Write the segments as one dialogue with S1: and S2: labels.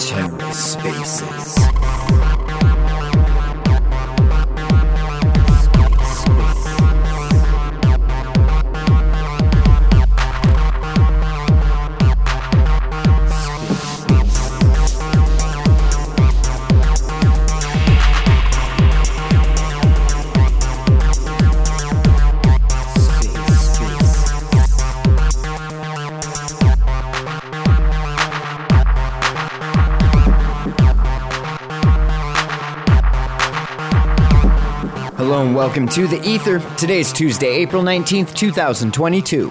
S1: TerraSpaces. And welcome to The Ether. Today is Tuesday, April 19th, 2022.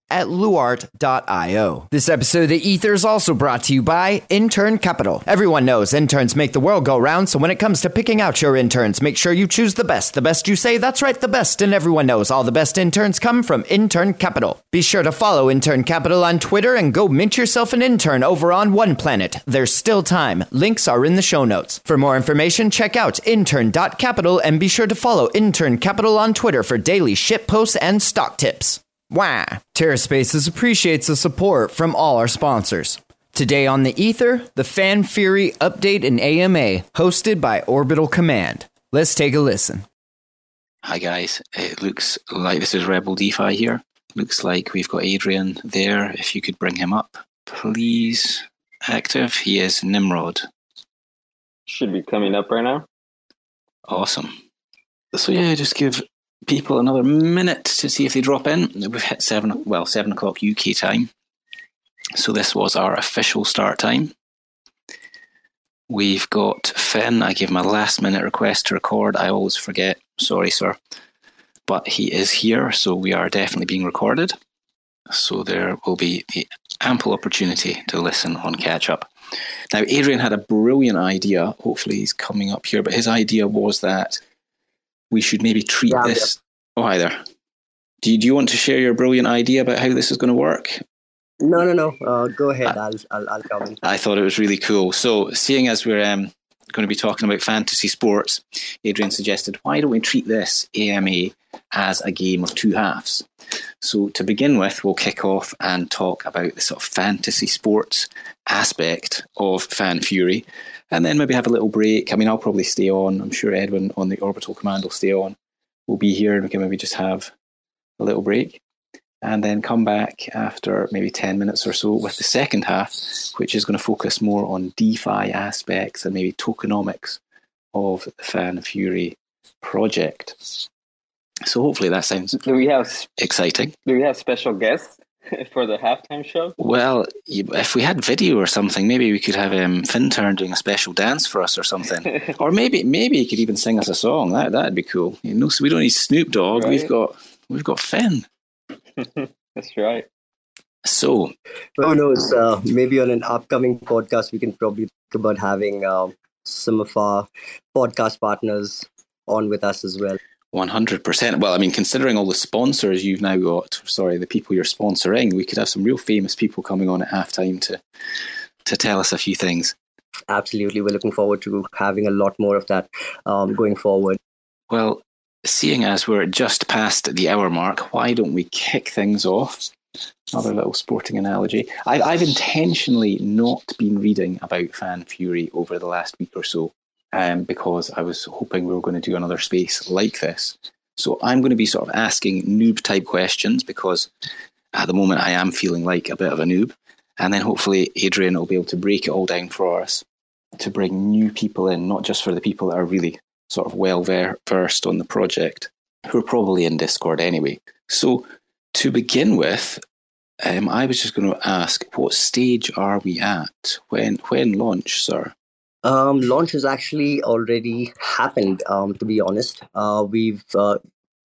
S1: at luart.io. This episode of The Ether is also brought to you by Intern Capital. Everyone knows interns make the world go round, so when it comes to picking out your interns, make sure you choose the best. The best you say, that's right, the best, and everyone knows all the best interns come from Intern Capital. Be sure to follow Intern Capital on Twitter and go mint yourself an intern over on One Planet. There's still time. Links are in the show notes. For more information, check out intern.capital and be sure to follow Intern Capital on Twitter for daily ship posts and stock tips. Wah! TerraSpaces appreciates the support from all our sponsors. Today on the Ether, the Fan Fury Update and AMA, hosted by Orbital Command. Let's take a listen.
S2: Hi guys, it looks like this is Rebel DeFi here. Looks like we've got Adrian there. If you could bring him up, please. Active. He is Nimrod.
S3: Should be coming up right now.
S2: Awesome. So yeah, just give people another minute to see if they drop in. We've hit seven, well, seven o'clock UK time. So this was our official start time. We've got Finn. I gave a last minute request to record. I always forget. Sorry, sir. But he is here, so we are definitely being recorded. So there will be the ample opportunity to listen on catch up. Now, Adrian had a brilliant idea. Hopefully, he's coming up here. But his idea was that we should maybe treat
S3: Yeah,
S2: this. Oh, hi there. Do you, do you want to share your brilliant idea about how this is going to work?
S4: No, no, no. Uh, go ahead. I'll, I'll, I'll come in.
S2: I thought it was really cool. So, seeing as we're um, going to be talking about fantasy sports, Adrian suggested, why don't we treat this AMA as a game of two halves? So, to begin with, we'll kick off and talk about the sort of fantasy sports aspect of Fan Fury, and then maybe have a little break. I mean, I'll probably stay on. I'm sure Edwin on the Orbital Command will stay on. We'll be here and we can maybe just have a little break and then come back after maybe 10 minutes or so with the second half, which is going to focus more on DeFi aspects and maybe tokenomics of the Fan Fury project. So hopefully that sounds
S3: Do we have
S2: exciting.
S3: do we have special guests for the halftime show?
S2: Well, if we had video or something, maybe we could have um, Finturn doing a special dance for us or something. or maybe maybe he could even sing us a song. That that'd be cool. You know, so we don't need Snoop Dogg. We've got we've got Finn.
S3: That's right.
S2: So
S4: Who knows? Uh, maybe on an upcoming podcast, we can probably think about having uh, some of our podcast partners on with us as well.
S2: One hundred percent. Well, I mean, considering all the sponsors you've now got, sorry, the people you're sponsoring, we could have some real famous people coming on at halftime to to tell us a few things.
S4: Absolutely. We're looking forward to having a lot more of that um, going forward.
S2: Well, seeing as we're just past the hour mark, why don't we kick things off? Another little sporting analogy. I, I've intentionally not been reading about Fan Fury over the last week or so um, because I was hoping we were going to do another space like this. So I'm going to be sort of asking noob type questions because at the moment I am feeling like a bit of a noob. And then hopefully Adrian will be able to break it all down for us to bring new people in, not just for the people that are really sort of well versed on the project, who are probably in Discord anyway. So to begin with, um, I was just going to ask, what stage are we at? When when launch, sir?
S4: Um, launch has actually already happened. Um, to be honest, uh, we've uh,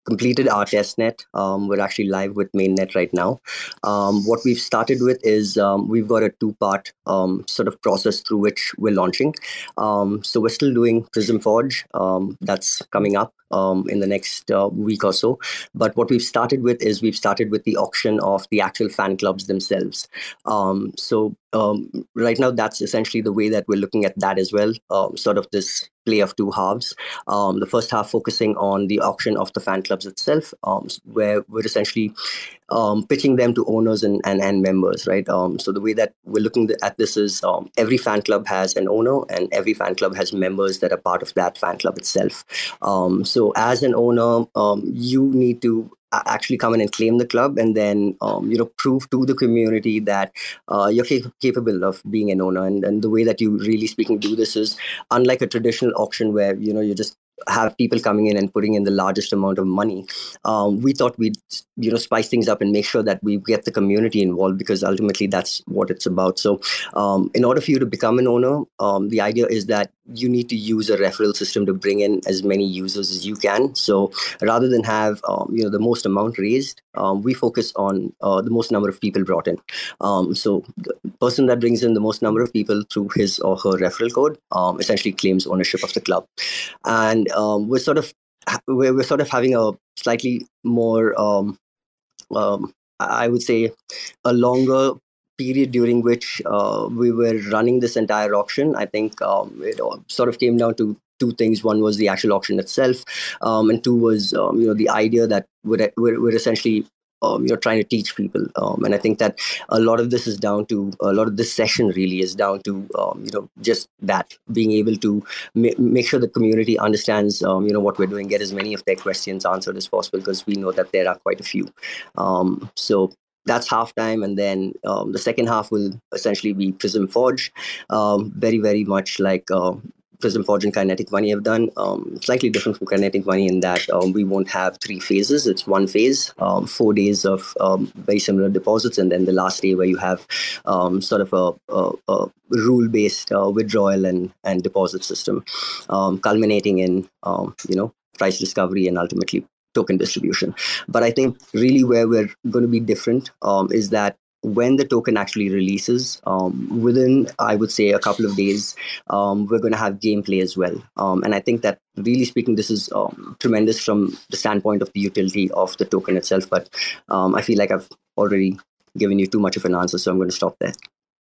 S4: completed our test net. Um, we're actually live with mainnet right now. Um, what we've started with is um, we've got a two part um, sort of process through which we're launching. Um, so we're still doing Prism Forge. Um, that's coming up in the next uh, week or so. But what we've started with is we've started with the auction of the actual fan clubs themselves. so right now, that's essentially the way that we're looking at that as well. sort of this play of two halves. Um, the first half focusing on the auction of the fan clubs itself, um, where we're essentially um, pitching them to owners and, and, and members, right? Um, so the way that we're looking at this is um, every fan club has an owner and every fan club has members that are part of that fan club itself. Um, so as an owner, you need to actually come in and claim the club and then um, you know prove to the community that uh, you're cap- capable of being an owner and, and the way that you really speaking do this is unlike a traditional auction where you know you just have people coming in and putting in the largest amount of money. Um, we thought we'd you know spice things up and make sure that we get the community involved because ultimately that's what it's about. So, um, in order for you to become an owner, um, the idea is that you need to use a referral system to bring in as many users as you can. So, rather than have um, you know the most amount raised, um, we focus on uh, the most number of people brought in. Um, so, the person that brings in the most number of people through his or her referral code essentially claims ownership of the club, and um, we're sort of we're, we're sort of having a slightly more um, um, I would say a longer period during which uh, we were running this entire auction. I think um, it sort of came down to two things. One was the actual auction itself, um, and two was um, you know the idea that we're, we're, we're essentially um, you're trying to teach people. Um, and I think that a lot of this is down to a lot of this session really is down to um, you know just that being able to ma- make sure the community understands um, you know what we're doing, get as many of their questions answered as possible because we know that there are quite a few. Um, so that's halftime, and then um, the second half will essentially be Prism Forge, very very much like. Uh, Prism Forge and Kinetic Money have done. Um, slightly different from Kinetic Money in that um, we won't have three phases. It's one phase, um, four days of um, very similar deposits, and then the last day where you have um, sort of a, a, a rule-based uh, withdrawal and, and deposit system, um, culminating in you know price discovery and ultimately token distribution. But I think really where we're going to be different um, is that when the token actually releases, um, within I would say a couple of days, um, we're going to have gameplay as well. Um, and I think that really speaking, this is um, tremendous from the standpoint of the utility of the token itself. But um, I feel like I've already given you too much of an answer, so I'm going to stop there.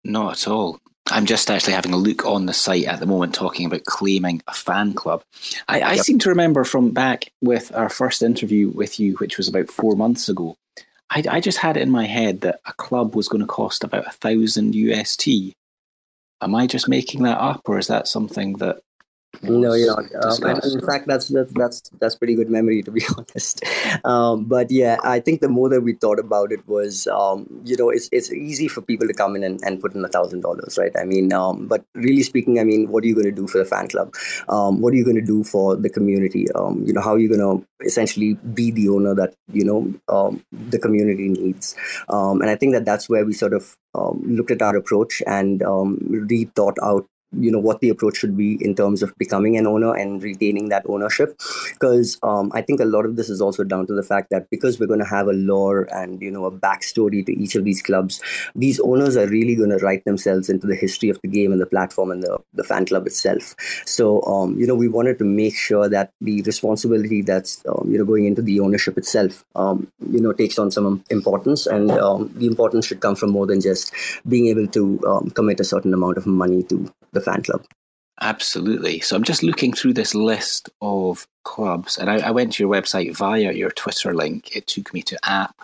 S2: Not at all. I'm just actually having a look on the site at the moment talking about claiming a fan club. I, I yep. seem to remember from back with our first interview with you, which was about four months ago, I, I just had it in my head that a club was going to cost about a thousand UST. Am I just making that up, or is that something that
S4: no, you're not. Um, in fact, that's that's that's that's pretty good memory to be honest. Um, but yeah, I think the more that we thought about it was, um, you know, it's it's easy for people to come in and, and put in a thousand dollars, right? I mean, um, but really speaking, I mean, what are you going to do for the fan club? Um, what are you going to do for the community? Um, you know, how are you going to essentially be the owner that you know the community needs? and I think that that's where we sort of looked at our approach and rethought out you know what the approach should be in terms of becoming an owner and retaining that ownership. Because um, i think a lot of this is also down to the fact that because we're going to have a lore and you know a backstory to each of these clubs these owners are really going to write themselves into the history of the game and the platform and the, the fan club itself. So um, you know we wanted to make sure that the responsibility that's um, you know going into the ownership itself um, you know takes on some importance. And um, the importance should come from more than just being able to um, commit a certain amount of money to the the fan club.
S2: Absolutely. So I'm just looking through this list of clubs, and I, I, went to your website via your Twitter link. It took me to app.fury.fan.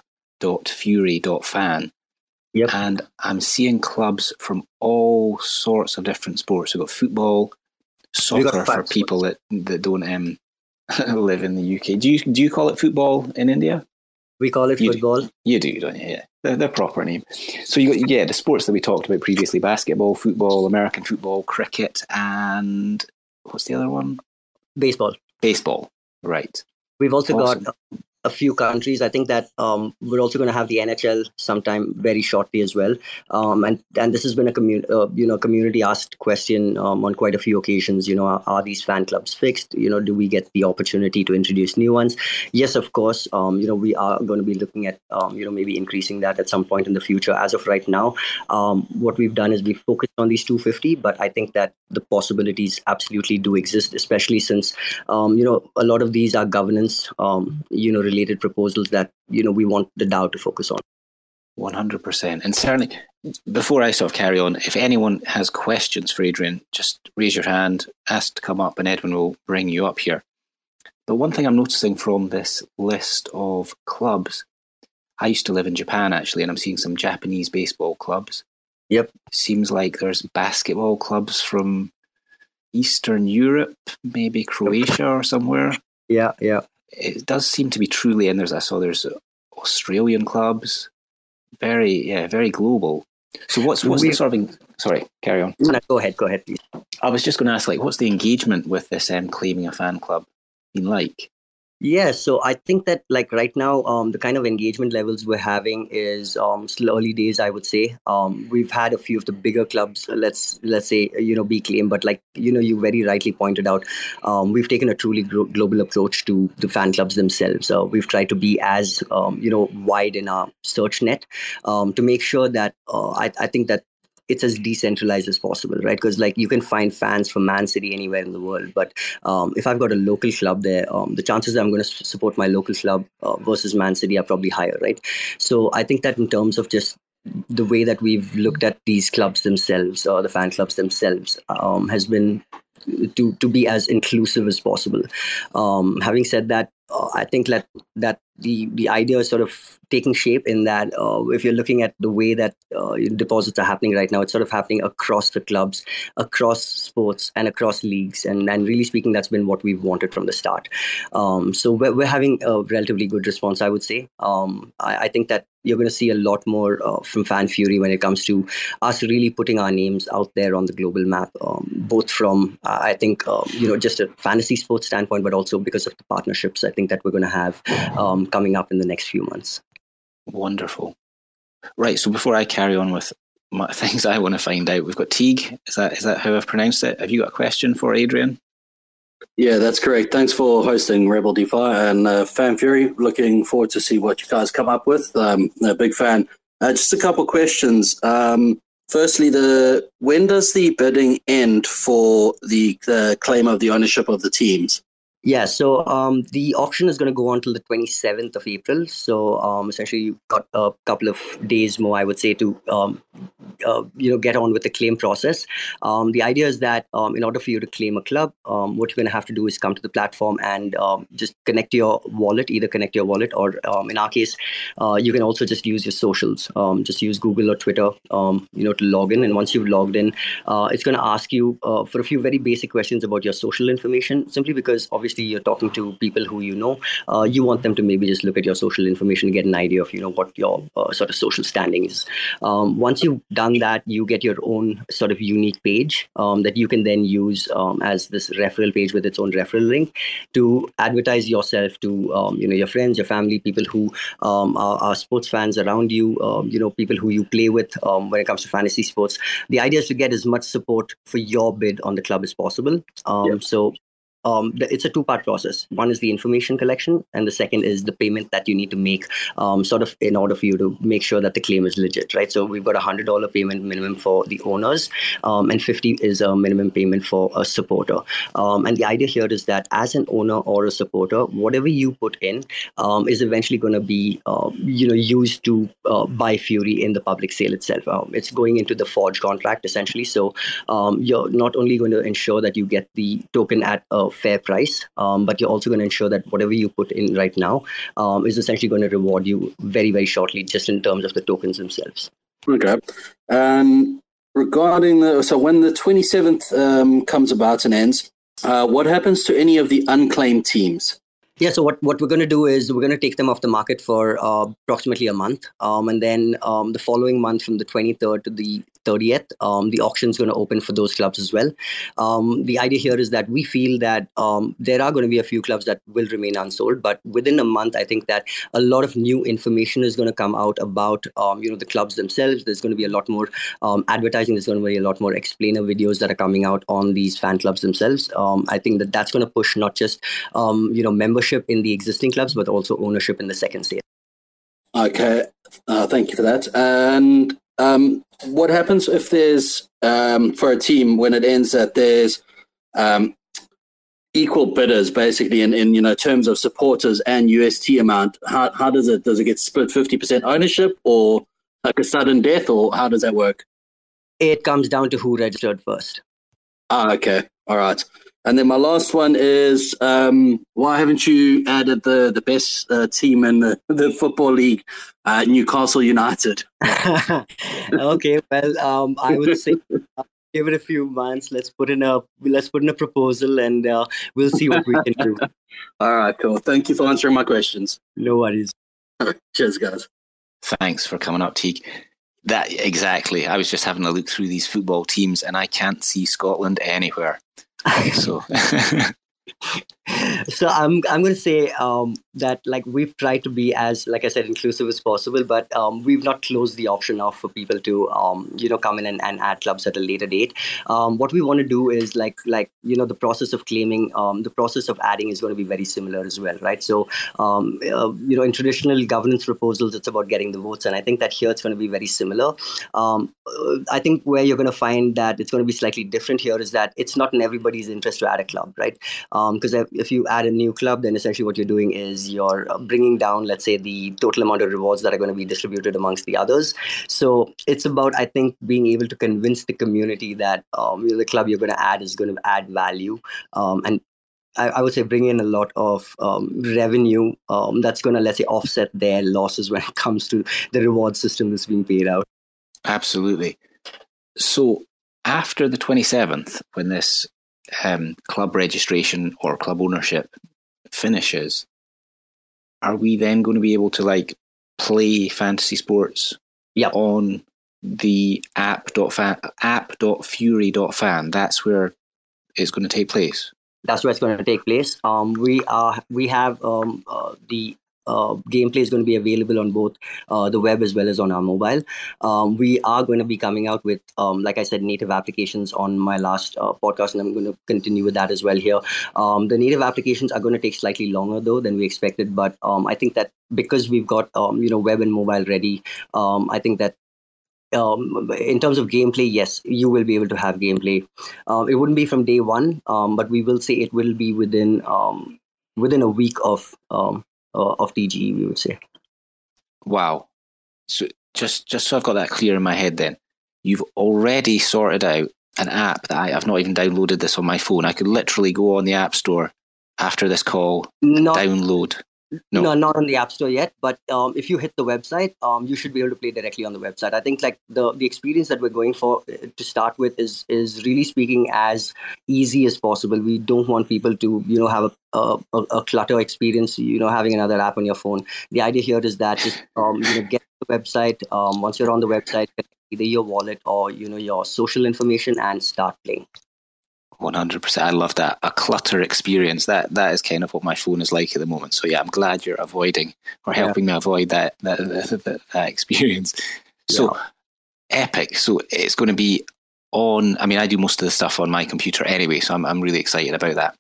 S2: Yep. And I'm seeing clubs from all sorts of different sports. We've got football, soccer for people that, that don't um, live in the UK. Do you do you call it football in India?
S4: We call it
S2: you
S4: football.
S2: Do, you do, don't you? Yeah, the, the proper name. So you got yeah, the sports that we talked about previously: basketball, football, American football, cricket, and what's the other one?
S4: Baseball.
S2: Baseball. Right.
S4: We've also awesome. got a few countries. I think that um, we're also going to have the NHL sometime very shortly as well. Um, and and this has been a uh, you know, community asked question um, on quite a few occasions. You know, are, are, these fan clubs fixed? You know, do we get the opportunity to introduce new ones? Yes, of course. Um, you know, we are going to be looking at um, you know maybe increasing that at some point in the future. As of right now, um, what we've done is we've focused on these 250, but I think that the possibilities absolutely do exist, especially since you know a lot of these are governance you know related proposals that you know we want the DAO to focus on.
S2: 100%. And certainly, before I sort of carry on, if anyone has questions for Adrian, just raise your hand, ask to come up, and Edwin will bring you up here. But one thing I'm noticing from this list of clubs, I used to live in Japan actually, and I'm seeing some Japanese baseball clubs.
S4: Yep.
S2: Seems like there's basketball clubs from Eastern Europe, maybe Croatia or somewhere.
S4: Yeah, yeah
S2: it does seem to be truly, and there's I saw there's Australian clubs, very yeah, very global. So what's what's we, the sort of sorry, carry on.
S4: No, go ahead, go ahead, please.
S2: I was just going to ask, like, what's the engagement with this um, claiming a fan club been like?
S4: Yeah, so I think that like right now, um, the kind of engagement levels we're having is um, still early days. I would say um, we've had a few of the bigger clubs. Let's let's say you know be claimed, but like you know you very rightly pointed out, um, we've taken a truly gro- global approach to the fan clubs themselves. Uh, we've tried to be as um, you know wide in our search net um, to make sure that uh, I, I think that it's as decentralized as possible, right? Because like you can find fans from Man City anywhere in the world, but um, if I've got a local club there, um, the chances that I'm going to support my local club uh, versus Man City are probably higher, right? So I think that in terms of just the way that we've looked at these clubs themselves or the fan clubs themselves um, has been to to be as inclusive as possible. Um, having said that, uh, I think that that the the idea is sort of taking shape in that uh, if you're looking at the way that uh, deposits are happening right now, it's sort of happening across the clubs, across sports, and across leagues. And and really speaking, that's been what we've wanted from the start. Um, so we're, we're having a relatively good response, I would say. Um, I, I, think that you're going to see a lot more uh, from Fan Fury when it comes to us really putting our names out there on the global map, um, both from I think um, you know just a fantasy sports standpoint, but also because of the partnerships I think that we're going to have um, coming up in the next few months.
S2: Wonderful. Right. So before I carry on with my things I want to find out, we've got Teague. Is that is that how I've pronounced it? Have you got a question for Adrian?
S5: Yeah, that's correct. Thanks for hosting Rebel DeFi and uh, Fan Fury. Looking forward to see what you guys come up with. Um, a big fan. Uh, just a couple questions. Um, firstly, the when does the bidding end for the, the claim of the ownership of the teams?
S4: Yeah, so um, the auction is going to go on till the 27th of April. So um, essentially, you've got a couple of days more, I would say, to um, uh, you know get on with the claim process. Um, the idea is that um, in order for you to claim a club, um, what you're going to have to do is come to the platform and just connect your wallet, either connect your wallet or in our case, uh, you can also just use your socials. just use Google or Twitter, you know, to log in. And once you've logged in, uh, it's going to ask you uh, for a few very basic questions about your social information, simply because obviously obviously you're talking to people who you know uh, you want them to maybe just look at your social information get an idea of you know what your uh, sort of social standing is. Um, once you've done that you get your own sort of unique page um, that you can then use um, as this referral page with its own referral link to advertise yourself to um, you know your friends your family people who um, are, are, sports fans around you um, you know people who you play with when it comes to fantasy sports. The idea is to get as much support for your bid on the club as possible. So um, it's a two part process. One is the information collection, and the second is the payment that you need to make, um, sort of in order for you to make sure that the claim is legit, right? So we've got a hundred dollar payment minimum for the owners, um, and fifty is a minimum payment for a supporter. Um, and the idea here is that as an owner or a supporter, whatever you put in um, is eventually going to be, uh, you know, used to uh, buy Fury in the public sale itself. It's going into the forge contract essentially. So you're not only going to ensure that you get the token at a fair price, um, but you're also going to ensure that whatever you put in right now um, is essentially going to reward you very, very shortly, just in terms of the tokens themselves.
S5: Okay. Um, regarding the so when the 27th um, comes about and ends, uh, what happens to any of the unclaimed teams?
S4: Yeah, so what, what we're going to do is we're going to take them off the market for uh, approximately a month. Um, and then um, the following month, from the 23rd to the 30th. Um, the auction is going to open for those clubs as well. Um, the idea here is that we feel that um, there are going to be a few clubs that will remain unsold, but within a month, I think that a lot of new information is going to come out about um, you know the clubs themselves. There's going to be a lot more um, advertising. There's going to be a lot more explainer videos that are coming out on these fan clubs themselves. Um, I think that that's going to push not just you know membership in the existing clubs, but also ownership in the second stage.
S5: Okay, uh, thank you for that. And um, what happens if there's um, for a team when it ends that there's um, equal bidders basically in, in you know terms of supporters and UST amount? How how does it does it get split fifty percent ownership or like a sudden death or how does that work?
S4: It comes down to who registered first.
S5: Ah, okay, all right. And then my last one is um, why haven't you added the the best uh, team in the, the football league, uh, Newcastle United?
S4: okay, well, um, I would say uh, give it a few months. Let's put in a let's put in a proposal, and uh, we'll see what we can do.
S5: All right, cool. Thank you for answering my questions.
S4: No worries.
S5: Cheers, guys.
S2: Thanks for coming up, Teague. That exactly. I was just having a look through these football teams, and I can't see Scotland anywhere so.
S4: So i'm i'm going to say um, that like we've tried to be as like i said inclusive as possible but um, we've not closed the option off for people to um, you know come in and, and add clubs at a later date. Um, what we want to do is like like you know the process of claiming um, the process of adding is going to be very similar as well right? So um, uh, you know in traditional governance proposals it's about getting the votes and i think that here it's going to be very similar. Uh, i think where you're going to find that it's going to be slightly different here is that it's not in everybody's interest to add a club right? Because um, if you add a new club then essentially what you're doing is you're uh, bringing down let's say the total amount of rewards that are going to be distributed amongst the others so it's about i think being able to convince the community that um, the club you're going to add is going to add value um, and I, would say bring in a lot of um, revenue um, that's going to let's say offset their losses when it comes to the reward system that's being paid out.
S2: Absolutely. So after the 27th, when this um, club registration or club ownership finishes, are we then going to be able to like play fantasy sports
S4: yep.
S2: on the app.fan, app.fury.fan? That's where it's going to take place.
S4: That's where it's going to take place. Um, we are we have um, uh, the uh, gameplay is going to be available on both uh, the web as well as on our mobile. Um, we are going to be coming out with, um, like I said, native applications on my last uh, podcast, and I'm going to continue with that as well here. Um, the native applications are going to take slightly longer though than we expected, but um, I think that because we've got um, you know web and mobile ready, um, I think that um, in terms of gameplay, yes, you will be able to have gameplay. Um, it wouldn't be from day one, um, but we will say it will be within within a week of of TGE, we would say.
S2: Wow. So just just so I've got that clear in my head, then you've already sorted out an app that I, have not even downloaded this on my phone. I could literally go on the App Store after this call, not, download
S4: no. no, not on the App Store yet. But um, if you hit the website, um, you should be able to play directly on the website. I think like the the experience that we're going for uh, to start with is is really speaking as easy as possible. We don't want people to you know have a a, a clutter experience. You know, having another app on your phone. The idea here is that just um, you know get the website. Um, once you're on the website, either your wallet or you know your social information and start playing.
S2: One hundred percent. I love that. A clutter experience. That that is kind of what my phone is like at the moment. So yeah, I'm glad you're avoiding or helping yeah. me avoid that that, that, that, experience. So yeah. epic. So it's going to be on. I mean, I do most of the stuff on my computer anyway, so I'm I'm really excited about that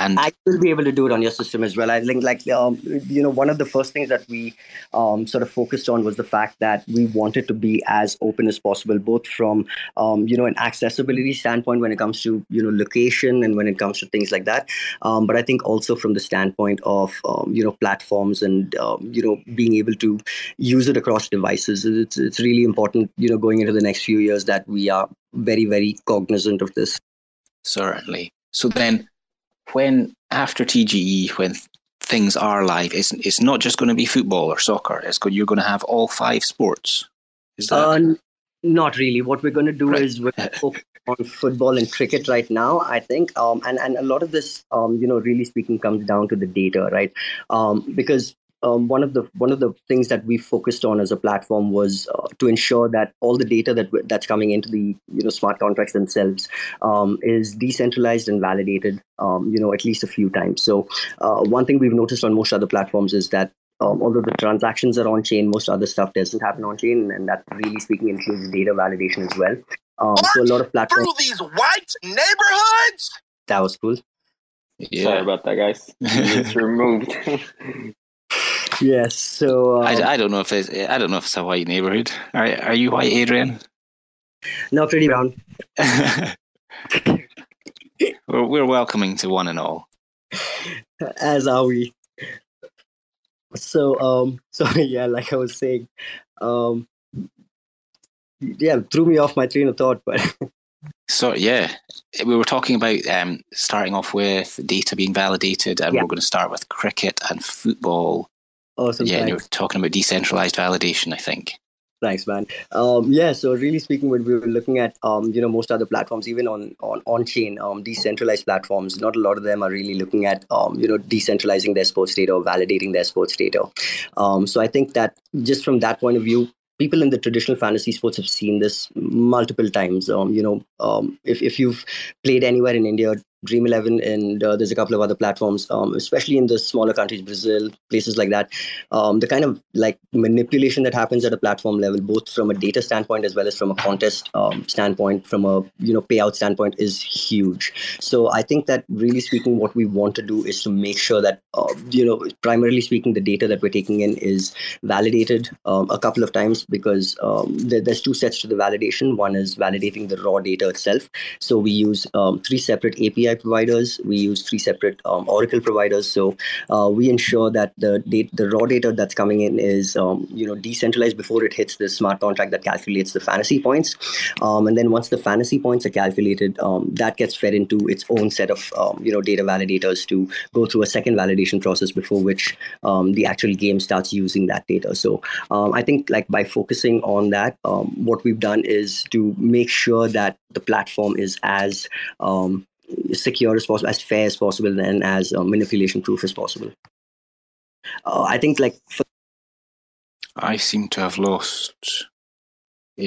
S4: and I will be able to do it on your system as well. I think, like, um, you know, one of the first things that we um, sort of focused on was the fact that we wanted to be as open as possible, both from, um, you know, an accessibility standpoint when it comes to, you know, location and when it comes to things like that. Um, but I think also from the standpoint of, um, you know, platforms and, um, you know, being able to use it across devices. It's, it's really important, you know, going into the next few years that we are very, very cognizant of this.
S2: Certainly. So then, when after TGE, when things are live, it's it's not just going to be football or soccer. It's going, you're going to have all five sports. Is that?
S4: Uh, not really. What we're going to do right. is we're focus on football and cricket right now. I think, um, and and a lot of this, um, you know, really speaking, comes down to the data, right? Um, because um, one of the one of the things that we focused on as a platform was uh, to ensure that all the data that that's coming into the you know smart contracts themselves um, is decentralized and validated. Um, you know, at least a few times. So uh, one thing we've noticed on most other platforms is that um, although the transactions are on chain, most other stuff doesn't happen on chain, and that really speaking includes data validation as well. Um, so a lot of platforms
S6: through these white neighborhoods.
S4: That was cool.
S2: Yeah.
S3: Sorry about that, guys. it's removed.
S4: Yes. So um,
S2: I, I don't know if it's I don't know if it's a white neighborhood. Are are you white, Adrian?
S4: no, pretty brown.
S2: we're, we're welcoming to one and all.
S4: As are we. So um, so yeah, like I was saying, um, yeah, threw me off my train of thought, but
S2: So yeah, we were talking about um, starting off with data being validated, and
S4: Yeah.
S2: we're going to start with cricket and football.
S4: Awesome.
S2: yeah, and you were talking about decentralized validation. I think.
S4: Thanks, man. Um, yeah, so really speaking, when we were looking at, um, you know, most other platforms, even on on on chain, um, decentralized platforms, not a lot of them are really looking at, um, you know, decentralizing their sports data or validating their sports data. Um, so I think that just from that point of view, people in the traditional fantasy sports have seen this multiple times. Um, you know, um, if if you've played anywhere in India. Dream Eleven, and uh, there's a couple of other platforms, um, especially in the smaller countries, Brazil, places like that. Um, the kind of like manipulation that happens at a platform level, both from a data standpoint as well as from a contest um, standpoint, from a you know payout standpoint, is huge. So I think that really speaking, what we want to do is to make sure that uh, you know, primarily speaking, the data that we're taking in is validated um, a couple of times because um, there, there's two sets to the validation. One is validating the raw data itself. So we use three separate API providers. We use three separate um, Oracle providers. So uh, we ensure that the the raw data that's coming in is um, you know decentralized before it hits the smart contract that calculates the fantasy points, um, and then once the fantasy points are calculated, um, that gets fed into its own set of um, you know data validators to go through a second validation process before which um, the actual game starts using that data. So I think like by focusing on that, what we've done is to make sure that the platform is as um, secure as possible, as fair as possible, and as uh, manipulation proof as possible. Uh, I think like for,
S2: I seem to have lost.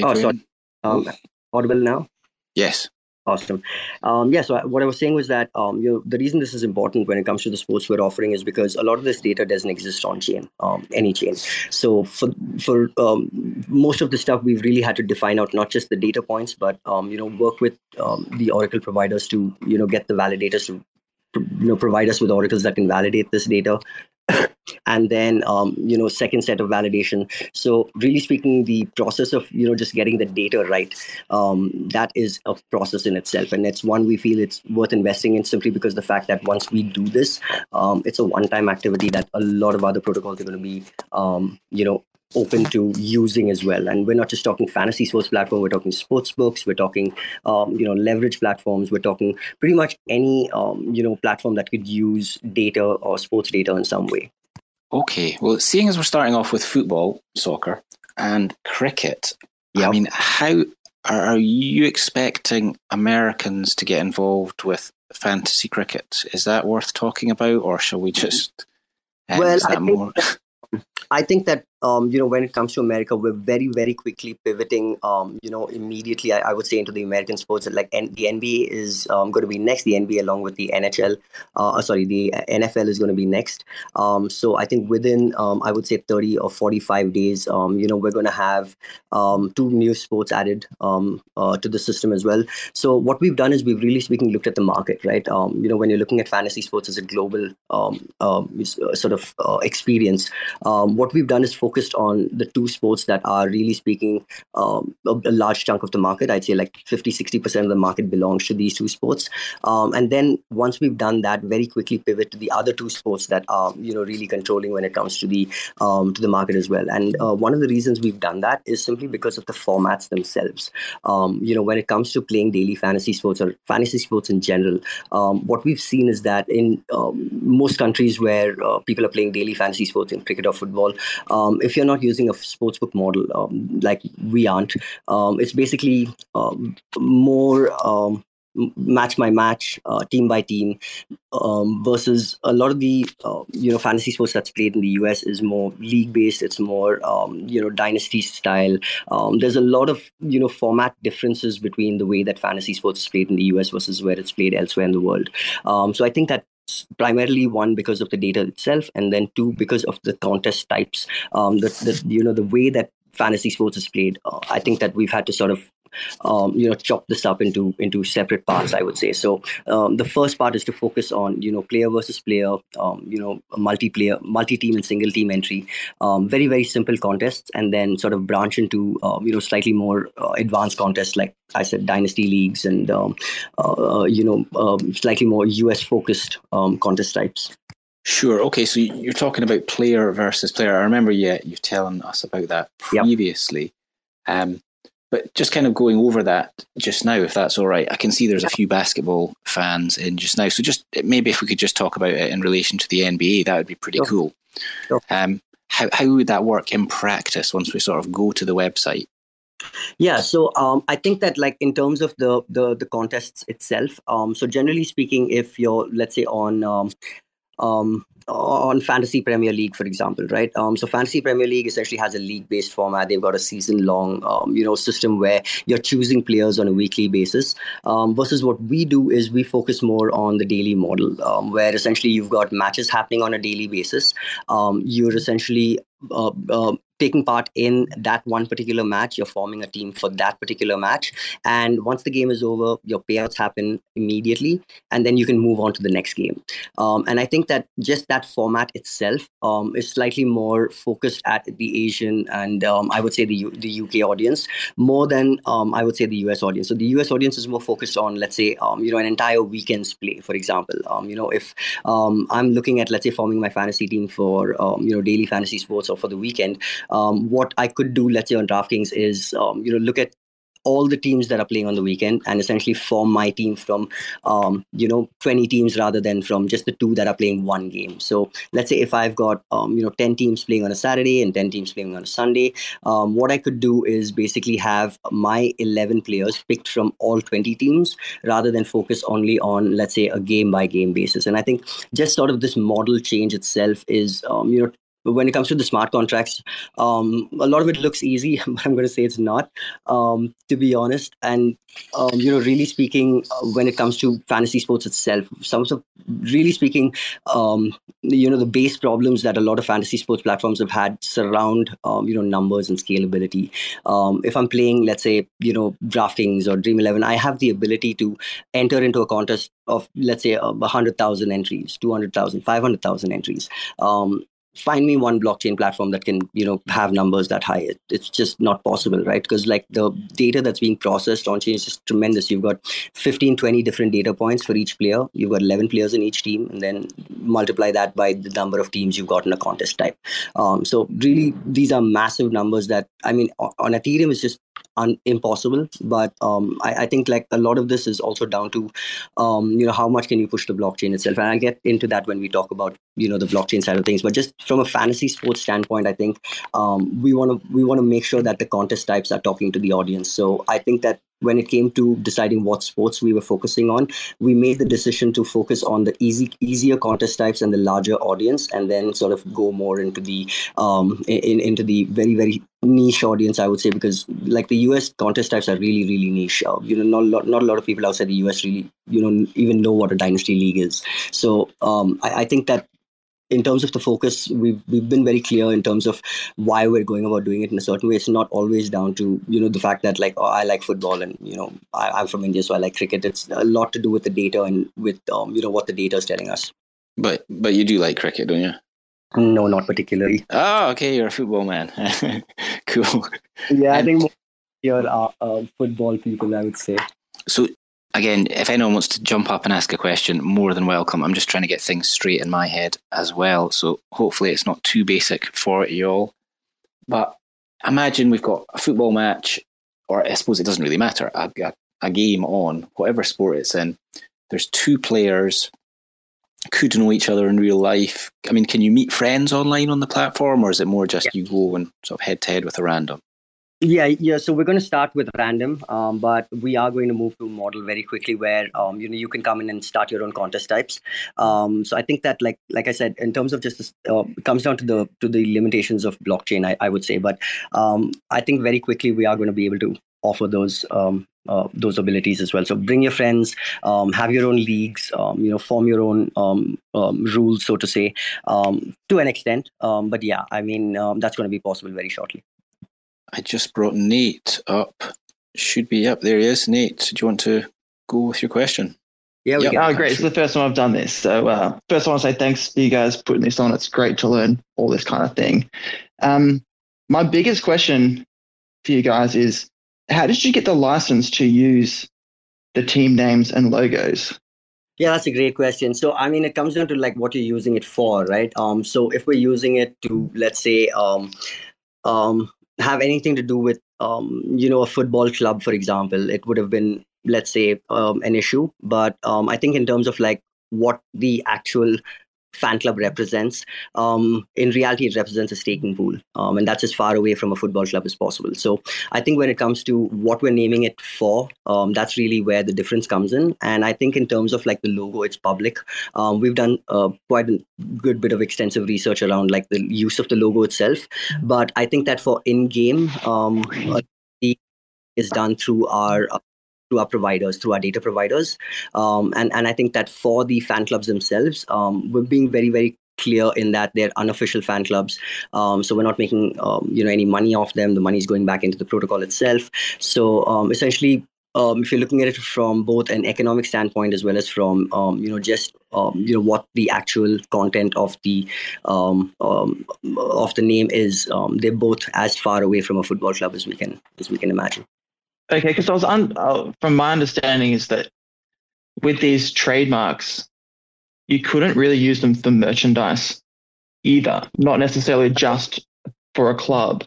S4: Oh, sorry. Um, audible now.
S2: Yes.
S4: Awesome. Um, yeah. So what I was saying was that um, you know the reason this is important when it comes to the sports we're offering is because a lot of this data doesn't exist on chain, um, any chain. So for for um, most of the stuff, we've really had to define out not just the data points, but um, you know work with um, the Oracle providers to you know get the validators to you know provide us with oracles that can validate this data and then um, you know second set of validation. So really speaking the process of you know just getting the data right um, that is a process in itself. And it's one we feel it's worth investing in simply because the fact that once we do this um, it's a one-time activity that a lot of other protocols are going to be um, you know open to using as well and we're not just talking fantasy sports platform we're talking sports books we're talking um, you know leverage platforms we're talking pretty much any um, you know platform that could use data or sports data in some way
S2: Okay. Well, seeing as we're starting off with football, soccer, and cricket, I mean, how are, you expecting Americans to get involved with fantasy cricket? Is that worth talking about, or shall we just? um,
S4: Well, I think
S2: more?
S4: I think that um, you know when it comes to America, we're very very quickly pivoting. Um, you know, immediately I, I would say into the American sports. Like N- the NBA is um, going to be next. The NBA along with the NHL. Uh, sorry, the NFL is going to be next. Um, so I think within um, I would say thirty or forty five days, um, you know, we're going to have two new sports added uh, to the system as well. So what we've done is we've really speaking looked at the market, right? You know, when you're looking at fantasy sports as a global uh, sort of uh, experience, what we've done is focused on the two sports that are really speaking um, a, a large chunk of the market. I'd say like 50, 60% of the market belongs to these two sports. Um, and then once we've done that, very quickly pivot to the other two sports that are, you know, really controlling when it comes to the um, to the market as well. And uh, one of the reasons we've done that is simply because of the formats themselves. Um, you know, when it comes to playing daily fantasy sports or fantasy sports in general, um, what we've seen is that in um, most countries where uh, people are playing daily fantasy sports in cricket or football, um, if you're not using a sportsbook model um, like we aren't, um, it's basically um, more. Um, match by match, uh, team by team, um, versus a lot of the uh, you know fantasy sports that's played in the US is more league based. It's more um, you know dynasty style. Um, there's a lot of you know format differences between the way that fantasy sports is played in the US versus where it's played elsewhere in the world. Um, so I think that primarily one because of the data itself and then two because of the contest types um the, the you know the way that fantasy sports is played uh, i think that we've had to sort of um, you know chop this up into into separate parts i would say. So um, the first part is to focus on you know player versus player um, you know multiplayer multi-team and single team entry. Um, very very simple contests and then sort of branch into um, you know slightly more uh, advanced contests like i said dynasty leagues and um, uh, you know slightly more us focused contest types
S2: Sure. Okay. So you're talking about player versus player. I remember yeah, you telling us about that previously. Yep. Um, but just kind of going over that just now, if that's all right, I can see there's a few basketball fans in just now. So just maybe if we could just talk about it in relation to the NBA, that would be pretty sure. cool. Sure. Um, how how would that work in practice once we sort of go to the website?
S4: Yeah, so um, I think that like in terms of the the the contests itself, um, so generally speaking, if you're let's say on um, um, on Fantasy Premier League, for example, right? Um, so Fantasy Premier League essentially has a league-based format. They've got a season-long, um, you know, system where you're choosing players on a weekly basis. Um, versus what we do is we focus more on the daily model, um, where essentially you've got matches happening on a daily basis. Um, you're essentially uh, uh, taking part in that one particular match you're forming a team for that particular match. And once the game is over your payouts happen immediately and then you can move on to the next game. Um, and i think that just that format itself um, is slightly more focused at the asian and um, i would say the, U- the uk audience more than um, i would say the us audience. So the us audience is more focused on let's say um, you know an entire weekend's play for example. Um, you know if i'm looking at let's say forming my fantasy team for you know daily fantasy sports or for the weekend um, what I could do, let's say on DraftKings, is um, you know look at all the teams that are playing on the weekend and essentially form my team from um, you know 20 teams rather than from just the two that are playing one game. So let's say if i've got um, you know 10 teams playing on a saturday and 10 teams playing on a sunday um, what i could do is basically have my 11 players picked from all 20 teams rather than focus only on let's say a game by game basis. And i think just sort of this model change itself is um, you know when it comes to the smart contracts, um, a lot of it looks easy, but I'm going to say it's not, um, to be honest. And um, you know, really speaking, uh, when it comes to fantasy sports itself, some of really speaking, um, you know, the base problems that a lot of fantasy sports platforms have had surround, um, you know, numbers and scalability. Um, if I'm playing, let's say, you know, DraftKings or Dream Eleven, I have the ability to enter into a contest of let's say hundred thousand entries, 200,000, 500,000 entries. Um, find me one blockchain platform that can you know have numbers that high. It, it's just not possible right? Because like the data that's being processed on chain is just tremendous. You've got 15 20 different data points for each player. You've got 11 players in each team and then multiply that by the number of teams you've got in a contest type. Um, so really these are massive numbers that i mean on ethereum is just un- impossible but um, I, I, think like a lot of this is also down to um, you know how much can you push the blockchain itself? And i'll get into that when we talk about you know the blockchain side of things but just from a fantasy sports standpoint i think um, we want to we want to make sure that the contest types are talking to the audience. So i think that when it came to deciding what sports we were focusing on, we made the decision to focus on the easy, easier contest types and the larger audience, and then sort of go more into the um, in, into the very very niche audience, I would say, because like the US contest types are really really niche. Uh, you know, not not a lot of people outside the US really you know even know what a dynasty league is. So um, I, I think that in terms of the focus, we've we've been very clear in terms of why we're going about doing it in a certain way. It's not always down to you know the fact that like oh, I like football and you know I, am from India so I like cricket. It's a lot to do with the data and with um, you know what the data is telling us.
S2: But but you do like cricket, don't you?
S4: No, not particularly.
S2: Oh, okay. You're a football man. cool.
S4: Yeah, I think you're uh, uh, football people. I would say.
S2: So again, if anyone wants to jump up and ask a question, more than welcome. I'm just trying to get things straight in my head as well. So hopefully it's not too basic for you all. But imagine we've got a football match, or I suppose it doesn't really matter, a, a, a game on, whatever sport it's in. There's two players, could know each other in real life. I mean, can you meet friends online on the platform, or is it more just yeah. you go and sort of head to head with a random?
S4: Yeah, yeah. So we're going to start with random, um, but we are going to move to a model very quickly where um, you know you can come in and start your own contest types. Um, so I think that like like I said, in terms of just this, uh, it comes down to the to the limitations of blockchain. I, I would say, but um, I think very quickly we are going to be able to offer those um, uh, those abilities as well. So bring your friends, um, have your own leagues, um, you know, form your own um, um, rules, so to say, to an extent. But yeah, I mean, that's going to be possible very shortly.
S2: I just brought Nate up. Should be up. There he is. Nate, do you want to go with your question?
S4: Yeah, we
S2: Yep.
S7: Oh, great. It's the first time I've done this. So, uh, first, I want to say thanks for you guys putting this on. It's great to learn all this kind of thing. Um, my biggest question for you guys is how did you get the license to use the team names and logos?
S4: Yeah, that's a great question. So, I mean, it comes down to like what you're using it for, right? Um, so if we're using it to, let's say, um, um, have anything to do with, um, you know, a football club, for example, it would have been, let's say, um, an issue. But um, I think in terms of like what the actual fan club represents, um, in reality, it represents a staking pool, um, and that's as far away from a football club as possible. So, I think when it comes to what we're naming it for, um, that's really where the difference comes in. And I think in terms of like the logo, it's public. Um, we've done uh, quite a good bit of extensive research around like the use of the logo itself. But I think that for in-game, um, uh, is done through our through our providers, through our data providers. Um, and and I think that for the fan clubs themselves, um, we're being very very clear in that they're unofficial fan clubs um, so we're not making um, you know any money off them the money is going back into the protocol itself so um, essentially um, if you're looking at it from both an economic standpoint as well as from um, you know just um, you know what the actual content of the um, of the name is, they're both as far away from a football club as we can as we can imagine.
S7: Okay, because I was un- uh, from my understanding is that with these trademarks, you couldn't really use them for merchandise either, not necessarily just for a club.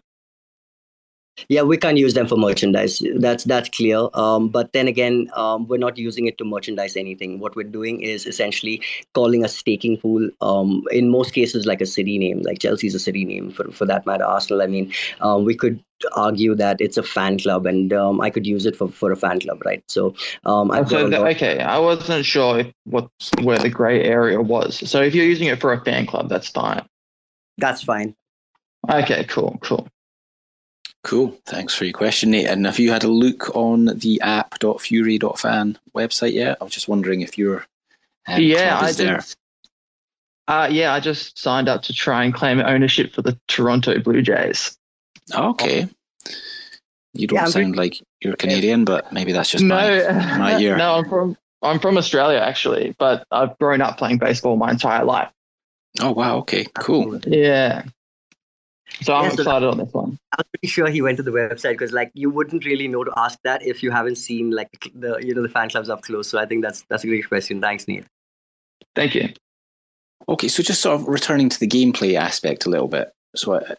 S4: Yeah, we can't use them for merchandise. That's that's clear. Um, but then again, um, we're not using it to merchandise anything. What we're doing is essentially calling a staking pool. Um, in most cases, like a city name, like Chelsea's a city name for for that matter. Arsenal. I mean, um, we could argue that it's a fan club, and um, I could use it for, for a fan club, right? So um, I've
S7: So the, okay, I wasn't sure what where the grey area was. So if you're using it for a fan club, that's fine.
S4: that's fine.
S7: Okay, cool, cool.
S2: Cool. Thanks for your question, Nate. And have you had a look on the app.fury.fan website yet? I was just wondering if your um,
S7: yeah, I
S2: is there.
S7: just, uh, yeah, I just signed up to try and claim ownership for the Toronto Blue Jays.
S2: Okay. You don't
S4: Yeah, I'm
S2: sound like you're Canadian, but maybe that's just
S7: no,
S2: my, my ear.
S7: no, I'm from I'm from Australia actually, but I've grown up playing baseball my entire life.
S2: Oh, wow. Okay. Cool.
S7: Yeah. So I'm
S4: Yeah, so-
S7: excited on this one.
S4: I'm pretty sure he went to the website because like you wouldn't really know to ask that if you haven't seen like the you know the fan clubs up close. So I think that's that's a great question. Thanks, Neil.
S7: Thank you.
S2: Okay, so just sort of returning to the gameplay aspect a little bit. So, uh,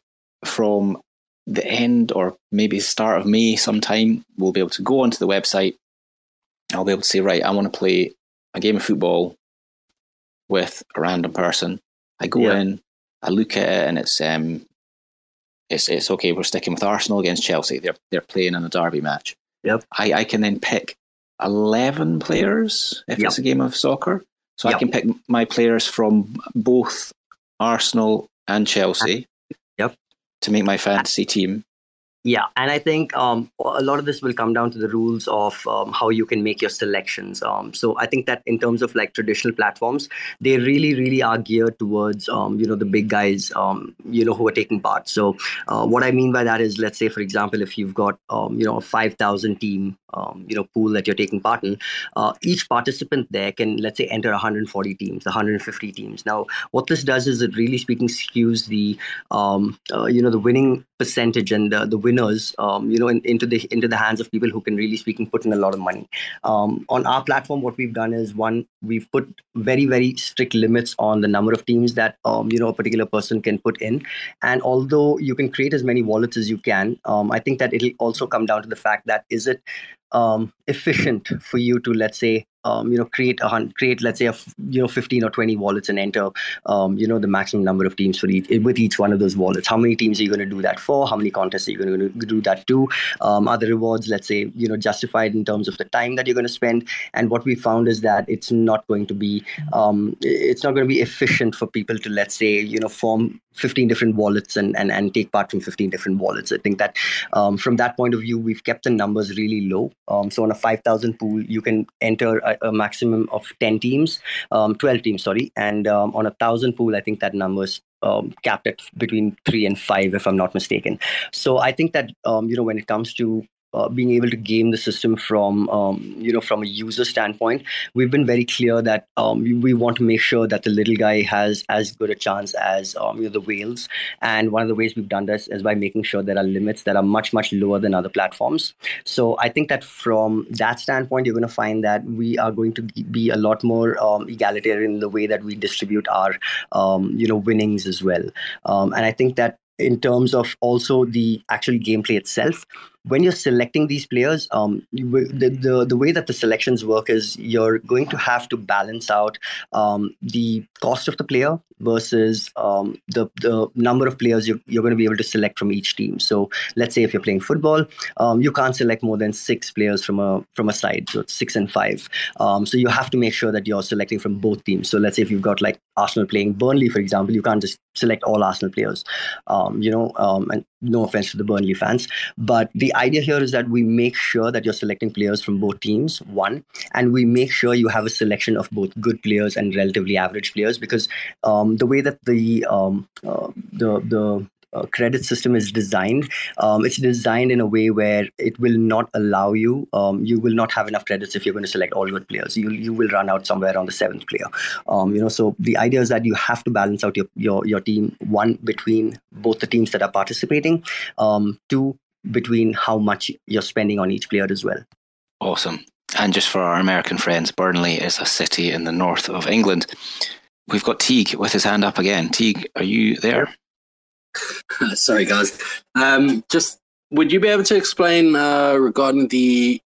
S2: from the end or maybe start of May, sometime, we'll be able to go onto the website. I'll be able to say, right, I want to play a game of football with a random person. I go
S4: Yeah.
S2: in, I look at it, and it's um, it's it's okay. We're sticking with Arsenal against Chelsea. They're they're playing in a derby match.
S4: Yep.
S2: I, I can then pick eleven players if
S4: Yep.
S2: it's a game of soccer. So I can pick my players from both Arsenal and Chelsea.
S4: Yep.
S2: To make my fantasy team.
S4: Yeah, and I think um, a lot of this will come down to the rules of um, how you can make your selections. Um, so I think that in terms of like traditional platforms, they really, really are geared towards um, you know the big guys, um, you know, who are taking part. So uh, what I mean by that is, let's say, for example, if you've got um, you know a five thousand team you know pool that you're taking part in, uh, each participant there can let's say enter 140 teams, 150 teams. Now, what this does is it really speaking skews the uh, you know the winning percentage and the the um, you know in, into the into the hands of people who can really speaking put in a lot of money. Um, on our platform what we've done is one we've put very very strict limits on the number of teams that um, you know a particular person can put in. And although you can create as many wallets as you can um, i think that it'll also come down to the fact that is it um, efficient for you to let's say um, you know create a create let's say a you know 15 or 20 wallets and enter um, you know the maximum number of teams for each with each one of those wallets how many teams are you going to do that for how many contests are you going to do that to um, are the rewards let's say you know justified in terms of the time that you're going to spend and what we found is that it's not going to be um, it's not going to be efficient for people to let's say you know form 15 different wallets and, and, and take part from 15 different wallets. I think that um, from that point of view, we've kept the numbers really low. Um, so on a 5,000 pool, you can enter a, a maximum of 10 teams, um, 12 teams, sorry. And um, on a 1,000 pool, I think that number's um, capped at between three and five, if I'm not mistaken. So I think that um, you know when it comes to uh, being able to game the system from um, you know from a user standpoint we've been very clear that um, we, want to make sure that the little guy has as good a chance as um, you know the whales. And one of the ways we've done this is by making sure there are limits that are much much lower than other platforms. So i think that from that standpoint you're going to find that we are going to be a lot more um, egalitarian in the way that we distribute our um, you know winnings as well. Um, and i think that in terms of also the actual gameplay itself when you're selecting these players, um, the, the, the way that the selections work is you're going to have to balance out um, the cost of the player versus um, the, the number of players you're, you're going to be able to select from each team. So let's say if you're playing football, um, you can't select more than six players from a from a side, so it's six and five. Um, so you have to make sure that you're selecting from both teams. So let's say if you've got like Arsenal playing Burnley, for example, you can't just select all Arsenal players. Um, you know, and no offense to the Burnley fans, but the idea here is that we make sure that you're selecting players from both teams, one, and we make sure you have a selection of both good players and relatively average players because um, the way that the um, uh, the the uh, credit system is designed, um, it's designed in a way where it will not allow you. Um, you will not have enough credits if you're going to select all good players. You you will run out somewhere on the seventh player. Um, you know, so the idea is that you have to balance out your your your team one between both the teams that are participating, um, two between how much you're spending on each player as well.
S2: Awesome. And just for our American friends, Burnley is a city in the north of England. We've got Teague with his hand up again. Teague, are you there?
S5: Sorry, guys. Um, just would you be able to explain uh, regarding the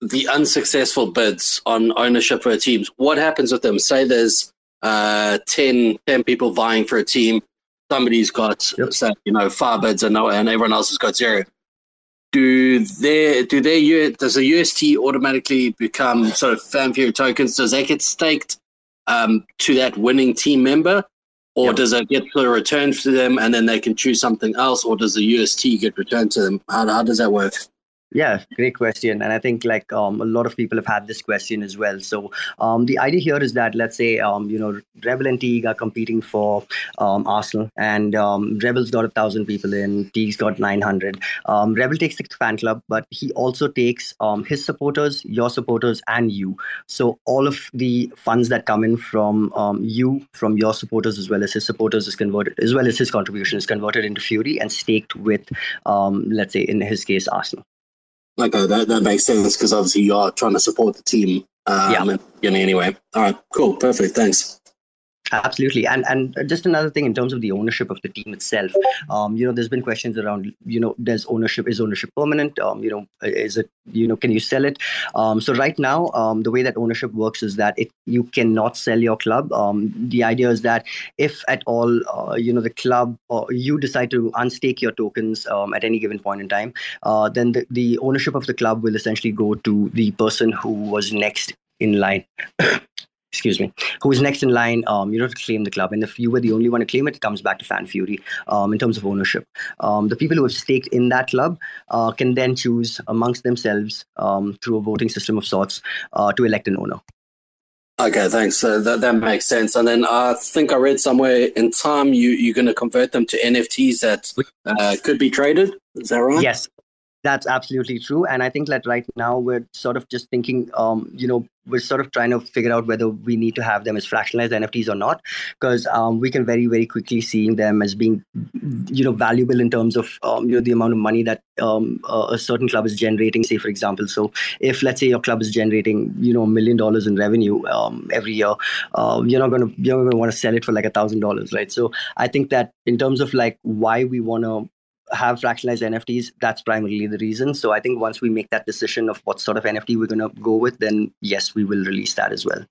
S5: the unsuccessful bids on ownership for teams? What happens with them? Say there's uh, 10, 10 people vying for a team. Somebody's got, yep. say, you know, five bids and, no, and everyone else has got zero. Do they do they does the UST automatically become sort of Fan Fury tokens? Does that get staked um, to that winning team member, or yep. does it get the returned to them and then they can choose something else, or does the UST get returned to them? How, how does that work?
S4: Yeah, great question. And I think like um, a lot of people have had this question as well. So um, the idea here is that let's say um, you know Rebel and Teague are competing for um, Arsenal, and um, Rebel's got a thousand people in, Teague's got nine hundred. Um, Rebel takes the fan club, but he also takes his supporters, your supporters, and you. So all of the funds that come in from you, from your supporters as well as his supporters, is converted as well as his contribution is converted into Fury and staked with, let's say in his case, Arsenal.
S5: Okay, that, that makes sense because obviously you are trying to support the team. Um, yeah. You know, anyway. All right, cool, perfect. Thanks.
S4: Absolutely, and and just another thing in terms of the ownership of the team itself. Um, you know, there's been questions around. You know, does ownership is ownership permanent? Um, you know, is it you know can you sell it? Um, so right now, um, the way that ownership works is that it you cannot sell your club. Um, the idea is that if at all, uh, you know, the club or you decide to unstake your tokens um, at any given point in time, uh, then the, the ownership of the club will essentially go to the person who was next in line excuse me, who is next in line, um, you know, to claim the club. And if you were the only one to claim it, it comes back to Fan Fury um, in terms of ownership. Um, the people who have staked in that club uh, can then choose amongst themselves um, through a voting system of sorts uh, to elect an owner.
S5: Okay, thanks. Uh, that that makes sense. And then I think I read somewhere in time you you're going to convert them to NFTs that uh, could be traded. Is that right?
S4: Yes, That's absolutely true. And I think that right now we're sort of just thinking, um, you know, we're sort of trying to figure out whether we need to have them as fractionalized NFTs or not, because um, we can very, very quickly seeing them as being, you know, valuable in terms of, um, you know, the amount of money that um, a certain club is generating. Say, for example, so if let's say your club is generating, you know, a million dollars in revenue um, every year, uh, you're not gonna you're gonna want to sell it for like a thousand dollars, right? So I think that in terms of like why we want to have fractionalized NFTs, that's primarily the reason. So I think once we make that decision of what sort of NFT we're going to go with, then yes, we will release that as well.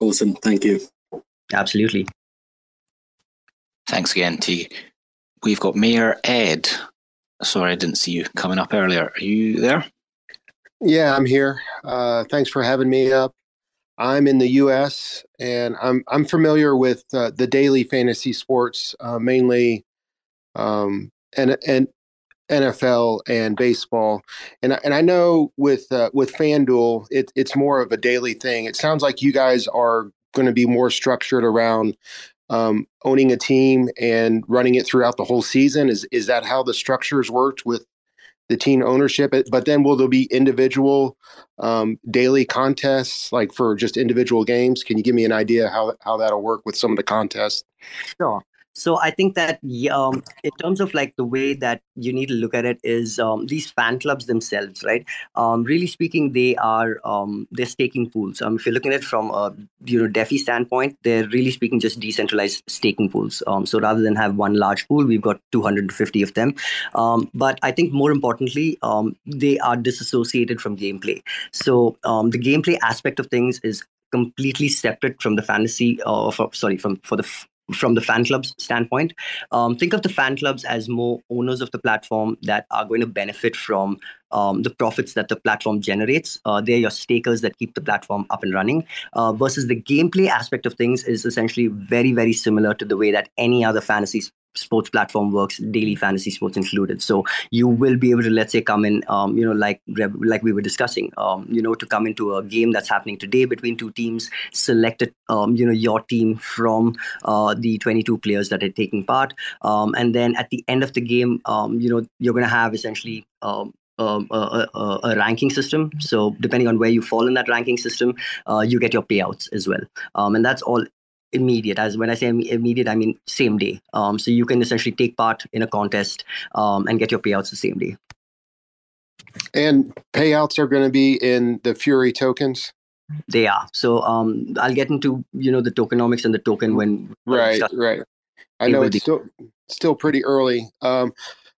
S5: Awesome. Thank you.
S4: Absolutely.
S2: Thanks again, T. We've got Mayor Ed. Sorry, I didn't see you coming up earlier. Are you there?
S8: Yeah, I'm here. Uh, thanks for having me up. I'm in the U.S. and I'm I'm familiar with uh, the daily fantasy sports, uh, mainly um, and and NFL and baseball, and and I know with uh, with FanDuel, it, it's more of a daily thing. It sounds like you guys are going to be more structured around um, owning a team and running it throughout the whole season. Is is that how the structures worked with the team ownership? But then will there be individual um, daily contests, like for just individual games? Can you give me an idea how how that'll work with some of the contests?
S4: Sure. So I think that um, in terms of like the way that you need to look at it is um, these fan clubs themselves, right? Um, really speaking, they are um, they're staking pools. Um, if you're looking at it from a you know DeFi standpoint, they're really speaking just decentralized staking pools. Um, so rather than have one large pool, we've got 250 of them. but I think more importantly, they are disassociated from gameplay. So the gameplay aspect of things is completely separate from the fantasy uh, for, sorry from for the from the fan clubs standpoint. Um, think of the fan clubs as more owners of the platform that are going to benefit from um, the profits that the platform generates. Uh, they're your stakers that keep the platform up and running. Uh, versus the gameplay aspect of things is essentially very, very similar to the way that any other fantasy sports platform works daily fantasy sports included so you will be able to let's say come in um, you know like like we were discussing um, you know to come into a game that's happening today between two teams select it, um, you know your team from uh, the 22 players that are taking part um, and then at the end of the game um, you know you're going to have essentially um, a, a, a, ranking system. So depending on where you fall in that ranking system, uh, you get your payouts as well. Um, and that's all immediate. As when i say immediate i mean same day. Um, so you can essentially take part in a contest um, and get your payouts the same day.
S8: And payouts are going to be in the fury tokens?
S4: They are. So um, i'll get into you know the tokenomics and the token when
S8: right right. I know it's still still pretty early. Um,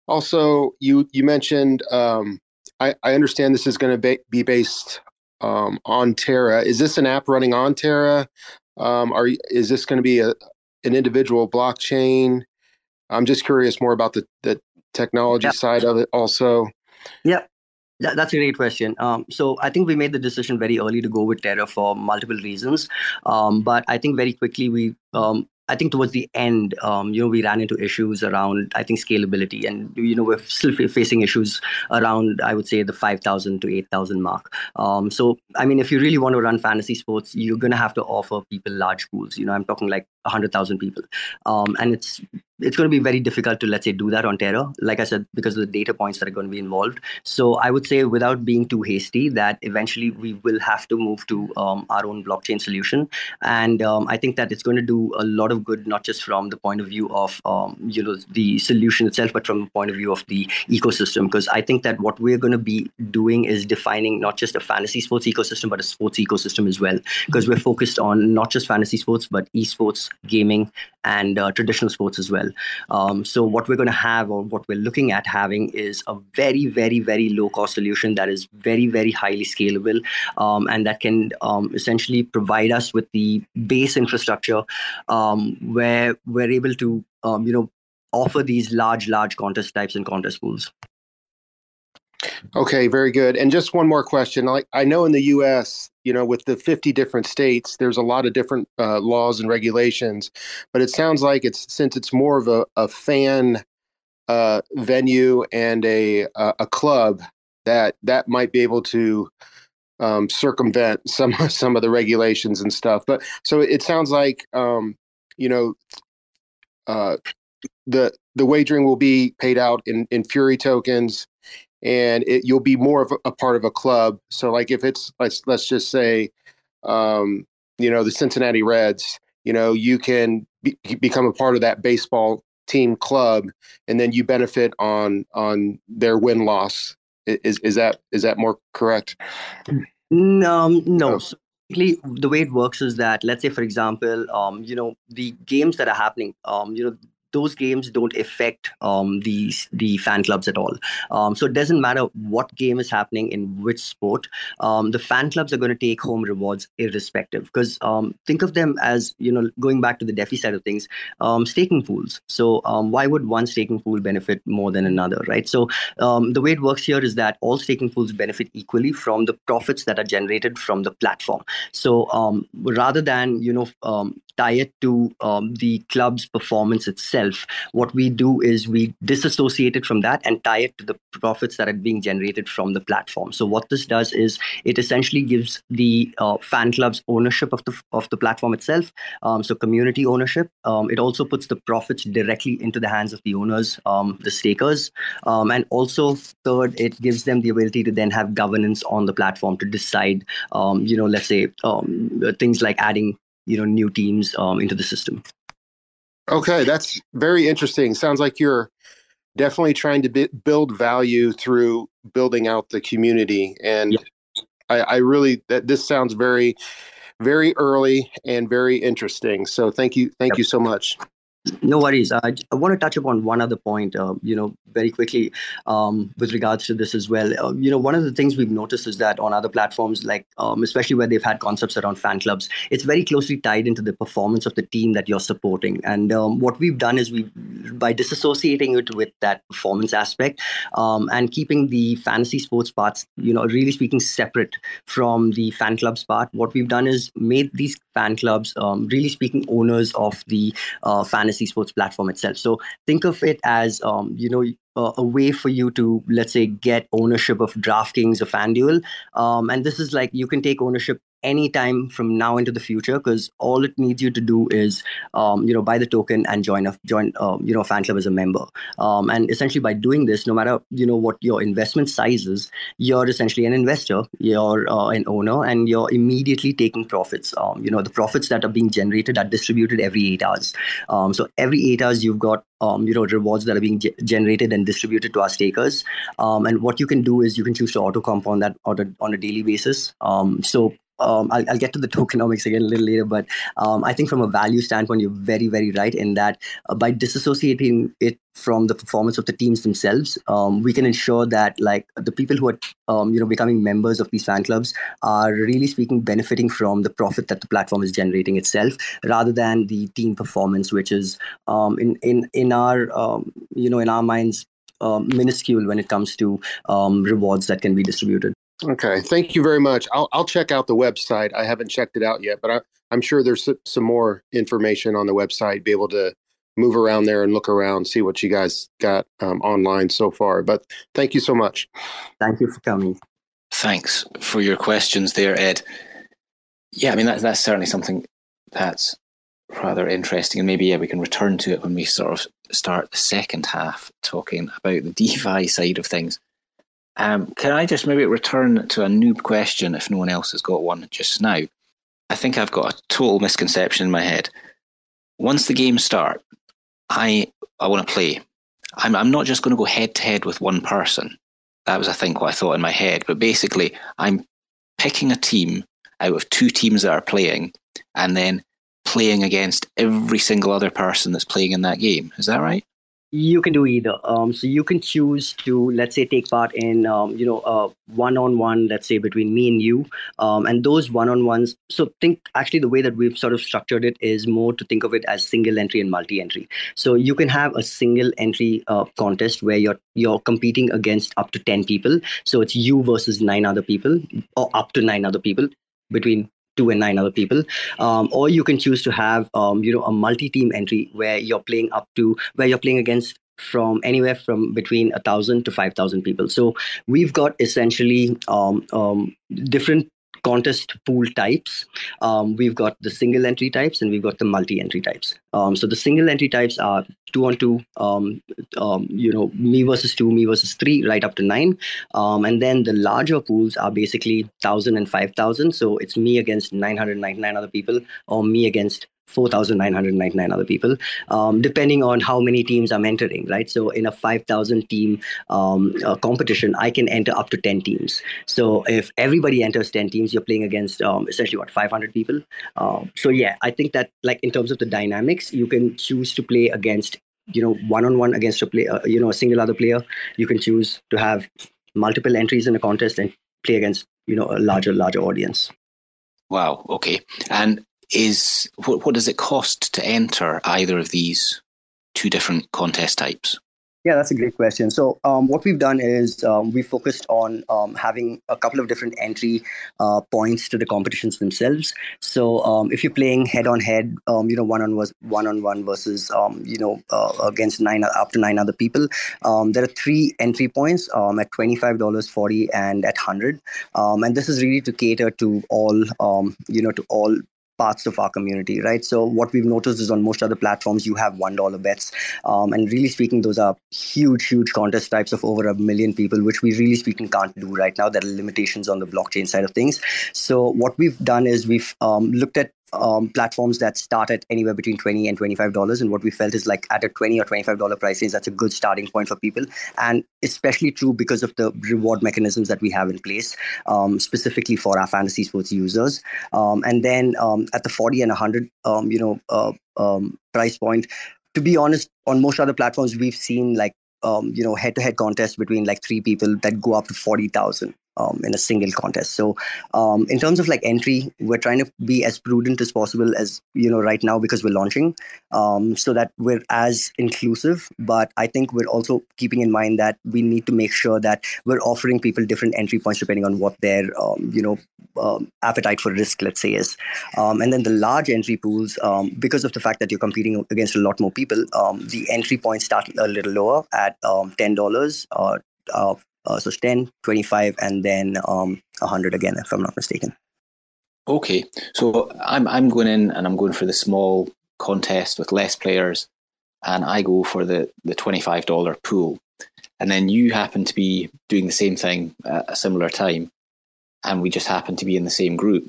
S8: also you you mentioned um, I, I understand this is going to be, be based um, on Terra. Is this an app running on Terra? Um, are is this going to be a an individual blockchain? I'm just curious more about the the technology yep. side of it also.
S4: yeah, That's a great question. Um, so I think we made the decision very early to go with Terra for multiple reasons, um, but I think very quickly we um, I think towards the end, um, you know, we ran into issues around, I think, scalability, and you know, we're still facing issues around, I would say, the five thousand to eight thousand mark. Um, so, I mean, if you really want to run fantasy sports, you're going to have to offer people large pools. You know, I'm talking like hundred thousand people, um, and it's it's going to be very difficult to let's say do that on Terra. Like I said, because of the data points that are going to be involved. So I would say, without being too hasty, that eventually we will have to move to um, our own blockchain solution, and um, I think that it's going to do a lot of good, not just from the point of view of um, you know the solution itself, but from the point of view of the ecosystem. Because I think that what we're going to be doing is defining not just a fantasy sports ecosystem, but a sports ecosystem as well. Because we're focused on not just fantasy sports, but esports, gaming, and uh, traditional sports as well. Um, so what we're going to have, or what we're looking at having, is a very, very, very low cost solution that is very, very highly scalable, um, and that can um, essentially provide us with the base infrastructure um, where we're able to, um, you know, offer these large, large contest types and contest pools.
S8: Okay, very good. And just one more question. Like I know in the U.S., you know, with the 50 different states, there's a lot of different uh, laws and regulations. But it sounds like it's since it's more of a, a fan uh, venue and a a club that that might be able to um, circumvent some some of the regulations and stuff. But so it sounds like um, you know uh, the the wagering will be paid out in in Fury tokens and it, you'll be more of a, a, part of a club. So, like if it's let's let's just say, um, you know, the Cincinnati Reds, you know, you can be, become a part of that baseball team club, and then you benefit on on their win loss. Is is that is that more correct?
S4: No, no. Oh. So the way it works is that let's say for example um, you know the games that are happening um, you know those games don't affect um, the the fan clubs at all. Um, so it doesn't matter what game is happening in which sport. Um, the fan clubs are going to take home rewards irrespective. Because um, think of them as you know going back to the DeFi side of things, um, staking pools. So um, why would one staking pool benefit more than another, right? So the way it works here is that all staking pools benefit equally from the profits that are generated from the platform. So rather than you know tie it to um, the club's performance itself. What we do is we disassociate it from that and tie it to the profits that are being generated from the platform. So what this does is it essentially gives the uh, fan clubs ownership of the of the platform itself. Um, so community ownership. Um, it also puts the profits directly into the hands of the owners, um, the stakers, um, and also third, it gives them the ability to then have governance on the platform to decide, um, you know, let's say things like adding you know new teams um, into the system.
S8: Okay, that's very interesting. Sounds like you're definitely trying to b- build value through building out the community, and yeah. I, I really that this sounds very, very early and very interesting. So thank you, thank yep. you so much.
S4: No worries. I, I want to touch upon one other point, uh, you know, very quickly um, with regards to this as well. Uh, you know, one of the things we've noticed is that on other platforms, like um, especially where they've had concepts around fan clubs, it's very closely tied into the performance of the team that you're supporting. And um, what we've done is we, by disassociating it with that performance aspect um, and keeping the fantasy sports parts, you know, really speaking separate from the fan clubs part, what we've done is made these fan clubs, um, really speaking, owners of the uh, fantasy sports platform itself. So think of it as, you know, uh, a way for you to, let's say, get ownership of DraftKings or FanDuel. Um, and this is like you can take ownership anytime from now into the future because all it needs you to do is um, you know buy the token and join a join um, you know fan club as a member. Um, and essentially by doing this no matter you know what your investment size is you're essentially an investor you're uh, an owner and you're immediately taking profits. Um, you know the profits that are being generated are distributed every eight hours. Um, so every eight hours you've got um, you know rewards that are being ge- generated and distributed to our stakers. Um, and what you can do is you can choose to auto compound that on a, on a daily basis. Um, so um, I'll, I'll, get to the tokenomics again a little later, but um, I think from a value standpoint, you're very, very right in that uh, by disassociating it from the performance of the teams themselves, um, we can ensure that like the people who are um, you know becoming members of these fan clubs are really speaking benefiting from the profit that the platform is generating itself, rather than the team performance, which is um, in in in our um, you know in our minds minuscule when it comes to rewards that can be distributed.
S8: Okay, thank you very much. I'll I'll check out the website. I haven't checked it out yet, but I, I'm sure there's some more information on the website. Be able to move around there and look around, see what you guys got um, online so far. But thank you so much.
S4: Thank you for coming.
S2: Thanks for your questions there, Ed. Yeah, I mean that's that's certainly something that's rather interesting, and maybe yeah we can return to it when we sort of start the second half talking about the DeFi side of things. Um, can I just maybe return to a noob question if no one else has got one just now? I think I've got a total misconception in my head. Once the games start, I I want to play. I'm I'm not just going to go head to head with one person. That was I think what I thought in my head. But basically, I'm picking a team out of two teams that are playing, and then playing against every single other person that's playing in that game. Is that right?
S4: You can do either. Um, so you can choose to let's say take part in um, you know uh, one-on-one let's say between me and you. Um, and those one-on-ones so think actually the way that we've sort of structured it is more to think of it as single entry and multi-entry. So you can have a single entry uh, contest where you're you're competing against up to 10 people. So it's you versus nine other people or up to nine other people between two and nine other people. Um, or you can choose to have um, you know a multi-team entry where you're playing up to where you're playing against from anywhere from between a thousand to five thousand people. So we've got essentially um, um different contest pool types. Um, we've got the single entry types and we've got the multi entry types. Um, so the single entry types are two on two, um, um, you know, me versus two, me versus three, right up to nine. Um, and then the larger pools are basically 1,000 and 5,000. So it's me against 999 other people or me against 4,999 other people, um, depending on how many teams I'm entering, right? So in a 5,000 team um, uh, competition, I can enter up to 10 teams. So if everybody enters 10 teams, you're playing against um, essentially what, 500 people? Um, so yeah, I think that like in terms of the dynamics, you can choose to play against, you know, one-on-one against a player, uh, you know, a single other player. You can choose to have multiple entries in a contest and play against, you know, a larger, larger audience.
S2: Wow. Okay. And is what, what does it cost to enter either of these two different contest types?
S4: Yeah, that's a great question. So, um, what we've done is um, we focused on um, having a couple of different entry uh, points to the competitions themselves. So, um, if you're playing head on head, you know, one on one on one versus, um, you know, uh, against nine up to nine other people, um, there are three entry points at twenty five dollars, forty, and at hundred. and this is really to cater to all, you know, to all parts of our community, right? So what we've noticed is on most other platforms, you have one dollar bets, um, and really speaking, those are huge, huge contest types of over a million people, which we really speaking can't do right now. There are limitations on the blockchain side of things. So what we've done is we've um, looked at um, platforms that start at anywhere between 20 and 25 dollars and what we felt is like at a 20 or 25 dollar price range that's a good starting point for people and especially true because of the reward mechanisms that we have in place um, specifically for our fantasy sports users. Um, and then um, at the 40 and 100 um, you know uh, um, price point to be honest on most other platforms we've seen like um, you know head-to-head contests between like three people that go up to 40,000 um, in a single contest. So, um, in terms of like entry, we're trying to be as prudent as possible as you know right now because we're launching, um, so that we're as inclusive. But I think we're also keeping in mind that we need to make sure that we're offering people different entry points depending on what their um, you know um, appetite for risk, let's say, is. Um, and then the large entry pools, because of the fact that you're competing against a lot more people, the entry points start a little lower at ten dollars or uh, uh, so 10, 25, and then um, 100 again, if I'm not mistaken.
S2: Okay, so I'm I'm going in and I'm going for the small contest with less players, and I go for the the twenty five dollar pool, and then you happen to be doing the same thing at a similar time, and we just happen to be in the same group.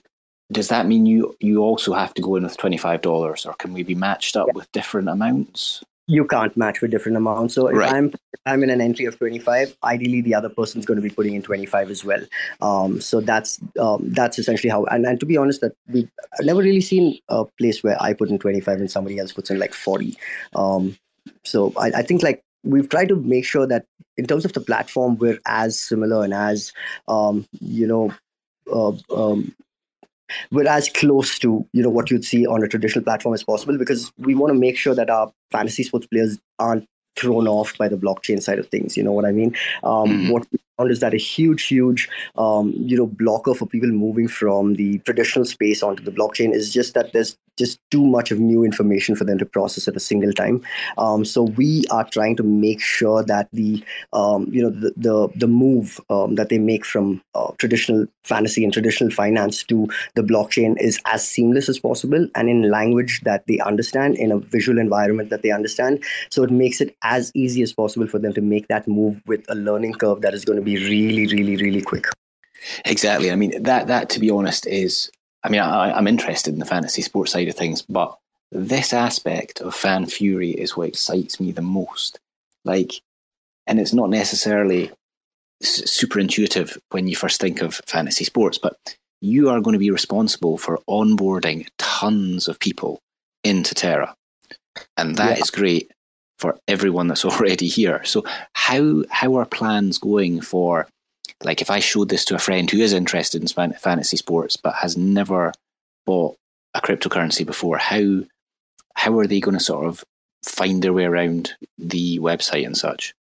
S2: Does that mean you you also have to go in with twenty five dollars, or can we be matched up yeah. with different amounts?
S4: You can't match with different amounts. So if right. I'm I'm in an entry of 25, ideally the other person's going to be putting in 25 as well. Um, so that's um, that's essentially how. And, and to be honest, that we I've never really seen a place where I put in 25 and somebody else puts in like 40. Um, so I, I think like we've tried to make sure that in terms of the platform, we're as similar and as um, you know uh, um, we're as close to you know what you'd see on a traditional platform as possible because we want to make sure that our fantasy sports players aren't thrown off by the blockchain side of things you know what i mean um, mm-hmm. what we found is that a huge huge um, you know blocker for people moving from the traditional space onto the blockchain is just that there's just too much of new information for them to process at a single time. Um, so we are trying to make sure that the um, you know the the, the move um, that they make from uh, traditional fantasy and traditional finance to the blockchain is as seamless as possible and in language that they understand in a visual environment that they understand. So it makes it as easy as possible for them to make that move with a learning curve that is going to be really really really quick.
S2: Exactly. I mean that that to be honest is I mean, I, am interested in the fantasy sports side of things, but this aspect of fan fury is what excites me the most. Like, and it's not necessarily super intuitive when you first think of fantasy sports, but you are going to be responsible for onboarding tons of people into Terra. And that yeah. is great for everyone that's already here. So how how are plans going for like if I showed this to a friend who is interested in fantasy sports but has never bought a cryptocurrency before, how how are they going to sort of find their way around the website and such?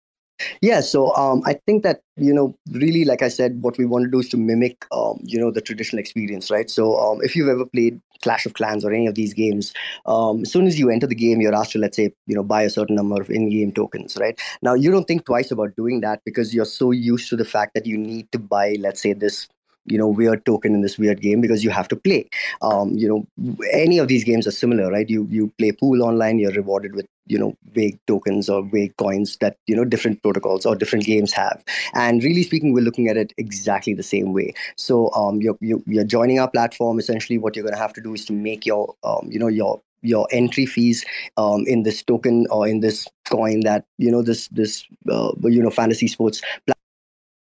S4: Yeah, so um, I think that you know, really, like I said, what we want to do is to mimic, um, you know, the traditional experience, right? So, um, if you've ever played Clash of Clans or any of these games, um, as soon as you enter the game, you're asked to, let's say, you know, buy a certain number of in-game tokens, right? Now, you don't think twice about doing that because you're so used to the fact that you need to buy, let's say, this you know weird token in this weird game because you have to play. Um, you know, any of these games are similar, right? You you play pool online, you're rewarded with you know vague tokens or vague coins that you know different protocols or different games have and really speaking we're looking at it exactly the same way so um, you're, you're joining our platform essentially what you're going to have to do is to make your um, you know your your entry fees um, in this token or in this coin that you know this this uh, you know fantasy sports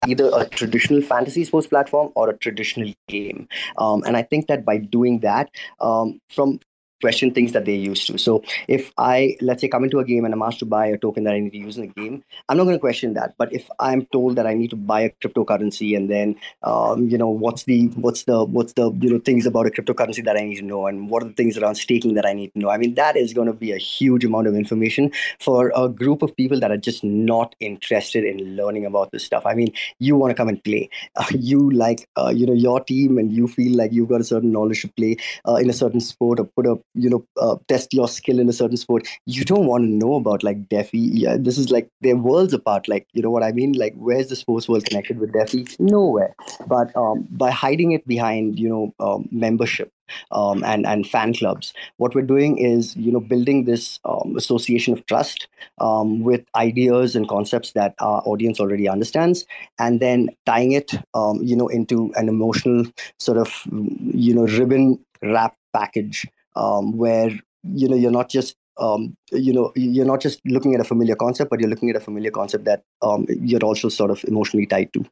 S4: either a traditional fantasy sports platform or a traditional game. Um, and i think that by doing that um, from question things that they used to. So if I let's say come into a game and I'm asked to buy a token that I need to use in the game, I'm not going to question that. But if I'm told that I need to buy a cryptocurrency and then um, you know what's the what's the what's the you know things about a cryptocurrency that I need to know and what are the things around staking that I need to know. I mean that is going to be a huge amount of information for a group of people that are just not interested in learning about this stuff. I mean you want to come and play. Uh, you like uh, you know your team and you feel like you've got a certain knowledge to play uh, in a certain sport or put a you know uh, test your skill in a certain sport you don't want to know about like defi. Yeah this is like they're worlds apart like you know what i mean? Like where's the sports world connected with defi? Nowhere. But um, by hiding it behind you know um, membership um, and and fan clubs. What we're doing is you know building this um, association of trust um, with ideas and concepts that our audience already understands, and then tying it um, you know into an emotional sort of you know ribbon wrap package um, where you know you're not just um, you know you're not just looking at a familiar concept but you're looking at a familiar concept that um, you're also sort of emotionally tied to.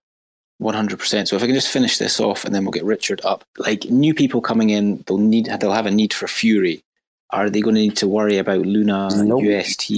S2: 100% so if i can just finish this off and then we'll get richard up. Like new people coming in they'll need they'll have a need for fury. Are they going to need to worry about luna nope. ust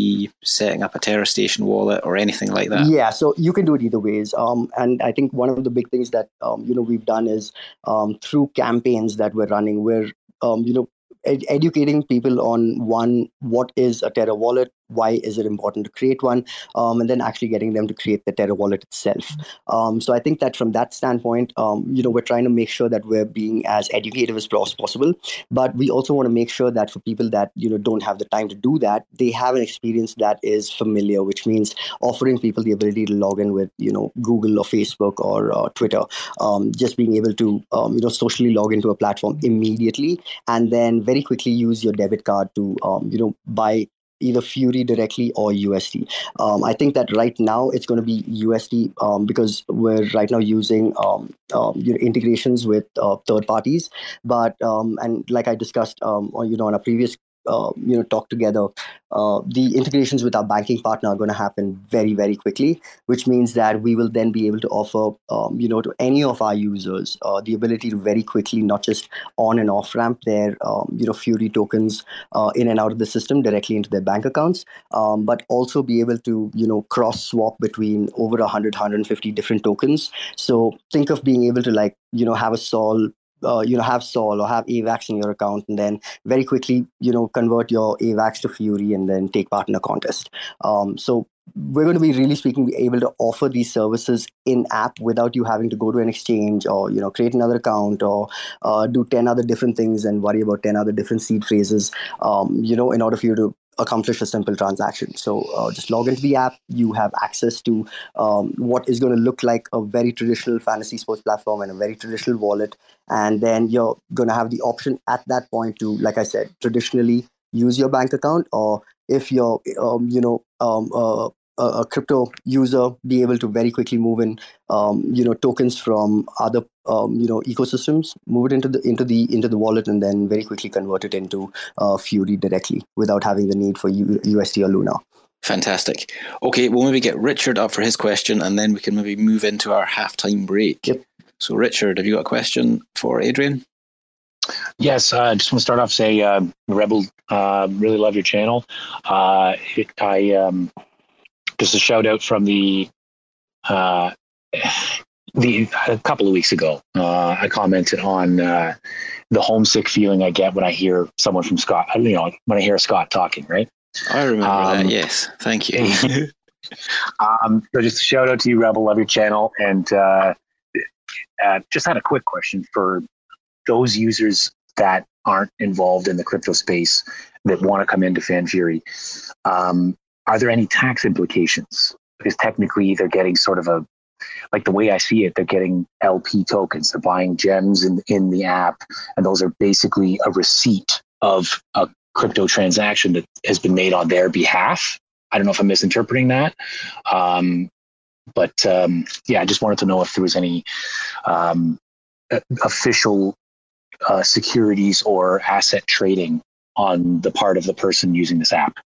S2: setting up a terra station wallet or anything like that?
S4: Yeah so you can do it either ways. Um, and i think one of the big things that um, you know we've done is um, through campaigns that we're running we're um, you know ed- educating people on one what is a terra wallet why is it important to create one um, and then actually getting them to create the terra wallet itself. Um, so i think that from that standpoint um, you know we're trying to make sure that we're being as educative as possible but we also want to make sure that for people that you know don't have the time to do that they have an experience that is familiar which means offering people the ability to log in with you know google or facebook or uh, twitter um, just being able to um, you know socially log into a platform immediately and then very quickly use your debit card to um, you know buy either Fury directly or USD. Um, I think that right now it's going to be USD um, because we're right now using um, um integrations with uh, third parties. But um, and like I discussed, um, you know, on a previous uh, you know talk together uh, the integrations with our banking partner are going to happen very very quickly which means that we will then be able to offer um, you know to any of our users uh, the ability to very quickly not just on and off ramp their um, you know fury tokens uh, in and out of the system directly into their bank accounts um, but also be able to you know cross swap between over 100 150 different tokens. So think of being able to like you know have a sol uh, you know have Sol or have AVAX in your account, and then very quickly you know convert your AVAX to Fury, and then take part in a contest. Um, so we're going to be really speaking be able to offer these services in app without you having to go to an exchange or you know create another account or uh, do 10 other different things and worry about 10 other different seed phrases um, you know in order for you to accomplish a simple transaction. So uh, just log into the app. You have access to um, what is going to look like a very traditional fantasy sports platform and a very traditional wallet. And then you're going to have the option at that point to, like I said, traditionally use your bank account, or if you're, um, you know, um, uh, a, crypto user be able to very quickly move in um, you know tokens from other um, you know ecosystems move it into the into the into the wallet and then very quickly convert it into uh, fury directly without having the need for U- usd or luna
S2: fantastic okay we'll maybe get richard up for his question and then we can maybe move into our halftime break
S4: yep.
S2: so richard have you got a question for adrian
S9: Yes, I uh, just want to start off say, uh, Rebel, uh, really love your channel. Uh, it, I um, just a shout out from the uh, the a couple of weeks ago. Uh, I commented on uh, the homesick feeling I get when I hear someone from Scott. You know, when I hear Scott talking, right?
S2: I remember um, that. Yes, thank you.
S9: um, so just a shout out to you, Rebel. Love your channel, and uh, uh, just had a quick question for those users that aren't involved in the crypto space that want to come into FanFury. Um, are there any tax implications? Because technically, they're getting sort of a like the way I see it, they're getting LP tokens. They're buying gems in in the app, and those are basically a receipt of a crypto transaction that has been made on their behalf. I don't know if I'm misinterpreting that. Um, but um, yeah, I just wanted to know if there was any um, official uh, securities or asset trading on the part of the person using this app.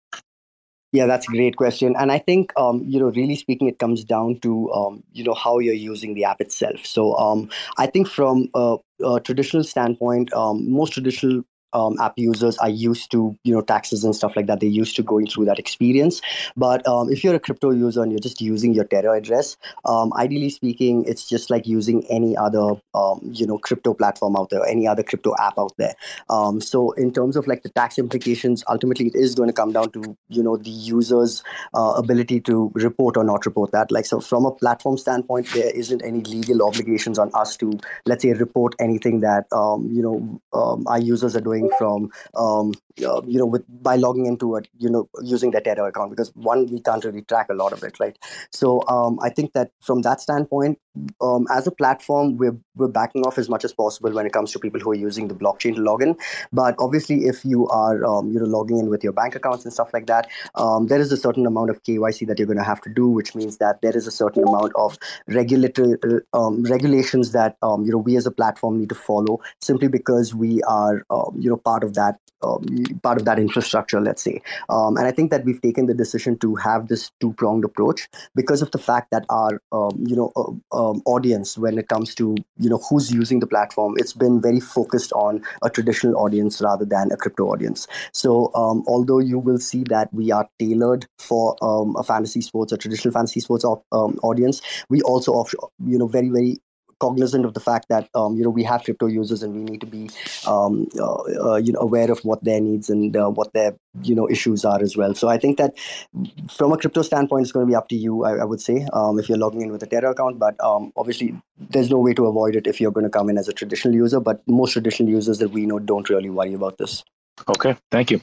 S4: Yeah, that's a great question, and I think um, you know, really speaking, it comes down to um, you know how you're using the app itself. So um, I think from a, a traditional standpoint, um, most traditional um, app users are used to you know taxes and stuff like that. They're used to going through that experience. But um, if you're a crypto user and you're just using your terra address um, ideally speaking it's just like using any other um, you know crypto platform out there any other crypto app out there. Um, so in terms of like the tax implications ultimately it is going to come down to you know the user's uh, ability to report or not report that. Like so from a platform standpoint there isn't any legal obligations on us to let's say report anything that um, you know our users are doing from um, uh, you know with by logging into it you know using their Terra account because one we can't really track a lot of it right? So um, I think that from that standpoint um, as a platform we're we're backing off as much as possible when it comes to people who are using the blockchain to log in. But obviously if you are um, you know logging in with your bank accounts and stuff like that um, there is a certain amount of KYC that you're going to have to do which means that there is a certain amount of regulatory um, regulations that um, you know we as a platform need to follow simply because we are you you know part of that um, part of that infrastructure let's say. Um, and i think that we've taken the decision to have this two pronged approach because of the fact that our um, you know uh, um, audience when it comes to you know who's using the platform. It's been very focused on a traditional audience rather than a crypto audience. So um, although you will see that we are tailored for um, a fantasy sports a traditional fantasy sports audience we also offer you know very very cognizant of the fact that um, you know we have crypto users and we need to be um, uh, uh, you know aware of what their needs and uh, what their you know issues are as well. So I think that from a crypto standpoint, it's going to be up to you. I, I would say um, if you're logging in with a Terra account, but um, obviously there's no way to avoid it if you're going to come in as a traditional user. But most traditional users that we know don't really worry about this.
S9: Okay, thank you.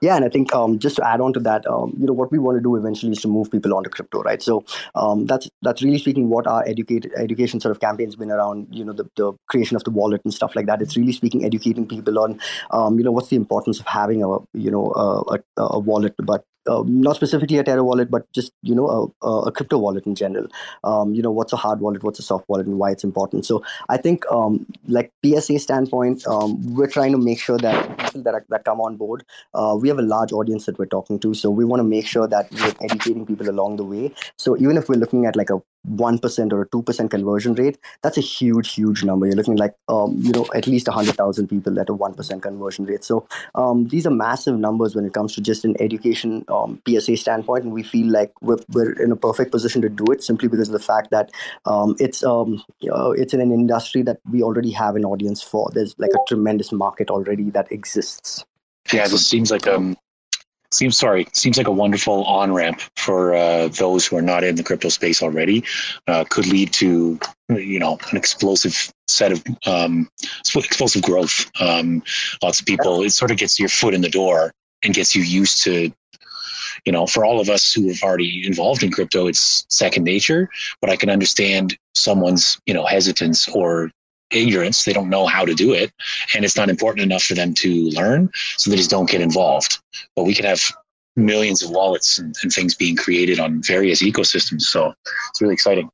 S4: Yeah, and I think um, just to add on to that, um, you know, what we want to do eventually is to move people onto crypto, right? So um, that's that's really speaking what our educate education sort of campaign's been around, you know, the, the creation of the wallet and stuff like that. It's really speaking educating people on, um, you know, what's the importance of having a you know a, a, a wallet, but um, not specifically a Terra wallet, but just you know a, a crypto wallet in general. Um, you know what's a hard wallet, what's a soft wallet, and why it's important. So I think um, like PSA standpoint, um, we're trying to make sure that people that are, that come on board, uh, we have a large audience that we're talking to. So we want to make sure that we're educating people along the way. So even if we're looking at like a 1% or a 2% conversion rate, that's a huge, huge number. You're looking like, um, you know, at least 100,000 people at a 1% conversion rate. So um, these are massive numbers when it comes to just an education um, PSA standpoint. And we feel like we're, we're in a perfect position to do it simply because of the fact that um, it's, um, uh, it's in an industry that we already have an audience for. There's like a tremendous market already that exists.
S9: Yeah, this seems like um, seems sorry seems like a wonderful on ramp for uh, those who are not in the crypto space already. Uh, could lead to you know an explosive set of um, explosive growth. Um, lots of people. It sort of gets your foot in the door and gets you used to. You know, for all of us who have already involved in crypto, it's second nature. But I can understand someone's you know hesitance or ignorance. They don't know how to do it, and it's not important enough for them to learn, so they just don't get involved. But we can have millions of wallets and, and things being created on various ecosystems. So it's really exciting.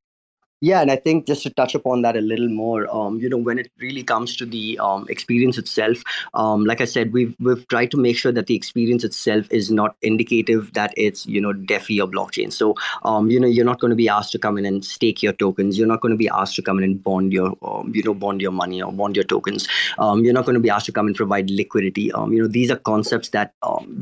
S4: Yeah, and I think just to touch upon that a little more, um, you know, when it really comes to the um, experience itself, um, like I said, we've we've tried to make sure that the experience itself is not indicative that it's you know DeFi or blockchain. So, um, you know, you're not going to be asked to come in and stake your tokens. You're not going to be asked to come in and bond your um, you know bond your money or bond your tokens. Um, you're not going to be asked to come and provide liquidity. you know, these are concepts that,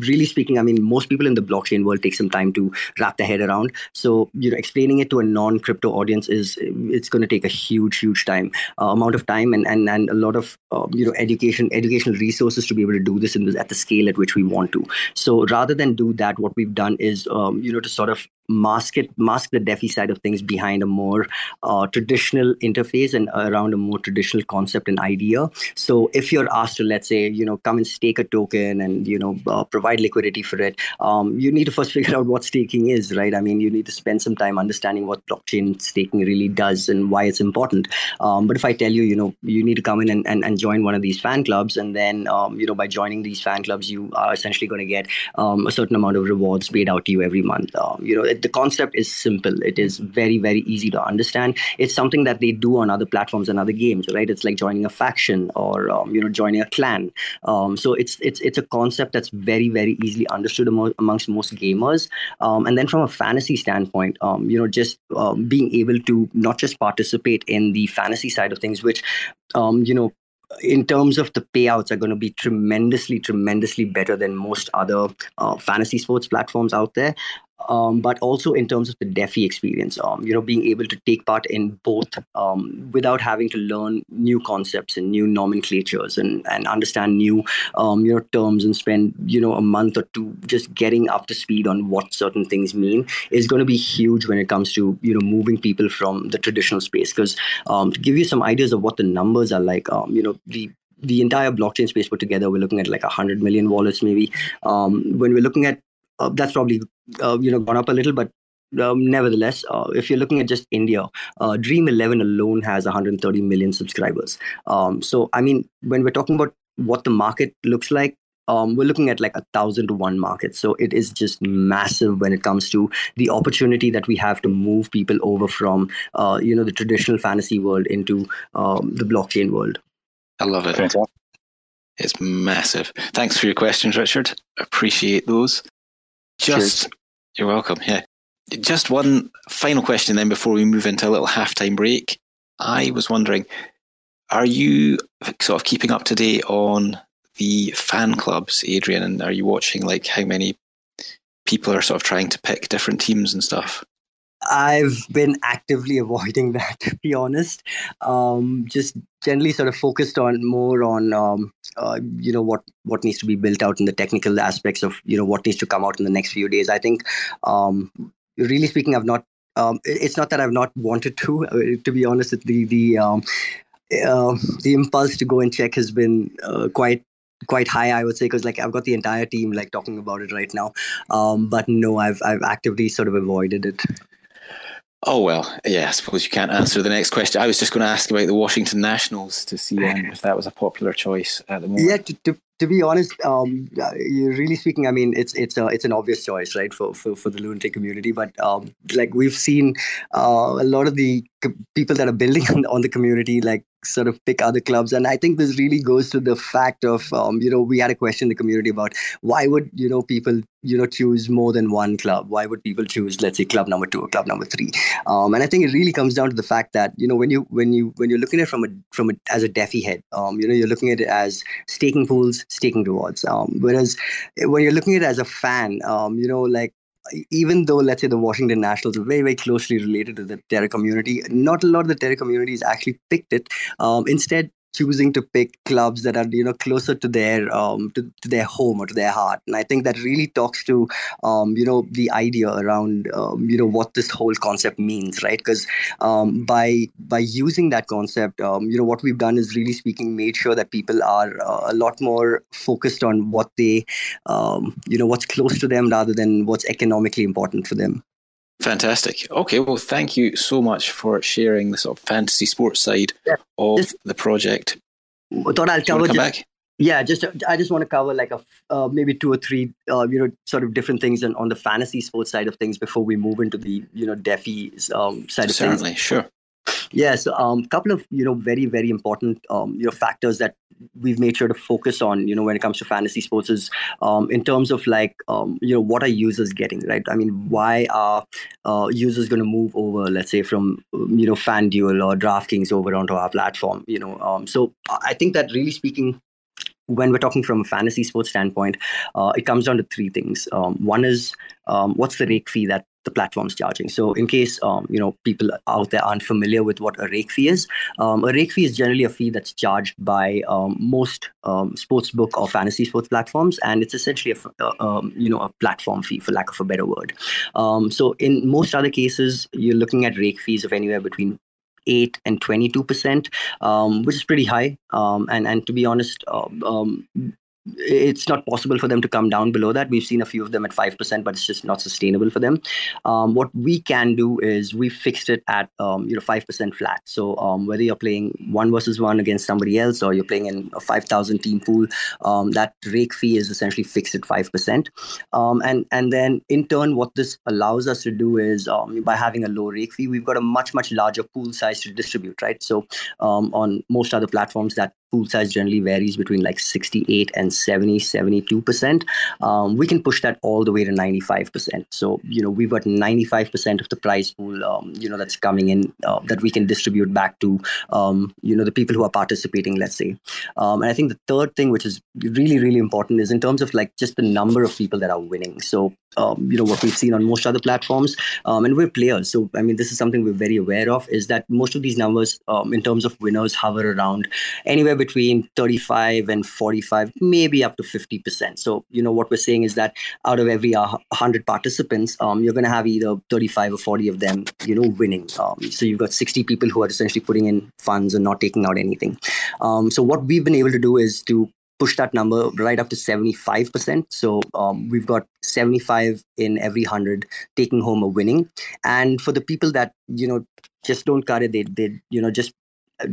S4: really speaking, I mean, most people in the blockchain world take some time to wrap their head around. So, you know, explaining it to a non-crypto audience is it's going to take a huge huge time uh, amount of time and and, and a lot of uh, you know education educational resources to be able to do this in at the scale at which we want to. So rather than do that what we've done is um, you know to sort of mask it, mask the DeFi side of things behind a more uh, traditional interface and around a more traditional concept and idea. So if you're asked to, let's say, you know, come and stake a token and you know uh, provide liquidity for it, um, you need to first figure out what staking is, right? I mean, you need to spend some time understanding what blockchain staking really does and why it's important. Um, but if I tell you, you know, you need to come in and, and, and join one of these fan clubs, and then um, you know by joining these fan clubs, you are essentially going to get um, a certain amount of rewards paid out to you every month. Um, you know, it, the concept is simple. It is very very easy to understand. It's something that they do on other platforms and other games, right? It's like joining a faction or um, you know joining a clan. Um, so it's it's it's a concept that's very very easily understood among, amongst most gamers. Um, and then from a fantasy standpoint, um, you know, just um, being able to not just participate in the fantasy side of things, which um, you know in terms of the payouts are going to be tremendously tremendously better than most other uh, fantasy sports platforms out there um, but also in terms of the DeFi experience, um, you know, being able to take part in both um, without having to learn new concepts and new nomenclatures and, and understand new, um, you know, terms and spend, you know, a month or two just getting up to speed on what certain things mean is going to be huge when it comes to, you know, moving people from the traditional space. Because um, to give you some ideas of what the numbers are like, um, you know, the the entire blockchain space put together, we're looking at like 100 million wallets maybe. Um, when we're looking at uh, that's probably uh, you know gone up a little, but um, nevertheless, uh, if you're looking at just India, uh, Dream 11 alone has 130 million subscribers. Um, so, I mean, when we're talking about what the market looks like, um, we're looking at like a thousand to one market. So it is just massive when it comes to the opportunity that we have to move people over from, uh, you know, the traditional fantasy world into um, the blockchain world.
S2: I love it. It's massive. Thanks for your questions, Richard. Appreciate those. Just, Cheers. you're welcome. Yeah. Just one final question then before we move into a little halftime break. I was wondering, are you sort of keeping up to date on the fan clubs, Adrian? And are you watching like how many people are sort of trying to pick different teams and stuff?
S4: I've been actively avoiding that, to be honest. Um, just generally sort of focused on more on um, uh, you know what what needs to be built out in the technical aspects of you know what needs to come out in the next few days. I think, um, really speaking, I've not. Um, it's not that I've not wanted to. Uh, to be honest, the the uh, the impulse to go and check has been uh, quite quite high i would say because like i've got the entire team like talking about it right now um, but no i've i've actively sort of avoided it
S2: Oh well, yeah. I suppose you can't answer the next question. I was just going to ask about the Washington Nationals to see um, if that was a popular choice at the moment.
S4: Yeah, to, to, to be honest, um, really speaking, I mean, it's it's a, it's an obvious choice, right, for for, for the lunatic community. But um, like we've seen, uh, a lot of the people that are building on, on the community, like sort of pick other clubs. And i think this really goes to the fact of um, you know we had a question in the community about why would you know people you know choose more than one club? Why would people choose let's say club number two or club number three? Um, and i think it really comes down to the fact that you know when you when you when you're looking at it from a from a as a DeFi head um, you know you're looking at it as staking pools staking rewards. Um, whereas when you're looking at it as a fan um, you know like even though let's say the Washington Nationals are very very closely related to the Terra community, not a lot of the Terra communities actually picked it. Um, instead, choosing to pick clubs that are you know closer to their um, to, to, their home or to their heart. And i think that really talks to um, you know the idea around um, you know what this whole concept means right? Because um, by by using that concept um, you know what we've done is really speaking made sure that people are uh, a lot more focused on what they um, you know what's close to them rather than what's economically important for them
S2: Fantastic. Okay, well, thank you so much for sharing the sort of fantasy sports side yeah. of just, the project.
S4: I thought I'll cover just, back? Yeah, just I just want to cover like a uh, maybe two or three uh, you know sort of different things on, on the fantasy sports side of things before we move into the you know DeFi um, side of
S2: Certainly,
S4: things.
S2: Certainly, sure.
S4: Yes, a um, couple of you know very very important um, you know factors that we've made sure to focus on you know when it comes to fantasy sports is um, in terms of like um, you know what are users getting right? I mean why are uh, users going to move over let's say from you know fanduel or draftkings over onto our platform you know um, so i think that really speaking when we're talking from a fantasy sports standpoint, uh, it comes down to three things. Um, one is um, what's the rake fee that the platform's charging. So, in case um, you know people out there aren't familiar with what a rake fee is, um, a rake fee is generally a fee that's charged by um, most um, sports book or fantasy sports platforms, and it's essentially a uh, um, you know a platform fee, for lack of a better word. Um, so, in most other cases, you're looking at rake fees of anywhere between 8 and 22 percent, um, which is pretty high. Um, and and to be honest, uh, um, it's not possible for them to come down below that. We've seen a few of them at 5%, but it's just not sustainable for them. Um, what we can do is we fixed it at um, you know 5% flat. So um, whether you're playing one versus one against somebody else or you're playing in a 5,000 team pool, um, that rake fee is essentially fixed at 5%. Um, and, and then in turn, what this allows us to do is um, by having a low rake fee, we've got a much, much larger pool size to distribute, right? So on most other platforms, that pool size generally varies between like 68 and 70 72% um, we can push that all the way to 95% so you know we've got 95% of the prize pool um, you know that's coming in uh, that we can distribute back to um, you know the people who are participating let's say. Um, and i think the third thing which is really really important is in terms of like just the number of people that are winning. So um, you know what we've seen on most other platforms um, and we're players. So i mean this is something we're very aware of is that most of these numbers um, in terms of winners hover around anywhere between 35 and 45 maybe up to 50% so you know what we're saying is that out of every 100 participants um, you're going to have either 35 or 40 of them you know winning um, so you've got 60 people who are essentially putting in funds and not taking out anything um, so what we've been able to do is to push that number right up to 75%. So um, we've got 75 in every 100 taking home a winning. And for the people that, you know, just don't cut it, they, they you know, just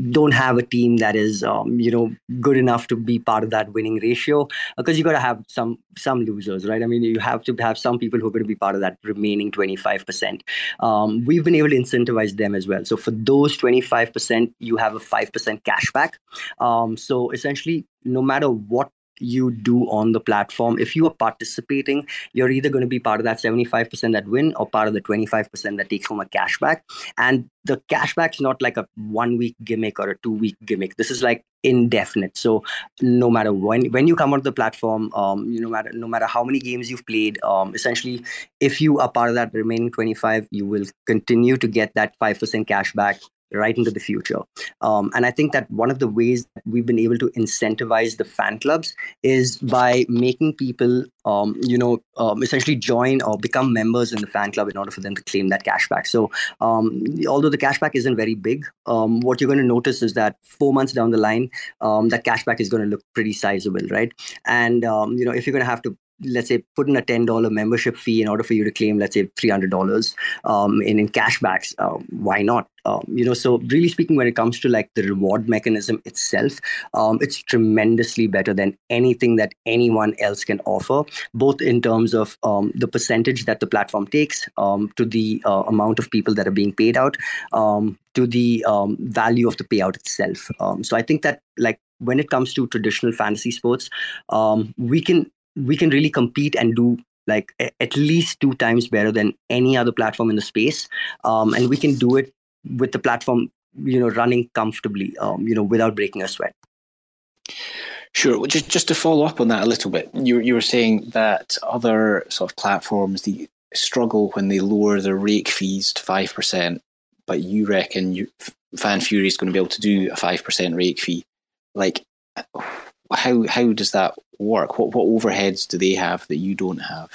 S4: don't have a team that is um, you know good enough to be part of that winning ratio because you got to have some some losers right? I mean you have to have some people who are going to be part of that remaining 25% um, we've been able to incentivize them as well. So for those 25% you have a 5% cashback. Um, so essentially no matter what you do on the platform. If you are participating, you're either going to be part of that 75% that win or part of the 25% that takes home a cashback. And the cashback's not like a one week gimmick or a two week gimmick. This is like indefinite. So no matter when when you come onto the platform, um, you no matter no matter how many games you've played, um, essentially, if you are part of that remaining 25, you will continue to get that 5% cashback right into the future. Um, and I think that one of the ways that we've been able to incentivize the fan clubs is by making people, um, you know, um, essentially join or become members in the fan club in order for them to claim that cashback. So, um, although the cashback isn't very big, um, what you're going to notice is that four months down the line, um, that cashback is going to look pretty sizable, right? And you know, if you're going to have to let's say put in a $10 membership fee in order for you to claim let's say $300 um, in, in cashbacks uh, why not? Um, you know so really speaking when it comes to like the reward mechanism itself um, it's tremendously better than anything that anyone else can offer both in terms of um, the percentage that the platform takes um, to the uh, amount of people that are being paid out um, to the um, value of the payout itself. So i think that like when it comes to traditional fantasy sports we can we can really compete and do like at least two times better than any other platform in the space um, and we can do it with the platform you know running comfortably um, you know without breaking a sweat
S2: Sure. Just just to follow up on that a little bit, you you were saying that other sort of platforms the struggle when they lower their rake fees to five percent, but you reckon you, Fan Fury is going to be able to do a five percent rake fee. Like, how how does that work? What what overheads do they have that you don't have?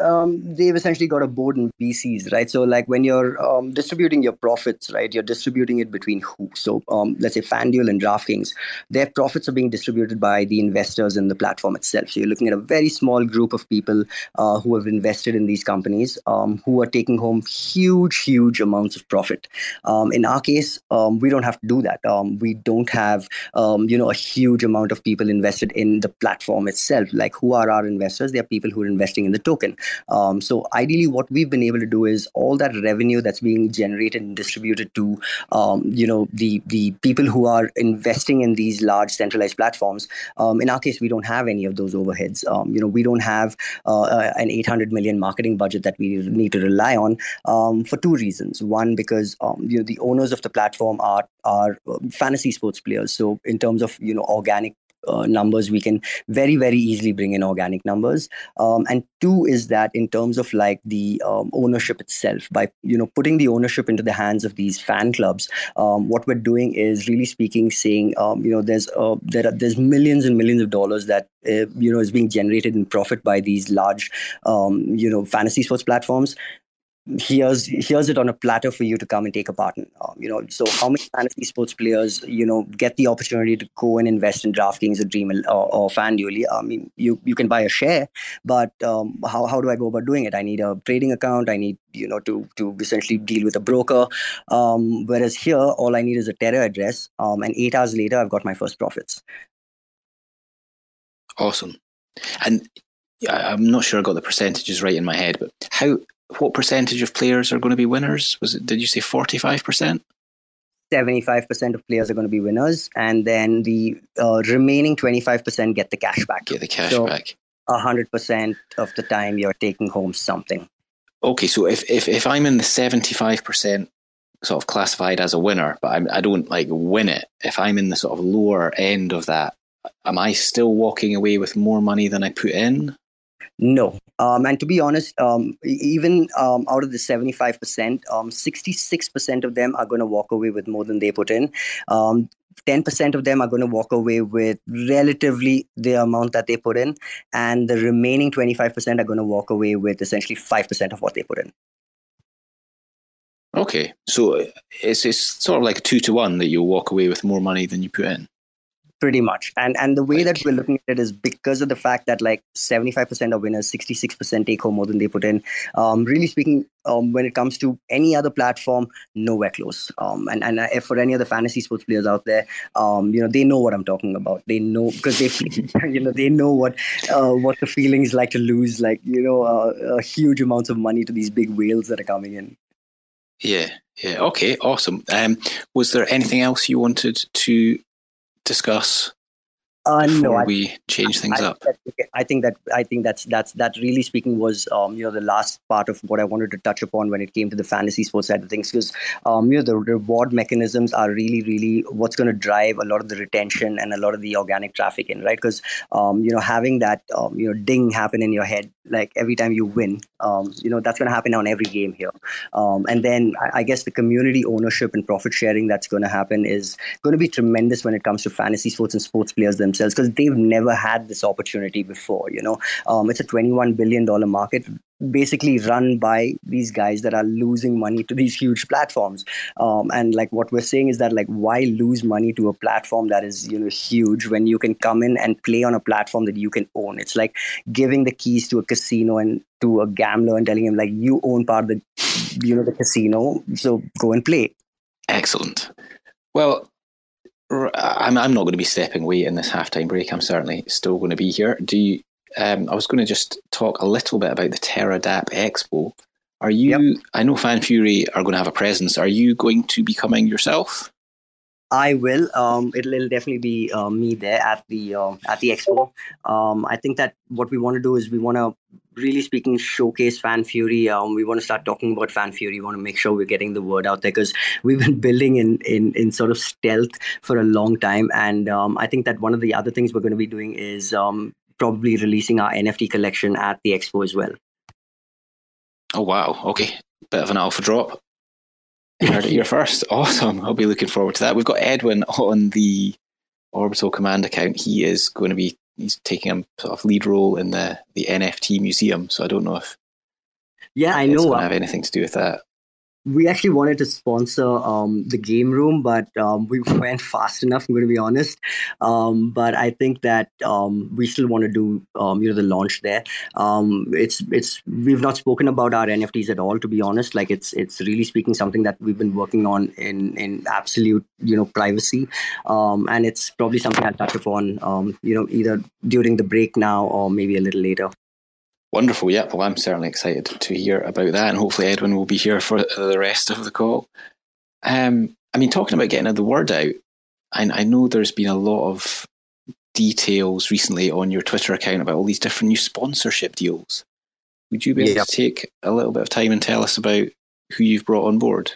S4: Um, they've essentially got a board in VCs, right? So, like when you're um, distributing your profits, right, you're distributing it between who? So, um, let's say FanDuel and DraftKings, their profits are being distributed by the investors in the platform itself. So, you're looking at a very small group of people uh, who have invested in these companies um, who are taking home huge, huge amounts of profit. Um, in our case, um, we don't have to do that. we don't have, you know, a huge amount of people invested in the platform itself. Like, who are our investors? They are people who are investing in the token. Um, so ideally, what we've been able to do is all that revenue that's being generated and distributed to, um, you know, the the people who are investing in these large centralized platforms. Um, in our case, we don't have any of those overheads. Um, you know, we don't have uh, an 800 million marketing budget that we need to rely on um, for two reasons. One, because um, you know the owners of the platform are are fantasy sports players. So in terms of you know organic uh, numbers we can very very easily bring in organic numbers. Um, and two is that in terms of like the um, ownership itself by you know putting the ownership into the hands of these fan clubs um, what we're doing is really speaking saying um, you know there's uh, there are, there's millions and millions of dollars that uh, you know is being generated in profit by these large um, you know fantasy sports platforms here's here's it on a platter for you to come and take a part in. Um, you know, so how many fantasy sports players you know get the opportunity to go and invest in DraftKings or Dream or, or FanDuel? I mean, you you can buy a share, but um, how how do I go about doing it? I need a trading account. I need you know to to essentially deal with a broker. Um, whereas here, all I need is a Terra address, um, and eight hours later, I've got my first profits.
S2: Awesome, and I'm not sure I got the percentages right in my head, but how what percentage of players are going to be winners? Was it? Did you say forty five percent?
S4: 75% of players are going to be winners and then the uh, remaining 25% get the cash back
S2: get the cash
S4: so
S2: back
S4: 100% of the time you're taking home something
S2: okay so if if, if i'm in the 75% sort of classified as a winner but I'm, i don't like win it if i'm in the sort of lower end of that am i still walking away with more money than i put in
S4: no. Um, and to be honest, um, even um, out of the 75%, um, 66% of them are going to walk away with more than they put in. 10% um, of them are going to walk away with relatively the amount that they put in. And the remaining 25% are going to walk away with essentially 5% of what they put in.
S2: Okay. So it's, it's sort of like two to one that you'll walk away with more money than you put in
S4: pretty much. And and the way that we're looking at it is because of the fact that like 75% of winners 66% take home more than they put in. Um, really speaking um, when it comes to any other platform nowhere close. Um, and and if for any other fantasy sports players out there um, you know they know what i'm talking about. They know because they you know they know what uh, what the feeling is like to lose like you know uh, a huge amounts of money to these big whales that are coming in.
S2: Yeah yeah. Okay awesome. Um, was there anything else you wanted to discuss
S4: uh,
S2: before
S4: no, I,
S2: we change things
S4: I,
S2: up?
S4: I think that I think that's that's that really speaking was um, you know the last part of what I wanted to touch upon when it came to the fantasy sports side of things because um, you know the reward mechanisms are really really what's going to drive a lot of the retention and a lot of the organic traffic in right because um, you know having that um, you know ding happen in your head like every time you win um, you know that's going to happen on every game here um, and then I, I guess the community ownership and profit sharing that's going to happen is going to be tremendous when it comes to fantasy sports and sports players themselves because they've never had this opportunity before. You know, um, it's a twenty-one billion dollar market basically run by these guys that are losing money to these huge platforms um, and like what we're saying is that like why lose money to a platform that is you know huge when you can come in and play on a platform that you can own it's like giving the keys to a casino and to a gambler and telling him like you own part of the you know the casino so go and play
S2: excellent well I'm, I'm not going to be stepping away in this halftime break. I'm certainly still going to be here. Do you? Um, I was going to just talk a little bit about the TerraDApp Expo. Are you? Yep. I know Fan Fury are going to have a presence. Are you going to be coming yourself?
S4: I will. Um, it'll, it'll definitely be uh, me there at the uh, at the expo. Um, I think that what we want to do is we want to really speaking showcase fan fury um, we want to start talking about fan fury we want to make sure we're getting the word out there because we've been building in, in in sort of stealth for a long time and um, i think that one of the other things we're going to be doing is um, probably releasing our nft collection at the expo as well.
S2: Oh wow. Okay. Bit of an alpha drop. You heard it here first. Awesome. I'll be looking forward to that. We've got edwin on the orbital command account. He is going to be he's taking a sort of lead role in the the NFT museum. So I don't know if
S4: yeah, I know.
S2: have anything to do with that
S4: we actually wanted to sponsor um, the game room, but um, we went fast enough. I'm going to be honest, um, but I think that um, we still want to do um, you know the launch there. Um, it's it's we've not spoken about our NFTs at all, to be honest. Like it's it's really speaking something that we've been working on in in absolute you know privacy, and it's probably something I'll touch upon you know either during the break now or maybe a little later.
S2: Wonderful. Yeah. Well, I'm certainly excited to hear about that. And hopefully, Edwin will be here for the rest of the call. Um, I mean, talking about getting the word out, I, I know there's been a lot of details recently on your Twitter account about all these different new sponsorship deals. Would you be able yeah. to take a little bit of time and tell us about who you've brought on board?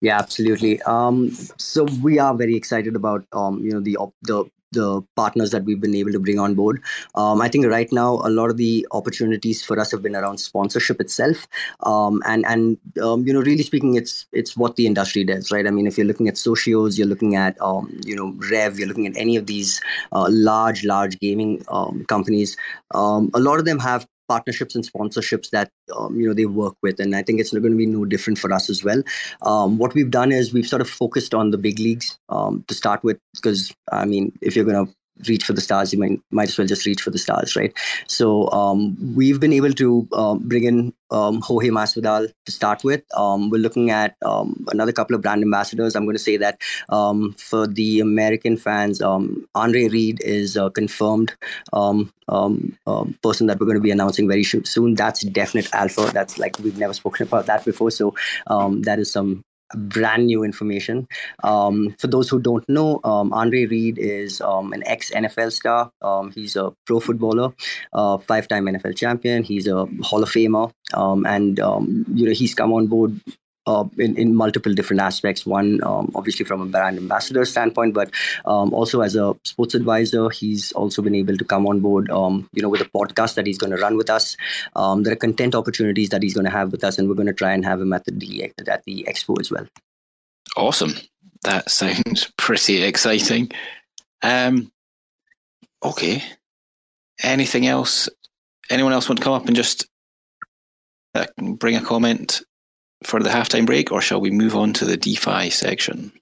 S4: Yeah, absolutely. Um, so we are very excited about um, you know the the the partners that we've been able to bring on board. Um, I think right now a lot of the opportunities for us have been around sponsorship itself, um, and and um, you know really speaking, it's it's what the industry does, right? I mean, if you're looking at socios, you're looking at um, you know Rev, you're looking at any of these uh, large large gaming um, companies. Um, a lot of them have partnerships and sponsorships that um, you know they work with and i think it's going to be no different for us as well. Um, what we've done is we've sort of focused on the big leagues um, to start with because i mean if you're going to reach for the stars, you might might as well just reach for the stars, right? So um, we've been able to um, bring in um, Jorge Masvidal to start with. Um, we're looking at um, another couple of brand ambassadors. I'm going to say that um, for the American fans, Andre Reed is a confirmed person that we're going to be announcing very soon. That's definite alpha. That's like we've never spoken about that before. So that is some brand new information. Um, for those who don't know, um, Andre Reed is um, an ex NFL star. Um, he's a pro footballer, uh, five time NFL champion. He's a Hall of Famer, um, and um, you know he's come on board uh, in, in multiple different aspects. One, um, obviously, from a brand ambassador standpoint, but um, also as a sports advisor, he's also been able to come on board, um, you know, with a podcast that he's going to run with us. Um, there are content opportunities that he's going to have with us, and we're going to try and have him at the at the expo as well.
S2: Awesome. That sounds pretty exciting. Um, okay. Anything else? Anyone else want to come up and just uh, bring a comment for the halftime break, or shall we move on to the DeFi section?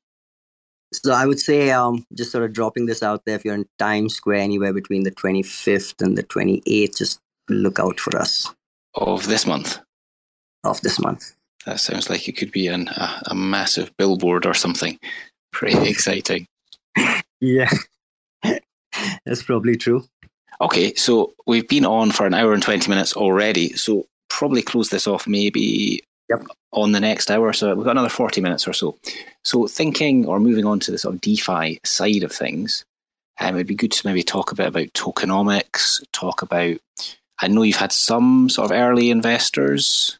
S4: So I would say, um, just sort of dropping this out there, if you're in Times Square anywhere between the 25th and the 28th, just look out for us.
S2: Of this month?
S4: Of this month.
S2: That sounds like it could be an, a, a massive billboard or something. Pretty exciting.
S4: yeah, that's probably true.
S2: Okay, so we've been on for an hour and 20 minutes already. So probably close this off maybe
S4: Yep.
S2: on the next hour. So we've got another 40 minutes or so. So thinking or moving on to the sort of DeFi side of things, um, it'd be good to maybe talk a bit about tokenomics, talk about, I know you've had some sort of early investors.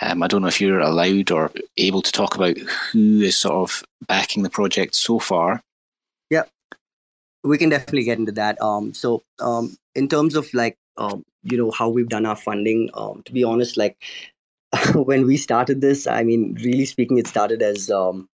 S2: Um, I don't know if you're allowed or able to talk about who is sort of backing the project so far.
S4: Yep. We can definitely get into that. Um, so um, in terms of like, um, you know, how we've done our funding, um, to be honest, like when we started this, I mean, really speaking, it started as um,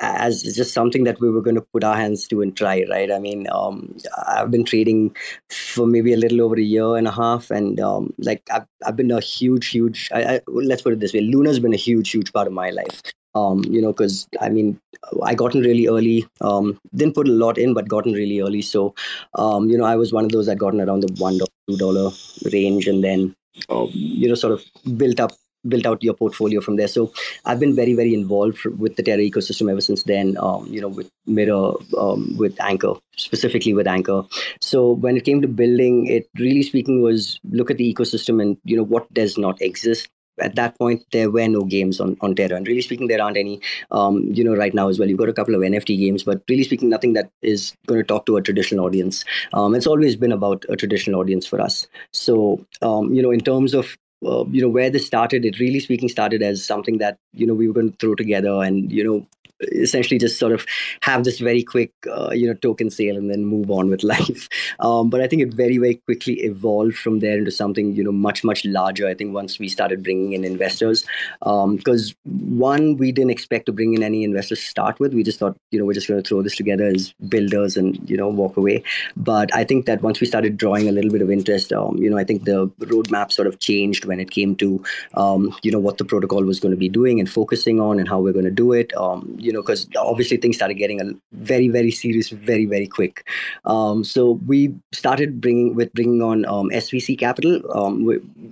S4: as just something that we were going to put our hands to and try, right? I mean, um, I've been trading for maybe a little over a year and a half, and um, like I've, I've been a huge, huge. I, I, let's put it this way: Luna's been a huge, huge part of my life. Um, you know, because I mean, I gotten really early. Um, didn't put a lot in, but gotten really early. So, um, you know, I was one of those that gotten around the one dollar, two dollar range, and then, uh, you know, sort of built up built out your portfolio from there. So I've been very, very involved with the Terra ecosystem ever since then. Um, you know, with Mirror, um, with Anchor, specifically with Anchor. So when it came to building, it really speaking was look at the ecosystem and you know what does not exist. At that point, there were no games on, on Terra, and really speaking, there aren't any. Um, you know, right now as well, you've got a couple of NFT games, but really speaking, nothing that is going to talk to a traditional audience. Um, it's always been about a traditional audience for us. So, um, you know, in terms of uh, you know where this started it really speaking started as something that you know we were going to throw together and you know essentially just sort of have this very quick uh, you know token sale and then move on with life. Um, but i think it very very quickly evolved from there into something you know much much larger i think once we started bringing in investors. Because um, one we didn't expect to bring in any investors to start with. We just thought you know we're just going to throw this together as builders and you know walk away. But i think that once we started drawing a little bit of interest um, you know i think the roadmap sort of changed when it came to um, you know what the protocol was going to be doing and focusing on and how we're going to do it. Um, you know, because obviously things started getting a very, very serious, very, very quick. Um, so we started bringing with bringing on um, SVC Capital, um,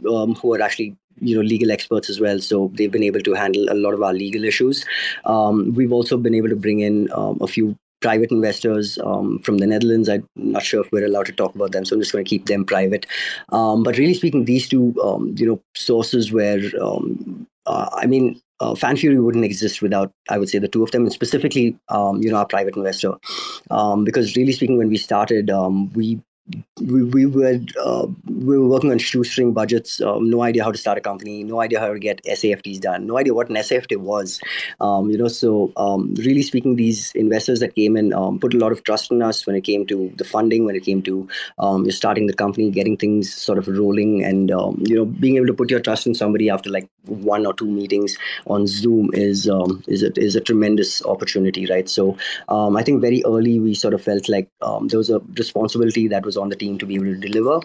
S4: um, who are actually you know legal experts as well so they've been able to handle a lot of our legal issues um, we've also been able to bring in um, a few private investors um, from the Netherlands. I'm not sure if we're allowed to talk about them, so I'm just going to keep them private. Um, but really speaking, these two, um, you know, sources where uh, I mean, uh, Fan Fury wouldn't exist without, I would say, the two of them, and specifically, um, you know, our private investor. Um, because really speaking, when we started, um, we we, we were uh, we were working on shoestring budgets. Um, no idea how to start a company. No idea how to get SAFTs done. No idea what an SAFT was. Um, you know, so um, really speaking, these investors that came in um, put a lot of trust in us when it came to the funding, when it came to um, starting the company, getting things sort of rolling, and um, you know, being able to put your trust in somebody after like one or two meetings on Zoom is is a, is a tremendous opportunity, right? So I think very early we sort of felt like there was a responsibility that was on the team to be able to deliver.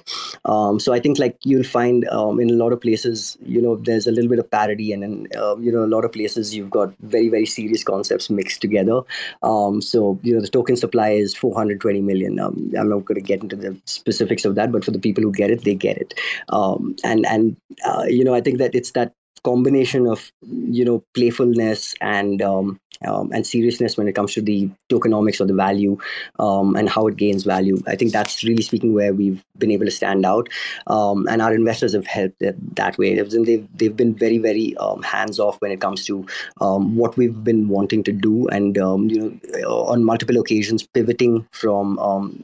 S4: Um, so I think like you'll find um, in a lot of places, you know, there's a little bit of parody, and in uh, you know a lot of places you've got very very serious concepts mixed together. Um, so you know the token supply is 420 million. Um, I'm not going to get into the specifics of that, but for the people who get it, they get it. Um, and and uh, you know I think that it's that combination of you know playfulness and um, um, and seriousness when it comes to the tokenomics or the value um, and how it gains value. I think that's really speaking where we've been able to stand out, um, and our investors have helped that way. They've they've been very very um, hands off when it comes to um, what we've been wanting to do, and you know on multiple occasions pivoting from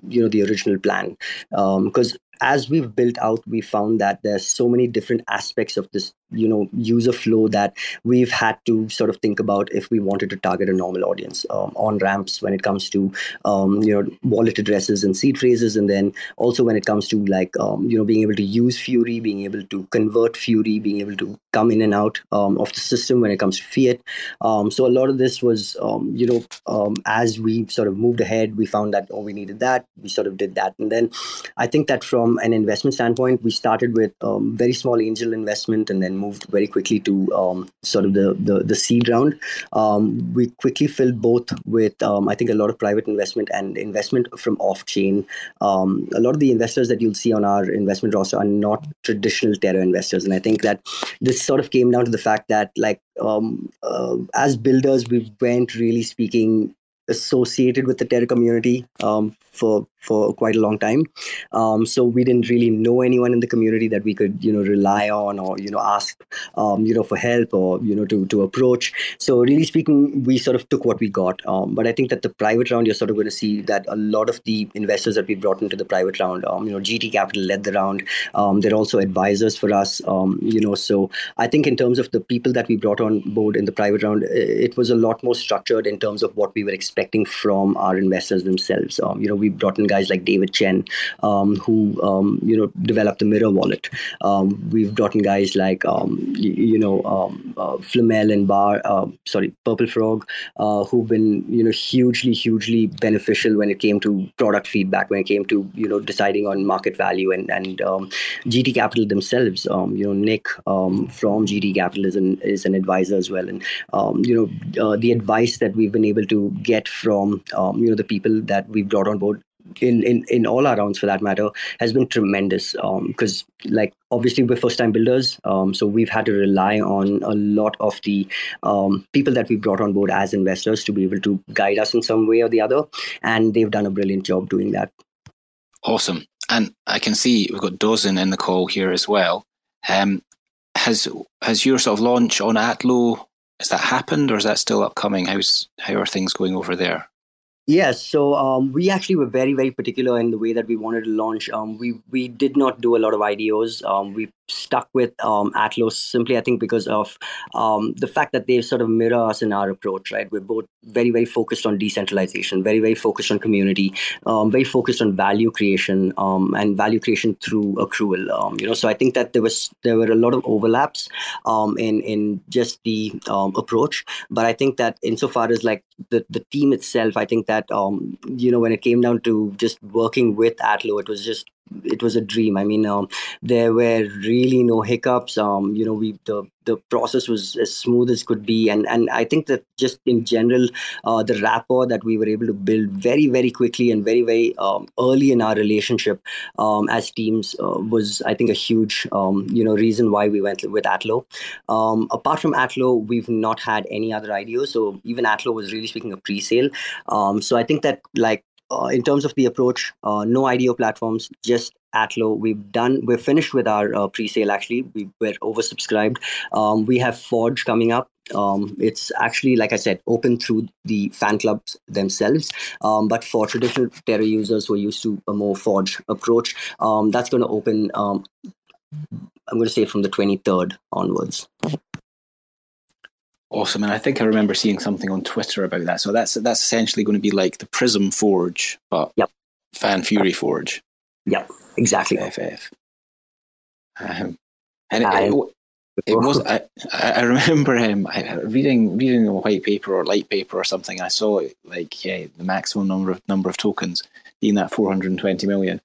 S4: you know the original plan because as we've built out we found that there's so many different aspects of this you know user flow that we've had to sort of think about if we wanted to target a normal audience um, on ramps when it comes to um, you know wallet addresses and seed phrases and then also when it comes to like um, you know being able to use fury being able to convert fury being able to come in and out um, of the system when it comes to fiat. Um, so a lot of this was um, you know as we sort of moved ahead we found that oh we needed that we sort of did that. And then i think that from an investment standpoint we started with very small angel investment and then moved very quickly to um, sort of the, the, the seed round. Um, we quickly filled both with, um, I think, a lot of private investment and investment from off chain. Um, a lot of the investors that you'll see on our investment roster are not traditional Terra investors. And I think that this sort of came down to the fact that, like, um, uh, as builders, we weren't really speaking associated with the Terra community um, for for quite a long time. Um, so we didn't really know anyone in the community that we could, you know, rely on or you know ask, um, you know, for help or you know to to approach. So really speaking, we sort of took what we got. Um, but I think that the private round, you're sort of going to see that a lot of the investors that we brought into the private round, um, you know, GT Capital led the round. Um, they're also advisors for us, um, you know. So I think in terms of the people that we brought on board in the private round, it was a lot more structured in terms of what we were expecting from our investors themselves. you know, we brought in guys like David Chen, um, who um, you know developed the Mirror wallet. Um, we've gotten guys like um, you, you, know um, uh, Flamel and Bar, uh, sorry, Purple Frog, uh, who've been you know hugely, hugely beneficial when it came to product feedback, when it came to you know deciding on market value, and and GT Capital themselves. you know, Nick from GT Capital is an is an advisor as well, and you know uh, the advice that we've been able to get from you know the people that we've brought on board in, in, in all our rounds for that matter has been tremendous because um, like obviously we're first time builders um, so we've had to rely on a lot of the um, people that we've brought on board as investors to be able to guide us in some way or the other and they've done a brilliant job doing that.
S2: Awesome. And i can see we've got Dozin in the call here as well. Um, has has your sort of launch on atlo has that happened or is that still upcoming? How's how are things going over there
S4: Yes, so um, we actually were very, very particular in the way that we wanted to launch. Um, we we did not do a lot of IDOs. Um, we stuck with um, Atlos simply, I think, because of um, the fact that they sort of mirror us in our approach. Right, we're both very, very focused on decentralization, very, very focused on community, um, very focused on value creation and value creation through accrual. you know, so I think that there was there were a lot of overlaps in in just the approach, but I think that insofar as like the the team itself, I think that um, you know when it came down to just working with Atlo, it was just it was a dream. I mean, um, there were really no hiccups. Um, you know, we the the process was as smooth as could be, and and I think that just in general, uh, the rapport that we were able to build very very quickly and very very um, early in our relationship um, as teams uh, was I think a huge um, you know reason why we went with Atlo. Um, apart from Atlo, we've not had any other IDO, so even Atlo was really speaking a pre-sale. So I think that like uh, in terms of the approach, uh, no IDO platforms, just Atlo. We've done, we're finished with our uh, pre-sale. Actually, we were oversubscribed. Um, we have Forge coming up. um, it's actually, like I said, open through the fan clubs themselves. Um, but for traditional Terra users who are used to a more Forge approach, um, that's going to open. Um, I'm going to say from the 23rd onwards.
S2: Awesome, and I think I remember seeing something on Twitter about that. So that's that's essentially going to be like the Prism Forge, but
S4: yep.
S2: Fan Fury Forge.
S4: Yep, exactly.
S2: FF. Um, and it, it, it, was. I, I remember him um, reading reading a white paper or light paper or something. I saw like yeah, the maximum number of number of tokens being that 420 million.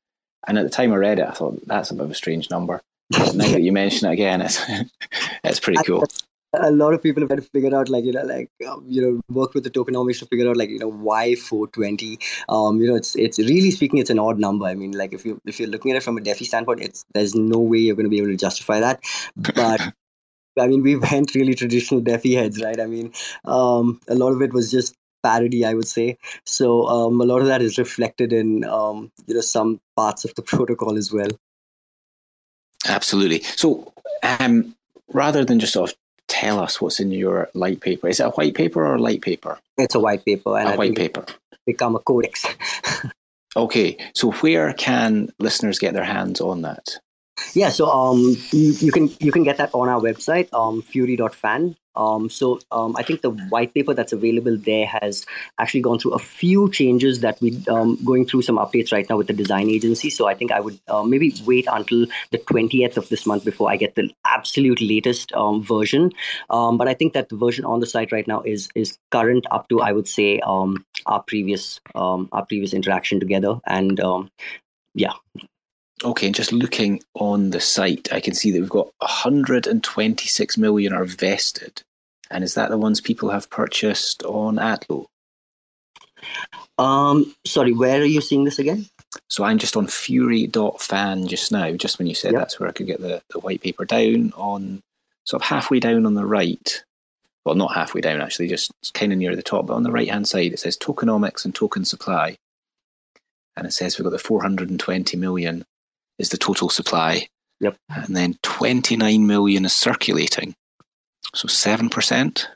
S2: And at the time I read it, I thought that's a bit of a strange number. Now that you mention it again, it's it's pretty cool
S4: a lot of people have had to figure out like you know like um, you know work with the tokenomics to figure out like you know why 420 um you know it's it's really speaking it's an odd number. I mean like if you if you're looking at it from a defi standpoint it's there's no way you're going to be able to justify that. But i mean we went really traditional defi heads right? I mean um a lot of it was just parody i would say. So um a lot of that is reflected in um you know some parts of the protocol as well.
S2: Absolutely. So um rather than just sort of tell us what's in your light paper. Is it a white paper or a light paper?
S4: It's a white paper.
S2: And a I white paper.
S4: Become a codex.
S2: okay, so where can listeners get their hands on that?
S4: Yeah, so um, you, you can you can get that on our website, um, fury.fan. Um, so um, I think the white paper that's available there has actually gone through a few changes that we um, going through some updates right now with the design agency. So I think I would uh, maybe wait until the 20th of this month before I get the absolute latest um, version. Um, but I think that the version on the site right now is is current up to I would say um, our previous our previous interaction together, and yeah,
S2: Okay, and just looking on the site, I can see that we've got 126 million are vested. And is that the ones people have purchased on Atlo?
S4: Um, sorry, where are you seeing this again?
S2: So I'm just on fury.fan just now, just when you said yep. that's where I could get the, the white paper down on sort of halfway down on the right. Well, not halfway down actually, just kind of near the top, but on the right hand side it says tokenomics and token supply. And it says we've got the 420 million is the total supply.
S4: Yep.
S2: And then 29 million is circulating. So 7%.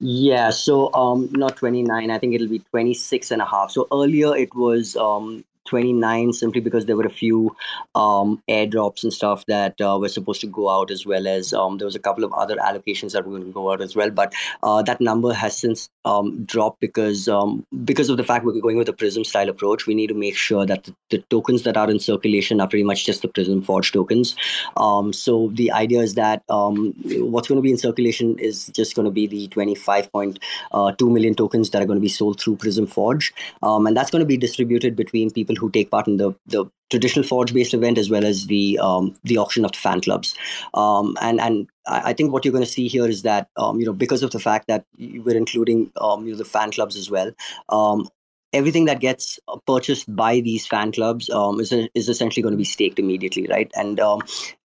S4: Yeah, so um, not 29. I think it'll be 26 and a half. So earlier it was um, 29 simply because there were a few um, airdrops and stuff that uh, were supposed to go out as well as um, there was a couple of other allocations that were going to go out as well. But uh, that number has since um, dropped because um, because of the fact we're going with a prism style approach. We need to make sure that the, the tokens that are in circulation are pretty much just the prism forge tokens. Um, so the idea is that um, what's going to be in circulation is just going to be the 25.2 uh, tokens that are going to be sold through prism forge. And that's going to be distributed between people people who take part in the the traditional forge based event as well as the um, the auction of the fan clubs um, and and I think what you're going to see here is that um, you know because of the fact that we're including um, you know the fan clubs as well um, everything that gets purchased by these fan clubs um, is, is essentially going to be staked immediately right and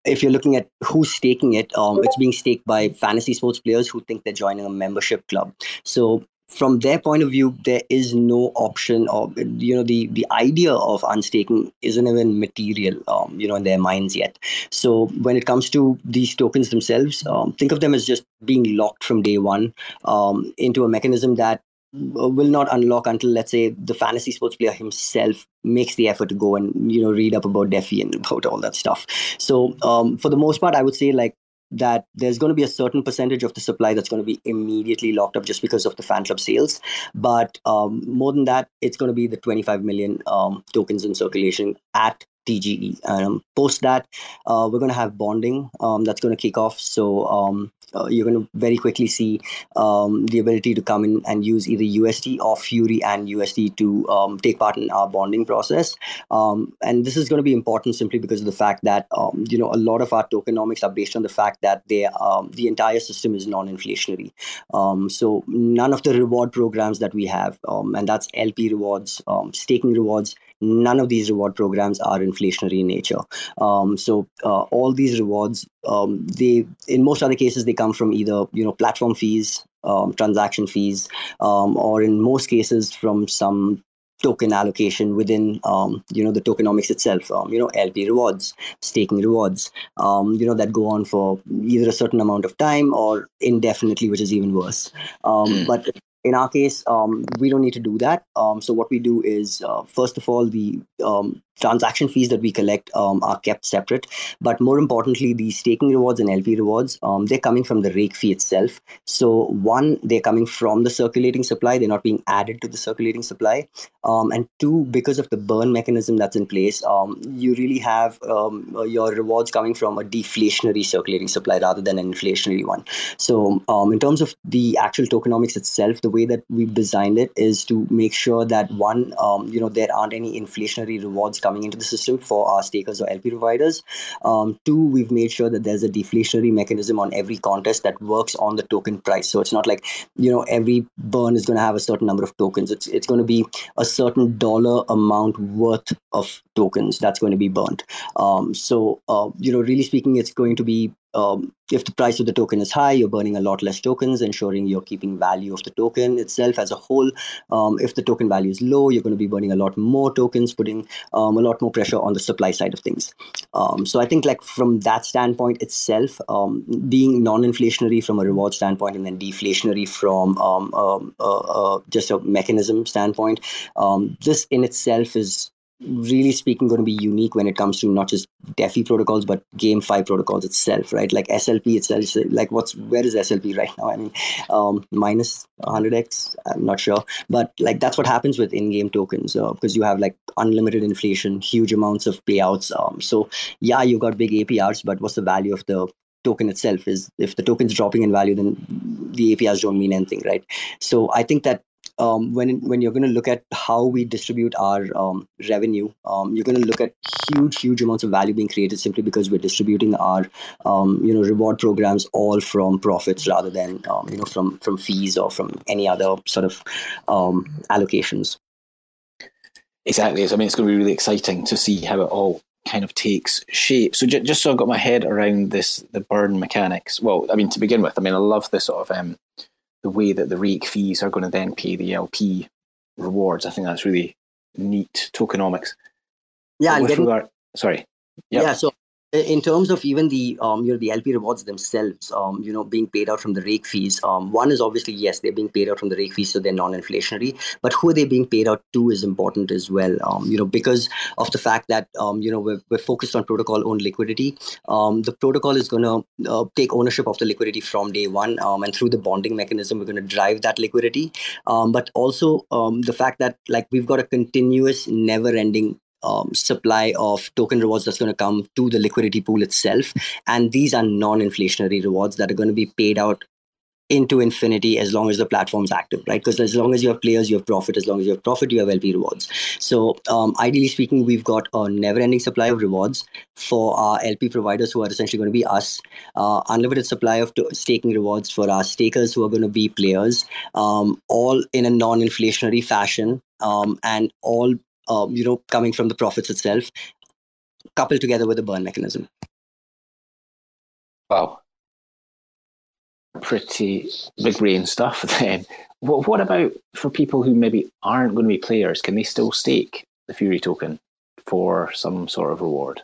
S4: if you're looking at who's staking it, um, it's being staked by fantasy sports players who think they're joining a membership club. So from their point of view, there is no option or you know the the idea of unstaking isn't even material, um, you know, in their minds yet. So when it comes to these tokens themselves, um, think of them as just being locked from day one um, into a mechanism that will not unlock until let's say the fantasy sports player himself makes the effort to go and you know read up about defi and about all that stuff so um, for the most part i would say like that there's going to be a certain percentage of the supply that's going to be immediately locked up just because of the fan club sales. But um, more than that, it's going to be the 25 million um, tokens in circulation at TGE. Um, post that, uh, we're going to have bonding um, that's going to kick off. So um, uh, you're going to very quickly see um, the ability to come in and use either USD or Fury and USD to um, take part in our bonding process. Um, and this is going to be important simply because of the fact that um, you know a lot of our tokenomics are based on the fact that they um, the entire system is non-inflationary. Um, so none of the reward programs that we have, and that's LP rewards, staking rewards, none of these reward programs are inflationary in nature. Um, so uh, all these rewards, um, they in most other cases they come from either you know platform fees, um, transaction fees, um, or in most cases from some token allocation within um, you know the tokenomics itself um, you know lp rewards staking rewards um, you know that go on for either a certain amount of time or indefinitely which is even worse mm. but in our case, um, we don't need to do that. Um, so what we do is, uh, first of all, the um, transaction fees that we collect um, are kept separate. But more importantly, the staking rewards and LP rewards, um, they're coming from the rake fee itself. So one, they're coming from the circulating supply. They're not being added to the circulating supply. Um, and two, because of the burn mechanism that's in place, um, you really have um, your rewards coming from a deflationary circulating supply rather than an inflationary one. So um, in terms of the actual tokenomics itself, the way that we've designed it is to make sure that one, you know, there aren't any inflationary rewards coming into the system for our stakers or LP providers. Um, two, we've made sure that there's a deflationary mechanism on every contest that works on the token price. So it's not like you know every burn is going to have a certain number of tokens. It's it's going to be a certain dollar amount worth of tokens that's going to be burnt. Um, so uh, you know, really speaking, it's going to be um, if the price of the token is high, you're burning a lot less tokens, ensuring you're keeping value of the token itself as a whole. Um, if the token value is low, you're going to be burning a lot more tokens, putting um, a lot more pressure on the supply side of things. Um, so I think, like from that standpoint itself, um, being non-inflationary from a reward standpoint, and then deflationary from um, uh, uh, just a mechanism standpoint, this in itself is really speaking going to be unique when it comes to not just defi protocols but GameFi protocols itself right? Like slp itself like what's where is slp right now? I mean um, minus 100x i'm not sure. But like that's what happens with in-game tokens uh, because you have like unlimited inflation huge amounts of payouts um, so yeah you got big aprs but what's the value of the token itself is if the token's dropping in value then the aprs don't mean anything right? So i think that um, when when you're going to look at how we distribute our um, revenue, um, you're going to look at huge, huge amounts of value being created simply because we're distributing our um, you know reward programs all from profits rather than um, you know from from fees or from any other sort of um, allocations.
S2: Exactly. I mean, it's going to be really exciting to see how it all kind of takes shape. So j- just so I've got my head around this, the burn mechanics. Well, I mean, to begin with, I mean, I love the sort of the way that the rake fees are going to then pay the LP rewards. I think that's really neat tokenomics.
S4: Yeah, and getting,
S2: regard, sorry.
S4: Yep. Yeah, so in terms of even the um, you know the LP rewards themselves, um, you know, being paid out from the rake fees. Um, one is obviously yes, they're being paid out from the rake fees, so they're non-inflationary. But who are they being paid out to is important as well. Um, you know, because of the fact that um, you know we're, we're focused on protocol-owned liquidity. Um, the protocol is going to uh, take ownership of the liquidity from day one, and through the bonding mechanism, we're going to drive that liquidity. but also the fact that like we've got a continuous, never-ending um, supply of token rewards that's going to come to the liquidity pool itself. And these are non inflationary rewards that are going to be paid out into infinity as long as the platform's active, right? Because as long as you have players, you have profit. As long as you have profit, you have LP rewards. So, um, ideally speaking, we've got a never-ending supply of rewards for our LP providers, who are essentially going to be us. Uh, unlimited supply of staking rewards for our stakers, who are going to be players, um, all in a non-inflationary fashion, um, and all um, you know, coming from the profits itself, coupled together with the burn mechanism.
S2: Wow. Pretty big brain stuff then. What, what about for people who maybe aren't going to be players? Can they still stake the Fury token for some sort of reward?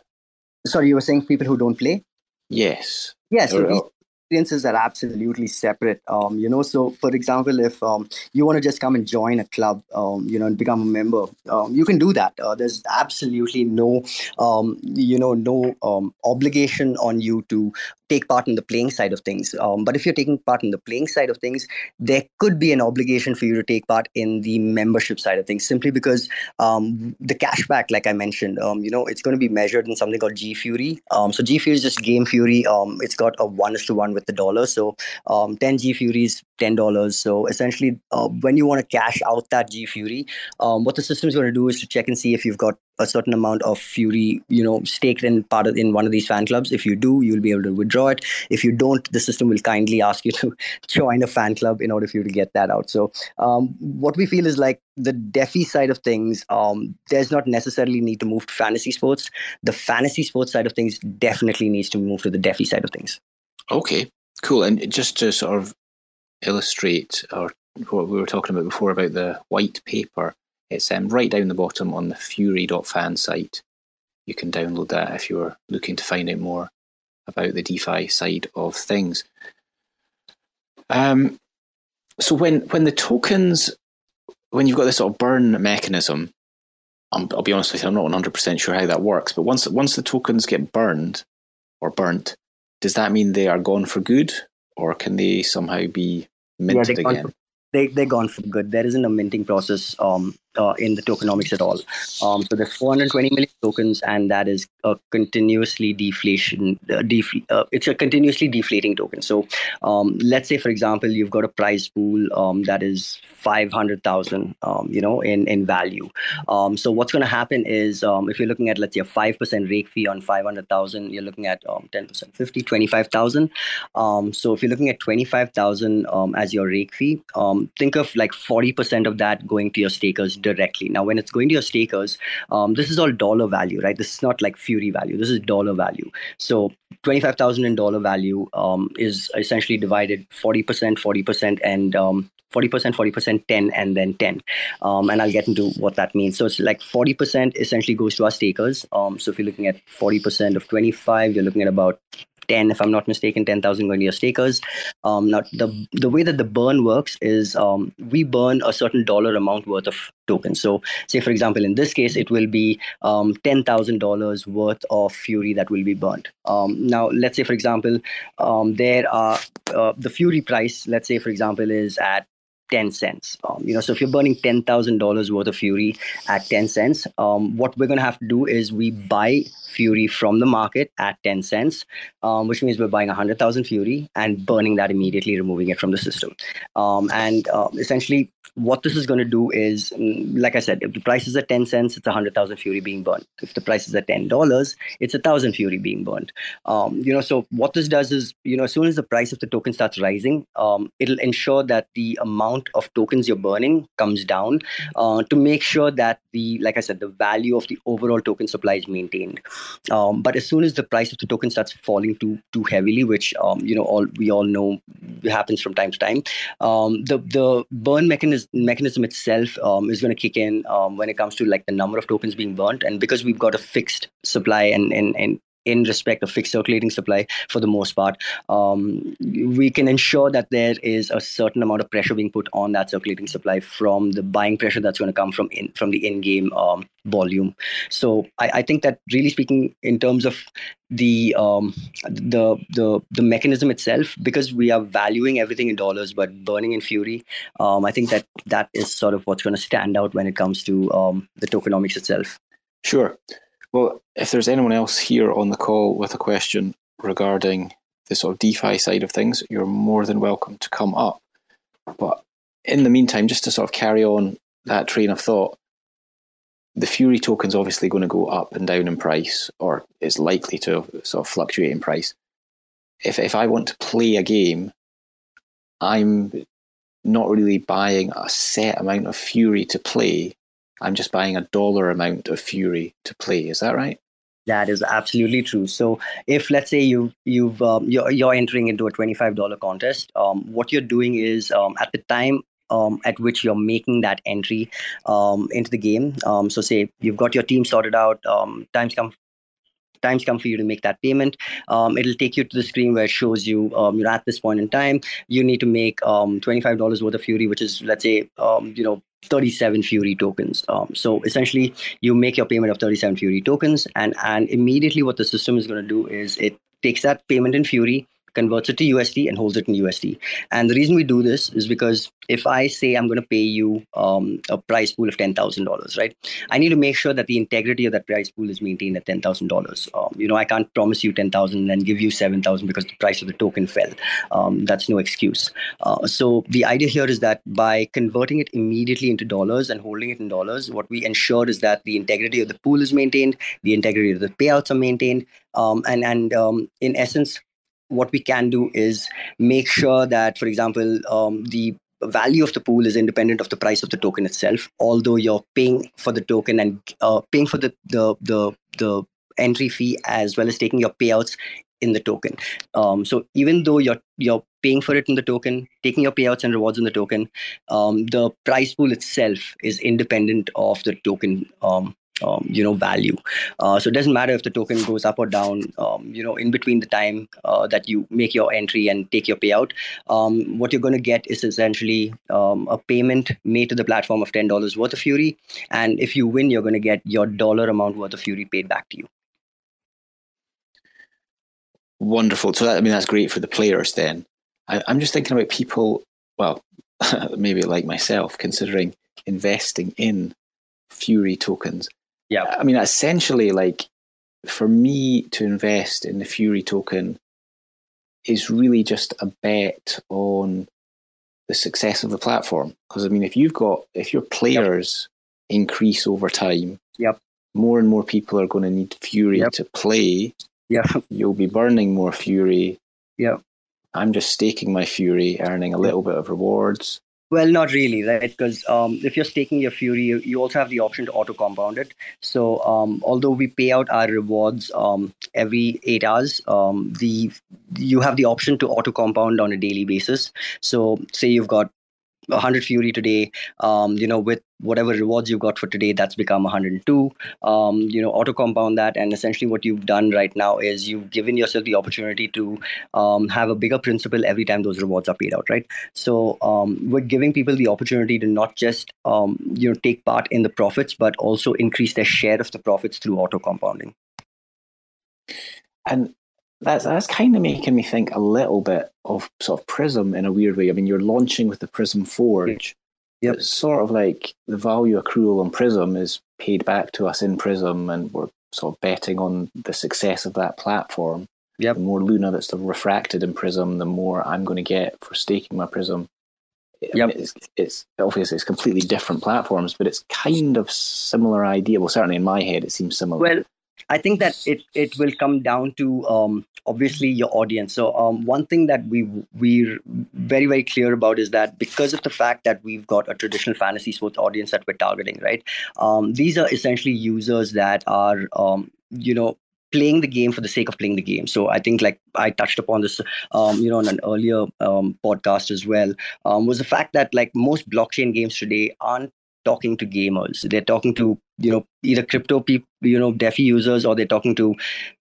S4: Sorry, you were saying people who don't play?
S2: Yes.
S4: Yes. Or, experiences are absolutely separate. Um, you know, so for example, if um, you want to just come and join a club, um, you know, and become a member, um, you can do that. Uh, there's absolutely no, um, you know, no um, obligation on you to take part in the playing side of things. But if you're taking part in the playing side of things, there could be an obligation for you to take part in the membership side of things, simply because the cashback, like I mentioned, you know, it's going to be measured in something called G Fury. So G Fury is just Game Fury. It's got a one to one with the dollar. So um, 10 G Fury is $10. So essentially, uh, when you want to cash out that G Fury, what the system is going to do is to check and see if you've got a certain amount of Fury, you know, staked in part of in one of these fan clubs. If you do, you'll be able to withdraw it. If you don't, the system will kindly ask you to join a fan club in order for you to get that out. So um, what we feel is like the DeFi side of things, um, there's not necessarily need to move to fantasy sports. The fantasy sports side of things definitely needs to move to the DeFi side of things.
S2: Okay, cool. And just to sort of illustrate or what we were talking about before about the white paper It's um, right down the bottom on the Fury.fan site. You can download that if you're looking to find out more about the DeFi side of things. Um, so when when the tokens, when you've got this sort of burn mechanism, i will be honest with you, I'm not 100 percent sure how that works. But once once the tokens get burned or burnt, does that mean they are gone for good, or can they somehow be minted yeah, again?
S4: For, they they're gone for good. There isn't a minting process um, uh, in the tokenomics at all. Um, so there's 420 million tokens, and that is a continuously deflation. Uh, uh, it's a continuously deflating token. So um, let's say, for example, you've got a prize pool um, that is 500,000, um, you know, in in value. Um, so what's going to happen is, um, if you're looking at let's say a five percent rake fee on 500,000, you're looking at 10%, 50, 25,000. so if you're looking at 25,000 as your rake fee, think of like 40% of that going to your stakers directly. Now, when it's going to your stakers, um, this is all dollar value, right? This is not like Fury value. This is dollar value. So 25,000 in dollar value um, is essentially divided 40%, 40%, and um, 40%, 40%, 10, and then 10. Um, and I'll get into what that means. So it's like 40% essentially goes to our stakers. Um, so if you're looking at 40% of 25, you're looking at about 10 if i'm not mistaken 10000 going to your stakers um, now the the way that the burn works is um, we burn a certain dollar amount worth of tokens so say for example in this case it will be um, $10000 worth of fury that will be burned. um, now let's say for example um, there are uh, the fury price let's say for example is at 10 cents. Um, you know, so if you're burning $10,000 worth of Fury at 10 cents, um, what we're going to have to do is we buy Fury from the market at 10 cents, um, which means we're buying 100,000 Fury and burning that immediately, removing it from the system. Um, and uh, essentially, what this is going to do is, mm, like I said, if the price is at 10 cents, it's 100,000 Fury being burned. If the price is at $10, it's a 1,000 Fury being burned. Um, you know, so what this does is, you know, as soon as the price of the token starts rising, it'll ensure that the amount of tokens you're burning comes down uh, to make sure that the, like I said, the value of the overall token supply is maintained. Um, but as soon as the price of the token starts falling too too heavily, which um, you know all we all know happens from time to time, um, the the burn mechanism mechanism itself um, is going to kick in um, when it comes to like the number of tokens being burnt, and because we've got a fixed supply and and and in respect of fixed circulating supply for the most part. Um, we can ensure that there is a certain amount of pressure being put on that circulating supply from the buying pressure that's going to come from in, from the in-game um, volume. So I, I, think that really speaking in terms of the um, the the the mechanism itself, because we are valuing everything in dollars but burning in Fury, um, I think that that is sort of what's going to stand out when it comes to um, the tokenomics itself.
S2: Sure. Well, if there's anyone else here on the call with a question regarding the sort of DeFi side of things, you're more than welcome to come up. But in the meantime, just to sort of carry on that train of thought, the Fury token's obviously going to go up and down in price, or is likely to sort of fluctuate in price. If if I want to play a game, I'm not really buying a set amount of Fury to play. I'm just buying a dollar amount of Fury to play. Is that right?
S4: That is absolutely true. So, if let's say you you've um, you're, you're entering into a twenty five dollar contest, um, what you're doing is um, at the time um, at which you're making that entry um, into the game. Um, so, say you've got your team sorted out, um, times come times come for you to make that payment. Um, it'll take you to the screen where it shows you um, you're at this point in time. You need to make um, $25 worth of Fury, which is let's say you know 37 Fury tokens. Um, so essentially, you make your payment of 37 Fury tokens, and and immediately what the system is going to do is it takes that payment in Fury, converts it to USD and holds it in USD. And the reason we do this is because if I say I'm going to pay you um, a price pool of $10,000, right? I need to make sure that the integrity of that price pool is maintained at $10,000. Um, you know, I can't promise you 10,000 and give you 7,000 because the price of the token fell. Um, that's no excuse. Uh, so the idea here is that by converting it immediately into dollars and holding it in dollars, what we ensure is that the integrity of the pool is maintained, the integrity of the payouts are maintained, um, and and um, in essence, what we can do is make sure that, for example, um, the value of the pool is independent of the price of the token itself. Although you're paying for the token and uh, paying for the, the the the entry fee as well as taking your payouts in the token. Um, so even though you're you're paying for it in the token, taking your payouts and rewards in the token, um, the price pool itself is independent of the token um, um, you know value. Uh, so it doesn't matter if the token goes up or down um, you know in between the time uh, that you make your entry and take your payout. Um, what you're going to get is essentially um, a payment made to the platform of $10 worth of fury. And if you win you're going to get your dollar amount worth of fury paid back to you.
S2: Wonderful. So that, i mean that's great for the players then. I, i'm just thinking about people well maybe like myself considering investing in fury tokens
S4: yeah.
S2: I mean, essentially, like for me to invest in the Fury token is really just a bet on the success of the platform. Because I mean, if you've got if your players yep. increase over time,
S4: yep,
S2: more and more people are going to need Fury yep. to play.
S4: Yeah,
S2: you'll be burning more Fury.
S4: Yeah,
S2: I'm just staking my Fury, earning a little bit of rewards.
S4: Well, not really, right? Because um, if you're staking your Fury, you, also have the option to auto compound it. So, um, although we pay out our rewards um, every eight hours, um, the you have the option to auto compound on a daily basis. So, say you've got 100 fury today. Um, you know with whatever rewards you've got for today that's become 102 um, you know auto compound that and essentially what you've done right now is you've given yourself the opportunity to um, have a bigger principal every time those rewards are paid out right? So um, we're giving people the opportunity to not just um, you know take part in the profits but also increase their share of the profits through auto compounding.
S2: And that's that's kind of making me think a little bit of sort of Prism in a weird way. I mean, you're launching with the Prism Forge.
S4: Yep.
S2: It's sort of like the value accrual on Prism is paid back to us in Prism, and we're sort of betting on the success of that platform.
S4: Yep.
S2: The more Luna that's refracted in Prism, the more I'm going to get for staking my Prism. I
S4: yep.
S2: Mean, it's, it's obviously it's completely different platforms, but it's kind of similar idea. Well, certainly in my head, it seems similar.
S4: Well, I think that it it will come down to um, obviously your audience. So um, one thing that we we're very very clear about is that because of the fact that we've got a traditional fantasy sports audience that we're targeting, right? Um, these are essentially users that are um, you know playing the game for the sake of playing the game. So I think like I touched upon this, um, you know, in an earlier um, podcast as well, um, was the fact that like most blockchain games today aren't talking to gamers. They're talking to you know either crypto people you know defi users or they're talking to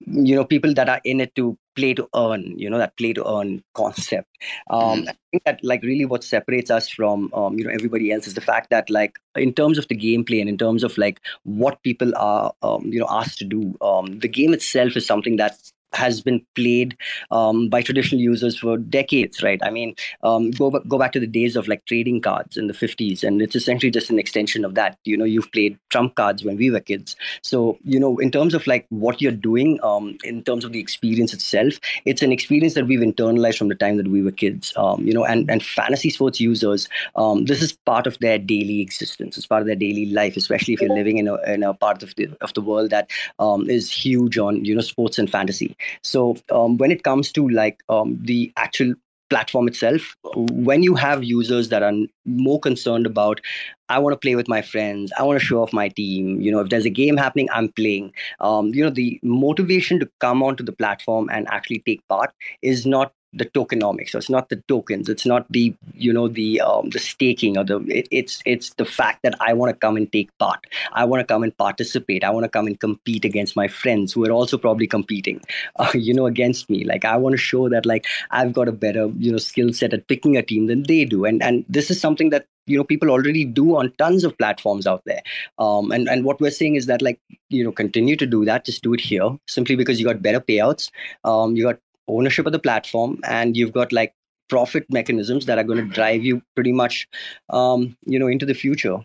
S4: you know people that are in it to play to earn you know that play to earn concept um, mm. i think that like really what separates us from um, you know everybody else is the fact that like in terms of the gameplay and in terms of like what people are um, you know asked to do um, the game itself is something that has been played um, by traditional users for decades, right? I mean, um, go go back to the days of like trading cards in the 50s, and it's essentially just an extension of that. You know, you've played trump cards when we were kids, so you know, in terms of like what you're doing, um, in terms of the experience itself, it's an experience that we've internalized from the time that we were kids. Um, you know, and and fantasy sports users, um, this is part of their daily existence. It's part of their daily life, especially if you're living in a in a part of the of the world that um, is huge on you know sports and fantasy. So um, when it comes to like um, the actual platform itself when you have users that are more concerned about i want to play with my friends i want to show off my team you know if there's a game happening i'm playing um, you know the motivation to come onto the platform and actually take part is not the tokenomics. So it's not the tokens. It's not the you know the um, the staking or the it, it's it's the fact that i want to come and take part. I want to come and participate. I want to come and compete against my friends who are also probably competing uh, you know against me. Like i want to show that like i've got a better you know skill set at picking a team than they do. And and this is something that you know people already do on tons of platforms out there. Um, and and what we're saying is that like you know continue to do that. Just do it here simply because you got better payouts. Um, you got ownership of the platform and you've got like profit mechanisms that are going to drive you pretty much um, you know into the future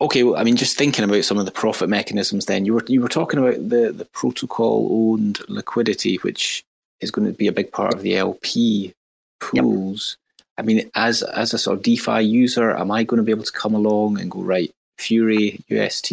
S2: okay well, i mean just thinking about some of the profit mechanisms then you were you were talking about the the protocol owned liquidity which is going to be a big part of the lp pools yep. i mean as as a sort of defi user am i going to be able to come along and go right fury ust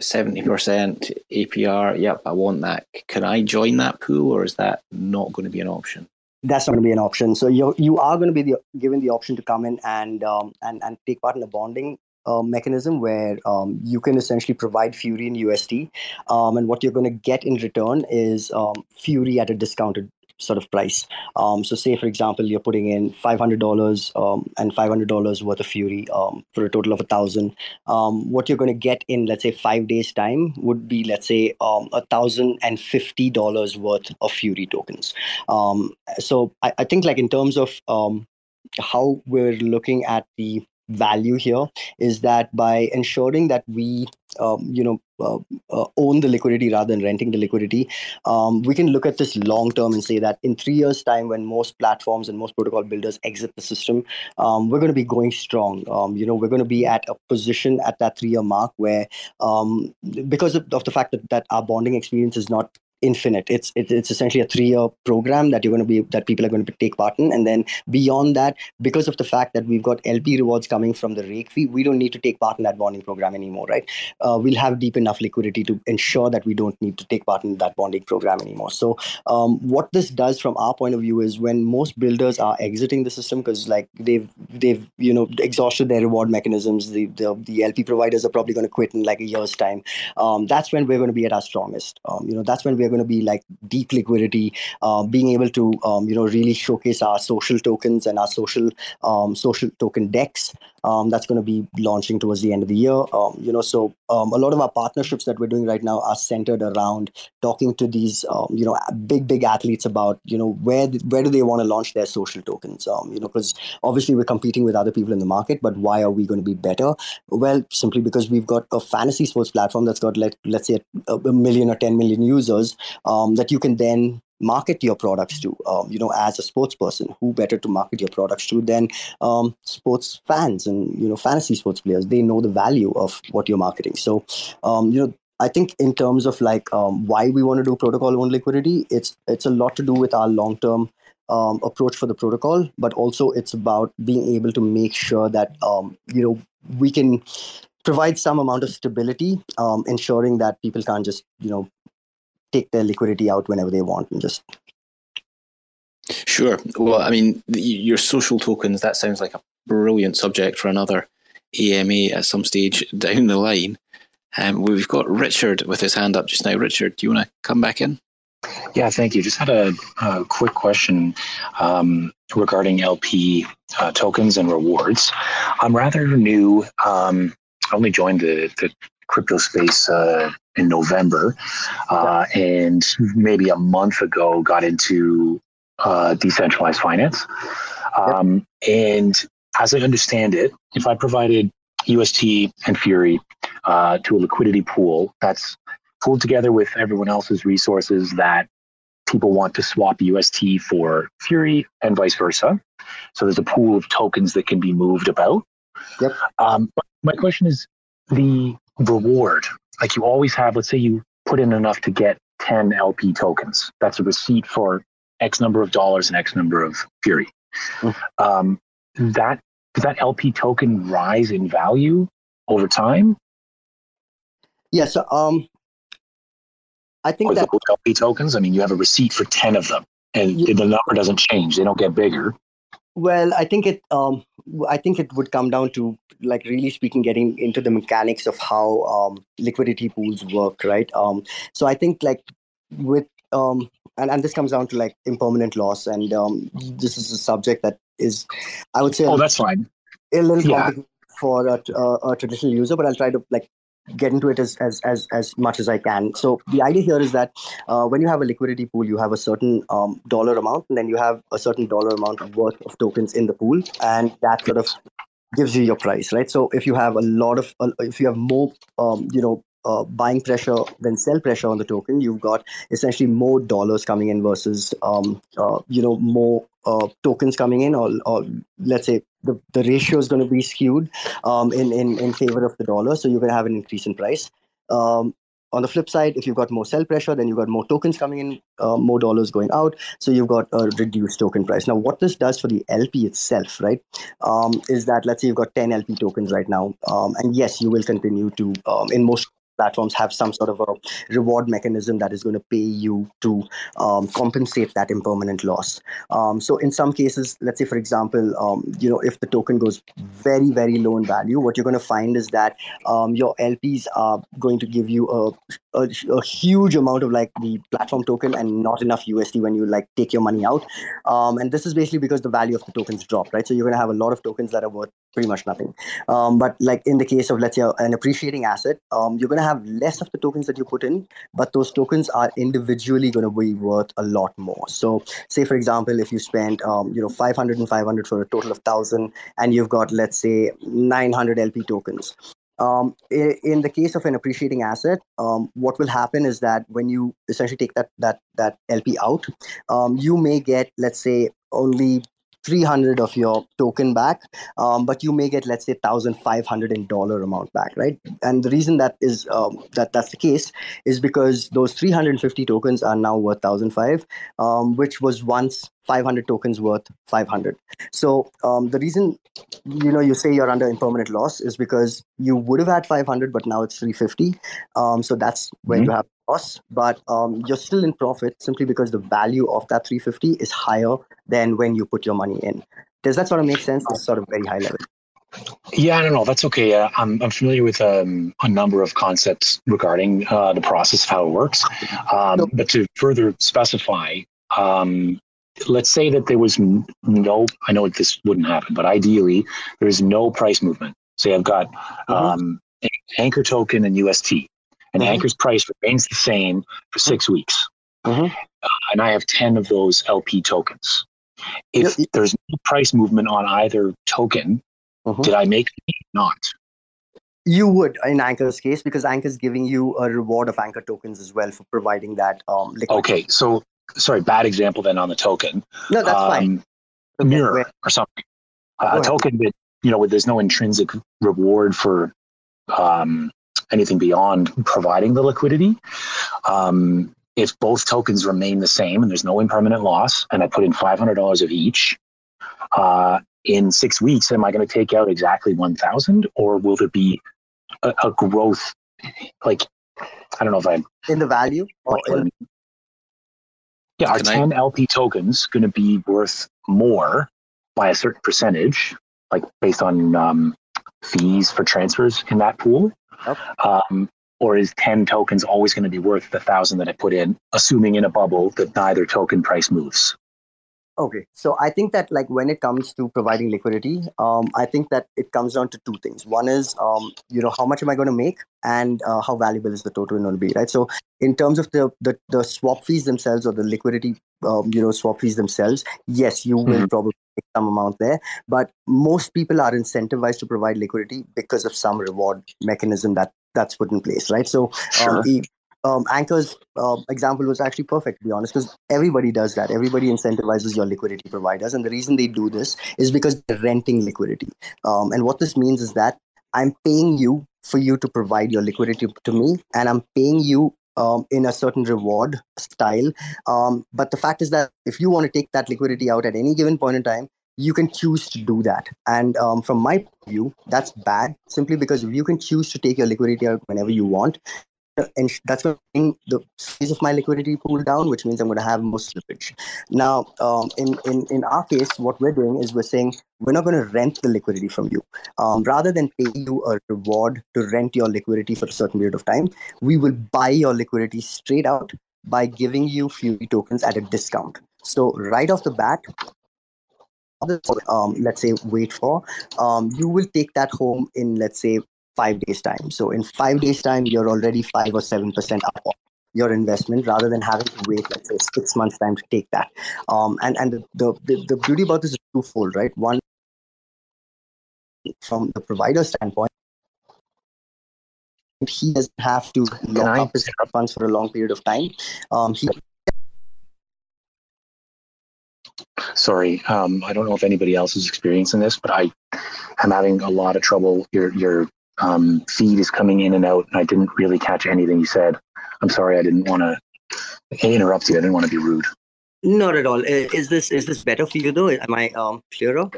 S2: 70% APR. Yep, I want that. Can I join that pool or is that not going to be an option?
S4: That's not going to be an option. So you you are going to be the, given the option to come in and um, and and take part in a bonding uh, mechanism where um, you can essentially provide Fury in USD, um, and what you're going to get in return is um, Fury at a discounted sort of price. Um, so, say for example, you're putting in five hundred dollars um, and five hundred dollars worth of Fury um, for a total of a thousand. Um, what you're going to get in, let's say, five days time would be, let's say, um, a thousand and fifty dollars worth of Fury tokens. Um, so, I, I, think, like in terms of how we're looking at the value here is that by ensuring that we um, you know uh, uh, own the liquidity rather than renting the liquidity. Um, we can look at this long term and say that in three years time when most platforms and most protocol builders exit the system um, we're going to be going strong. Um, you know we're going to be at a position at that three year mark where um, because of, of, the fact that, that our bonding experience is not infinite. It's it, it's essentially a three year program that you're going to be that people are going to take part in, and then beyond that, because of the fact that we've got LP rewards coming from the rake fee, we don't need to take part in that bonding program anymore, right? Uh, we'll have deep enough liquidity to ensure that we don't need to take part in that bonding program anymore. So um, what this does from our point of view is when most builders are exiting the system because like they've they've you know exhausted their reward mechanisms, the the, the LP providers are probably going to quit in like a year's time. Um, that's when we're going to be at our strongest. Um, you know that's when we're to be like deep liquidity, uh, being able to um, you know really showcase our social tokens and our social um, social token DEX. Um, that's going to be launching towards the end of the year. Um, you know, so um, a lot of our partnerships that we're doing right now are centered around talking to these um, you know big big athletes about you know where where do they want to launch their social tokens. you know, because obviously we're competing with other people in the market, but why are we going to be better? Well, simply because we've got a fantasy sports platform that's got let let's say a, a million or ten million users um, that you can then market your products to um, you know as a sports person who better to market your products to than um, sports fans and you know fantasy sports players? They know the value of what you're marketing. So um, you know I think in terms of like um, why we want to do protocol owned liquidity, it's it's a lot to do with our long term um, approach for the protocol, but also it's about being able to make sure that um, you know we can provide some amount of stability, ensuring that people can't just you know take their liquidity out whenever they want and just
S2: Sure. Well, I mean, your social tokens, that sounds like a brilliant subject for another AMA at some stage down the line. Um, we've got Richard with his hand up just now. Richard, do you want to come back in?
S9: Yeah, thank you. Just had a, a quick question um, regarding LP uh, tokens and rewards. I'm rather new. Um, I only joined the, the crypto space uh, in November, uh, and maybe a month ago got into uh, decentralized finance. Um, and as I understand it, if I provided UST and Fury uh, to a liquidity pool that's pulled together with everyone else's resources that people want to swap UST for Fury and vice versa. So there's a pool of tokens that can be moved about.
S4: Yep.
S9: Um, my question is the reward. Like you always have, let's say you put in enough to get 10 LP tokens. That's a receipt for X number of dollars and X number of Fury. Mm. Um, that does that LP token rise in value over time?
S4: Yes. Yeah, so, um, I think or that
S9: LP tokens. I mean, you have a receipt for ten of them, and the number doesn't change; they don't get bigger.
S4: Well, I think it. Um, I think it would come down to, like, really speaking, getting into the mechanics of how um, liquidity pools work, right? Um, so I think, like, with um, and and this comes down to like impermanent loss, and um, this is a subject that is, I would say,
S9: oh, that's fine,
S4: a little yeah. complicated for a, a, a traditional user, but I'll try to like get into it as as as, as much as I can. So the idea here is that uh, when you have a liquidity pool, you have a certain um, dollar amount, and then you have a certain dollar amount worth of tokens in the pool, and that sort of gives you your price, right? So if you have a lot of, uh, if you have more, um, you know, uh, buying pressure than sell pressure on the token, you've got essentially more dollars coming in versus um, uh, you know more uh, tokens coming in, or, or let's say the, the ratio is going to be skewed um, in, in in favor of the dollar, so you're going to have an increase in price. Um, on the flip side, if you've got more sell pressure, then you've got more tokens coming in, uh, more dollars going out. So you've got a reduced token price. Now, what this does for the LP itself, right, um, is that let's say you've got 10 LP tokens right now. Um, and yes, you will continue to, um, in most platforms have some sort of a reward mechanism that is going to pay you to um, compensate that impermanent loss. Um, so in some cases, let's say for example, um, you know, if the token goes very very low in value, what you're going to find is that um, your LPs are going to give you a, a, a huge amount of like the platform token and not enough USD when you like take your money out. Um, and this is basically because the value of the tokens dropped, right? So you're going to have a lot of tokens that are worth pretty much nothing. Um, but like in the case of let's say an appreciating asset, um, you're going to have less of the tokens that you put in, but those tokens are individually going to be worth a lot more. So say for example, if you spend um, you know 500 and 500 for a total of thousand, and you've got let's say 900 LP tokens. Um, in the case of an appreciating asset, um, what will happen is that when you essentially take that that that LP out, um, you may get let's say only 300 of your token back um, but you may get let's say 1500 in dollar amount back right? And the reason that is um, that that's the case is because those 350 tokens are now worth 1005 um, which was once 500 tokens worth 500 so um, the reason you know you say you're under impermanent loss is because you would have had 500 but now it's 350 um, so that's where mm-hmm. you have loss but um, you're still in profit simply because the value of that 350 is higher than when you put your money in does that sort of make sense it's sort of very high level
S9: yeah, I don't know. That's okay. Uh, I'm, I'm familiar with um, a number of concepts regarding uh, the process of how it works. Um, but to further specify, um, let's say that there was no, I know this wouldn't happen, but ideally there is no price movement. Say I've got mm-hmm. um, anchor token and UST, and mm-hmm. anchor's price remains the same for six mm-hmm. weeks. Mm-hmm. Uh, and I have 10 of those LP tokens. If yep. there's no price movement on either token, mm-hmm. did I make not?
S4: You would in Anchor's case because Anchor's giving you a reward of Anchor tokens as well for providing that um, liquidity.
S9: Okay, so sorry, bad example then on the token.
S4: No, that's um, fine.
S9: Okay, mirror or something. Uh, a token that you know, there's no intrinsic reward for um, anything beyond providing the liquidity. Um, if both tokens remain the same and there's no impermanent loss, and I put in five hundred dollars of each, uh, in six weeks, am I going to take out exactly one thousand, or will there be a, a, growth? Like, I don't know if I'm
S4: in the value. Or in,
S9: yeah, are 10 I... LP tokens going to be worth more by a certain percentage, like based on um, fees for transfers in that pool? Okay. Um, or is 10 tokens always going to be worth the thousand that I put in, assuming in a bubble that neither token price moves?
S4: Okay, so I think that like when it comes to providing liquidity, um, I think that it comes down to two things. One is, um, you know, how much am I going to make, and uh, how valuable is the total going to be, right? So in terms of the the, the swap fees themselves or the liquidity, um, you know, swap fees themselves, yes, you will mm-hmm. probably make some amount there, but most people are incentivized to provide liquidity because of some reward mechanism that that's put in place, right? So um, sure um, Anchor's uh, example was actually perfect, to be honest, because everybody does that. Everybody incentivizes your liquidity providers. And the reason they do this is because they're renting liquidity. Um, and what this means is that I'm paying you for you to provide your liquidity to me, and I'm paying you um, in a certain reward style. Um, but the fact is that if you want to take that liquidity out at any given point in time, you can choose to do that. And um, from my view, that's bad simply because if you can choose to take your liquidity out whenever you want, and that's going to the size of my liquidity pool down, which means I'm going to have more slippage. Now, um, in, in, in our case, what we're doing is we're saying we're not going to rent the liquidity from you. Um, rather than pay you a reward to rent your liquidity for a certain period of time, we will buy your liquidity straight out by giving you Fury tokens at a discount. So right off the bat, um, let's say wait for, um, you will take that home in let's say five days time. So in five days time, you're already five or seven percent up on your investment rather than having to wait, let's say, six months time to take that. Um, and and the, the the beauty about this is twofold, right? One, from the provider standpoint, he doesn't have to lock up his funds for a long period of time. Um, he
S9: sorry um, i don't know if anybody else is experiencing this but i am having a lot of trouble your your um, feed is coming in and out, and I didn't really catch anything you said. I'm sorry, I didn't want to interrupt you. I didn't want to be rude.
S4: Not at all. Is this is this better for you though? Am I um, clearer?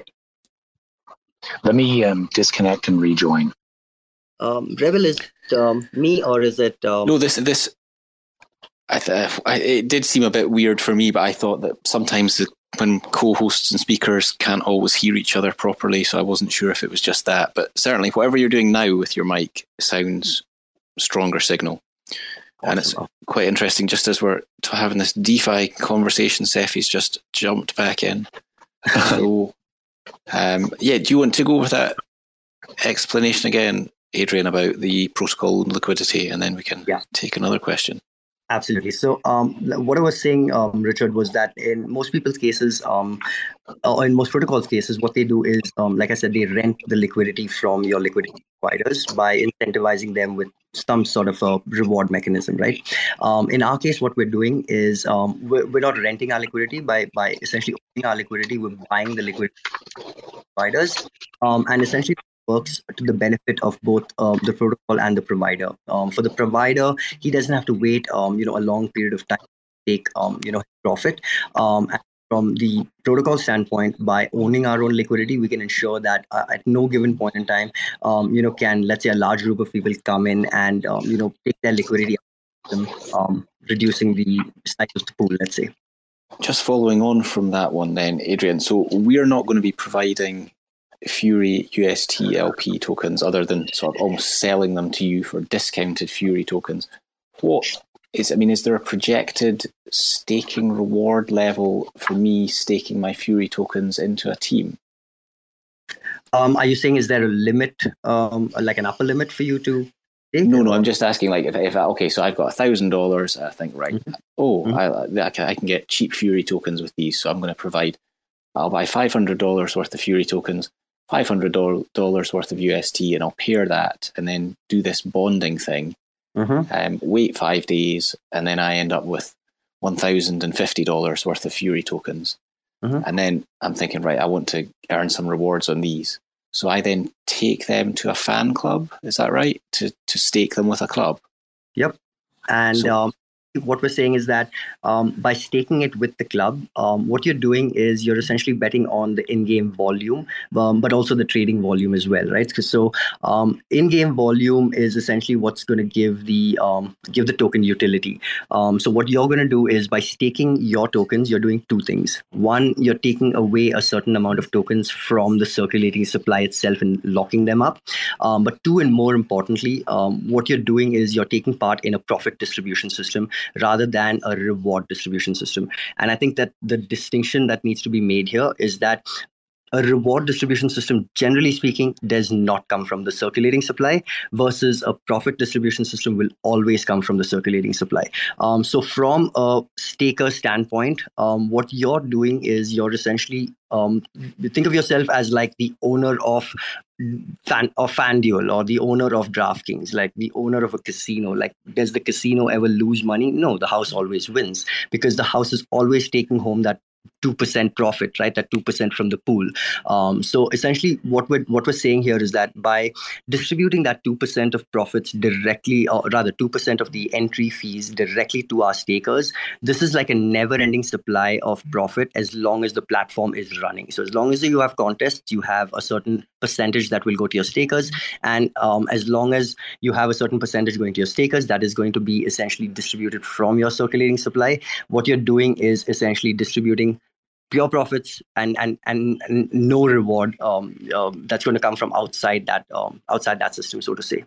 S9: Let me um, disconnect and rejoin.
S4: Um, Rebel is um, me or is it? Um...
S2: No, this this. I, th- I, it did seem a bit weird for me, but I thought that sometimes the, when co-hosts and speakers can't always hear each other properly, so I wasn't sure if it was just that. But certainly, whatever you're doing now with your mic sounds stronger signal. Awesome. And it's quite interesting, just as we're having this DeFi conversation, Seffi's just jumped back in. so, um, yeah, do you want to go with that explanation again, Adrian, about the protocol and liquidity, and then we can yeah. take another question?
S4: Absolutely. So, um, what I was saying, um, Richard, was that in most people's cases, um, or in most protocols cases, what they do is, um, like I said, they rent the liquidity from your liquidity providers by incentivizing them with some sort of a reward mechanism, right? Um, in our case, what we're doing is um, we're, we're, not renting our liquidity by by essentially owning our liquidity. We're buying the liquidity providers, and essentially works to the benefit of both uh, the protocol and the provider. Um, for the provider, he doesn't have to wait, um, you know, a long period of time to take, um, you know, profit. Um, from the protocol standpoint, by owning our own liquidity, we can ensure that uh, at no given point in time, um, you know, can let's say a large group of people come in and um, you know take their liquidity, um, reducing the size of the pool. Let's say.
S2: Just following on from that one, then, Adrian. So we're not going to be providing Fury UST LP tokens other than sort of almost selling them to you for discounted Fury tokens. What is, I mean, is there a projected staking reward level for me staking my Fury tokens into a team?
S4: Um, are you saying is there a limit, um, like an upper limit for you to?
S2: No, no. I'm just asking. Like, if, if I, okay, so I've got a thousand dollars, I think right. Mm-hmm. Oh, mm-hmm. I, I, can, I can get cheap Fury tokens with these, so I'm going to provide. I'll buy five hundred dollars worth of Fury tokens. $500 worth of UST and I'll pair that and then do this bonding thing. Mm-hmm. Um, wait five days, and then I end up with $1,050 worth of Fury tokens. Mm-hmm. And then I'm thinking, right, I want to earn some rewards on these. So I then take them to a fan club. Is that right? To to stake them with a club.
S4: Yep. And so, um, what we're saying is that um, by staking it with the club, um, what you're doing is you're essentially betting on the in-game volume, um, but also the trading volume as well, right? So um, in-game volume is essentially what's going to give the um, give the token utility. Um, so what you're going to do is by staking your tokens, you're doing two things. One, you're taking away a certain amount of tokens from the circulating supply itself and locking them up. but two, and more importantly, what you're doing is you're taking part in a profit distribution system rather than a reward distribution system. And I think that the distinction that needs to be made here is that a reward distribution system, generally speaking, does not come from the circulating supply, versus a profit distribution system will always come from the circulating supply. Um, so, from a staker standpoint, um, what you're doing is you're essentially um, think of yourself as like the owner of fan of FanDuel or the owner of DraftKings, like the owner of a casino. Like, does the casino ever lose money? No, the house always wins because the house is always taking home that 2% profit, right? That 2% from the pool. Um, so essentially, what we're, what we're saying here is that by distributing that 2% of profits directly, or rather 2% of the entry fees directly to our stakers, this is like a never ending supply of profit as long as the platform is running. So as long as you have contests, you have a certain percentage that will go to your stakers. And um, as long as you have a certain percentage going to your stakers, that is going to be essentially distributed from your circulating supply. What you're doing is essentially distributing pure profits and and and, and no reward um, um, that's going to come from outside that um, outside that system, so to say.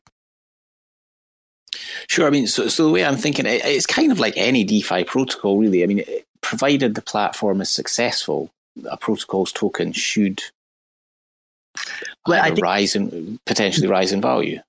S2: Sure. I mean, so so the way I'm thinking, it, it's kind of like any DeFi protocol, really. I mean, it, provided the platform is successful, a protocol's token should well, I think, rise in potentially rise in value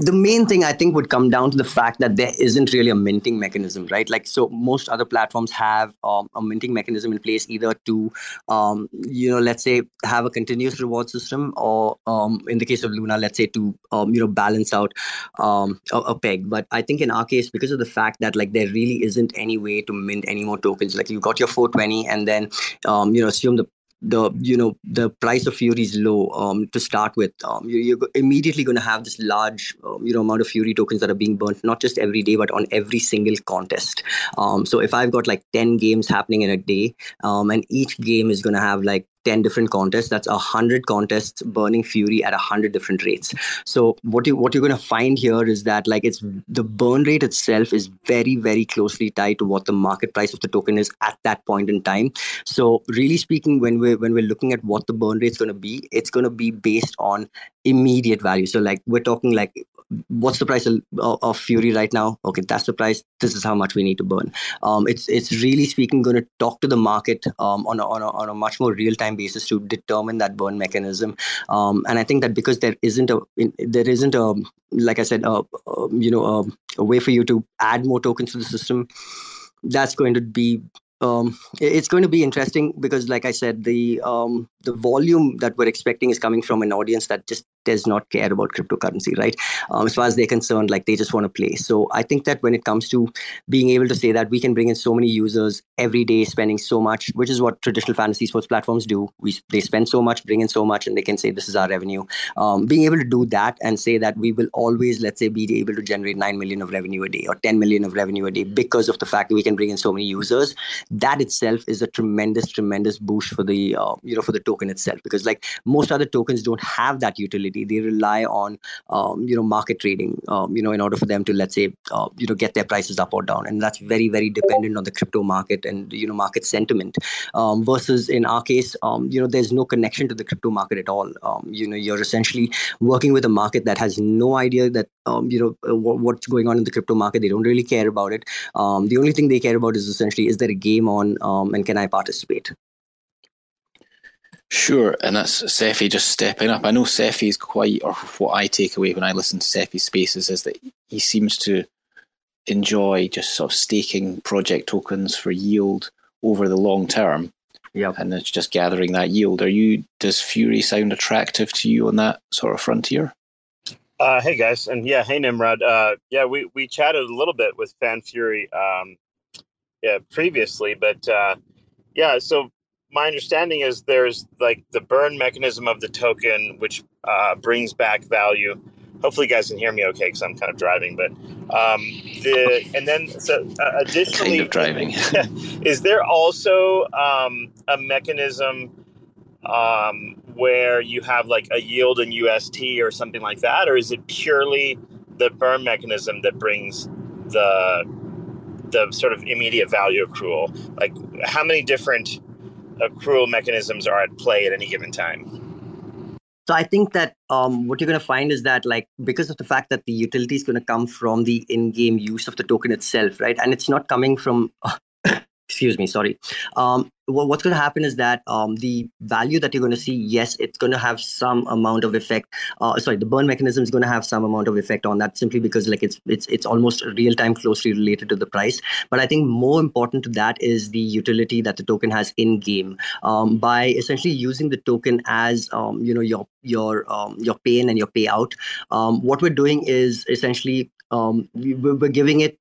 S4: the main thing I think would come down to the fact that there isn't really a minting mechanism, right? Like, so most other platforms have um, a minting mechanism in place either to, um, you know, let's say have a continuous reward system, or um, in the case of Luna, let's say to, um, you know, balance out um, a, a, peg. But I think in our case, because of the fact that like there really isn't any way to mint any more tokens, like you got your 420 and then, um, you know, assume the the you know the price of fury is low um, to start with. Um, you, are immediately going to have this large um, you know amount of fury tokens that are being burnt not just every day but on every single contest. Um, so if i've got like 10 games happening in a day um, and each game is going to have like 10 different contests that's 100 contests burning fury at 100 different rates. So what you what you're going to find here is that like it's the burn rate itself is very very closely tied to what the market price of the token is at that point in time. So really speaking when we're when we're looking at what the burn rate is going to be it's going to be based on immediate value. So like we're talking like what's the price of, of, fury right now? Okay that's the price. This is how much we need to burn. Um, it's it's really speaking going to talk to the market um, on, a, on, a, on a much more real time basis to determine that burn mechanism. Um, and i think that because there isn't a there isn't a like i said a, a you know a, a way for you to add more tokens to the system that's going to be um, it's going to be interesting because, like I said, the um, the volume that we're expecting is coming from an audience that just does not care about cryptocurrency, right? Um, as far as they're concerned, like they just want to play. So I think that when it comes to being able to say that we can bring in so many users every day, spending so much, which is what traditional fantasy sports platforms do. We they spend so much, bring in so much, and they can say this is our revenue. Um, being able to do that and say that we will always, let's say, be able to generate nine million of revenue a day or ten million of revenue a day because of the fact that we can bring in so many users. That itself is a tremendous, tremendous boost for the uh, you know for the token itself because like most other tokens don't have that utility they rely on um, you know market trading um, you know in order for them to let's say uh, you know get their prices up or down. And that's very very dependent on the crypto market and you know market sentiment. Um, versus in our case um, you know there's no connection to the crypto market at all. Um, you know you're essentially working with a market that has no idea that um, you know uh, what's going on in the crypto market. They don't really care about it. The only thing they care about is essentially is there a game on and can i participate
S2: Sure, and that's Cephii just stepping up. I know Cephii is quite, or what I take away when I listen to Cephii Spaces is that he seems to enjoy just sort of staking project tokens for yield over the long term.
S4: Yeah,
S2: and it's just gathering that yield. Are you? Does Fury sound attractive to you on that sort of frontier?
S10: Uh, hey guys, and yeah, hey Nimrod. Uh, yeah, we we chatted a little bit with Fan Fury, um, yeah, previously, but uh, yeah, so my understanding is there's like the burn mechanism of the token, which uh, brings back value. Hopefully, you guys can hear me okay because I'm kind of driving. But um, the and then so uh, additionally,
S2: kind of driving.
S10: is there also um, a mechanism um, where you have like a yield in UST or something like that, or is it purely the burn mechanism that brings the the sort of immediate value accrual? Like, how many different accrual mechanisms are at play at any given time.
S4: So I think that um, what you're going to find is that, like, because of the fact that the utility is going to come from the in-game use of the token itself, right, and it's not coming from excuse me sorry. Um, what's going to happen is that um, the value that you're going to see yes it's going to have some amount of effect uh, sorry the burn mechanism is going to have some amount of effect on that simply because like it's it's it's almost real time closely related to the price. But i think more important to that is the utility that the token has in game um, by essentially using the token as um, you know your your um, your pay in and your payout um, what we're doing is essentially um, we're giving it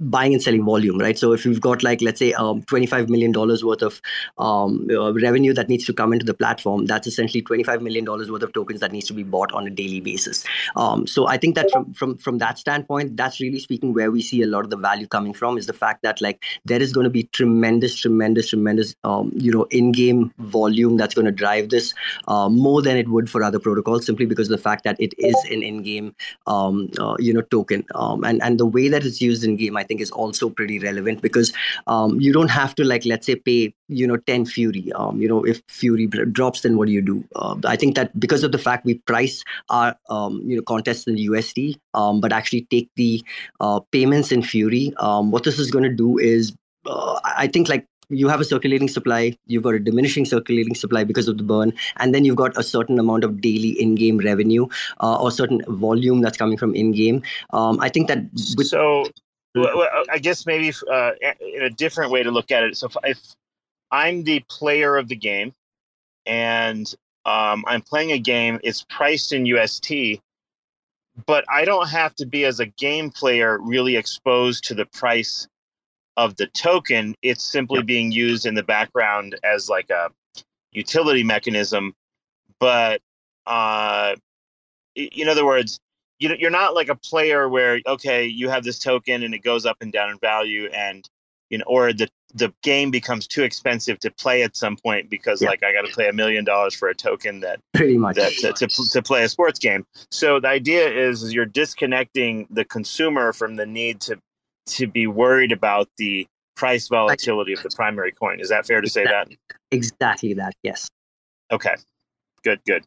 S4: buying and selling volume, right? So if you've got like let's say um, 25 million dollars worth of um, uh, revenue that needs to come into the platform, that's essentially 25 million dollars worth of tokens that needs to be bought on a daily basis. Um, so I think that from from from that standpoint, that's really speaking where we see a lot of the value coming from is the fact that like there is going to be tremendous, tremendous, tremendous um, you know in-game volume that's going to drive this uh, more than it would for other protocols, simply because of the fact that it is an in-game um, uh, you know token um, and and the way that it's used in game i think is also pretty relevant because um, you don't have to like let's say pay you know 10 fury um, you know if fury drops then what do you do uh, i think that because of the fact we price our um, you know contests in usd um, but actually take the uh, payments in fury um, what this is going to do is uh, i think like you have a circulating supply, you've got a diminishing circulating supply because of the burn, and then you've got a certain amount of daily in-game revenue uh, or certain volume that's coming from in-game. Um, I think that
S10: with- so well, I guess maybe uh, in a different way to look at it. So if, if I'm the player of the game and um, I'm playing a game, it's priced in UST, but I don't have to be as a game player really exposed to the price of the token. It's simply yep. being used in the background as like a utility mechanism. But uh, in other words, you you're not like a player where okay you have this token and it goes up and down in value and you know or the the game becomes too expensive to play at some point because
S4: Yeah.
S10: like I got to pay a million dollars for a token that
S4: Pretty much.
S10: that to, to, to play a sports game. So the idea is, is you're disconnecting the consumer from the need to to be worried about the price volatility of the primary coin. Is that fair to say that?
S4: Exactly that. Yes.
S10: Okay. Good, good.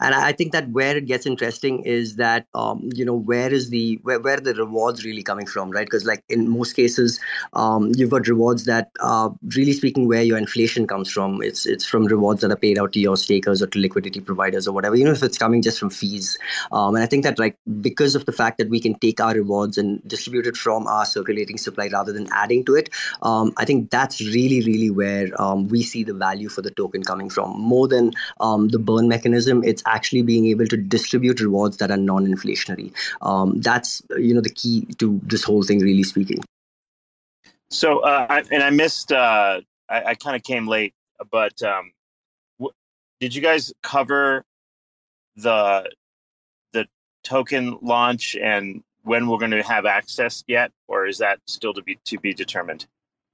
S4: And i think that where it gets interesting is that um, you know where is the where, where are the rewards really coming from right? Because like in most cases um, you've got rewards that are really speaking where your inflation comes from. It's it's from rewards that are paid out to your stakers or to liquidity providers or whatever you know if it's coming just from fees. Um, and i think that like because of the fact that we can take our rewards and distribute it from our circulating supply rather than adding to it um, i think that's really really where um, we see the value for the token coming from. More than um, the burn mechanism it's actually being able to distribute rewards that are non-inflationary um, that's you know the key to this whole thing really speaking
S10: So, uh, I, and I missed. Uh, I, I kind of came late, but um, w- did you guys cover the the token launch and when we're going to have access yet, or is that still to be to be determined?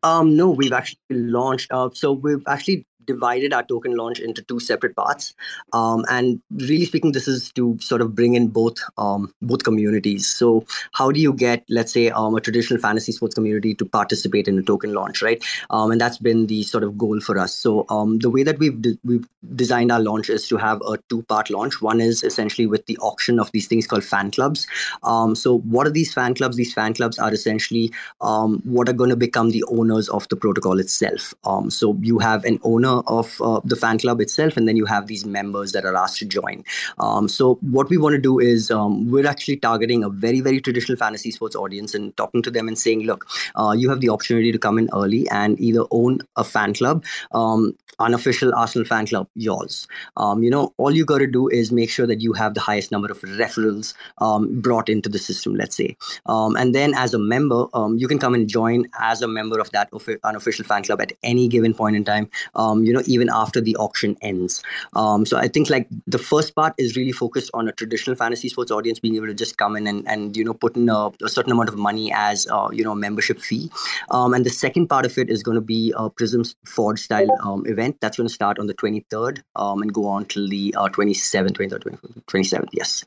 S4: Um, no, we've actually launched. Uh, so we've actually divided our token launch into two separate parts. Um, and really speaking, this is to sort of bring in both um, both communities. So how do you get, let's say, um, a traditional fantasy sports community to participate in a token launch, right? Um, and that's been the sort of goal for us. So um, the way that we've de- we've designed our launch is to have a two part launch. One is essentially with the auction of these things called fan clubs. Um, so what are these fan clubs? These fan clubs are essentially what are going to become the owners of the protocol itself. So you have an owner of uh, the fan club itself, and then you have these members that are asked to join. Um, so what we want to do is um, we're actually targeting a very very traditional fantasy sports audience and talking to them and saying, look, uh, you have the opportunity to come in early and either own a fan club. Um, unofficial Arsenal fan club, yours. Um, you know, all you got to do is make sure that you have the highest number of referrals um, brought into the system, let's say. Um, and then as a member, you can come and join as a member of that unofficial fan club at any given point in time, um, you know, even after the auction ends. Um, so I think like the first part is really focused on a traditional fantasy sports audience being able to just come in and, and you know, put in a, a certain amount of money as, uh, you know, membership fee. Um, and the second part of it is going to be a Prism Forge style um, event that's going to start on the 23rd um, and go on till the uh, 27th, 23rd, 27th, yes.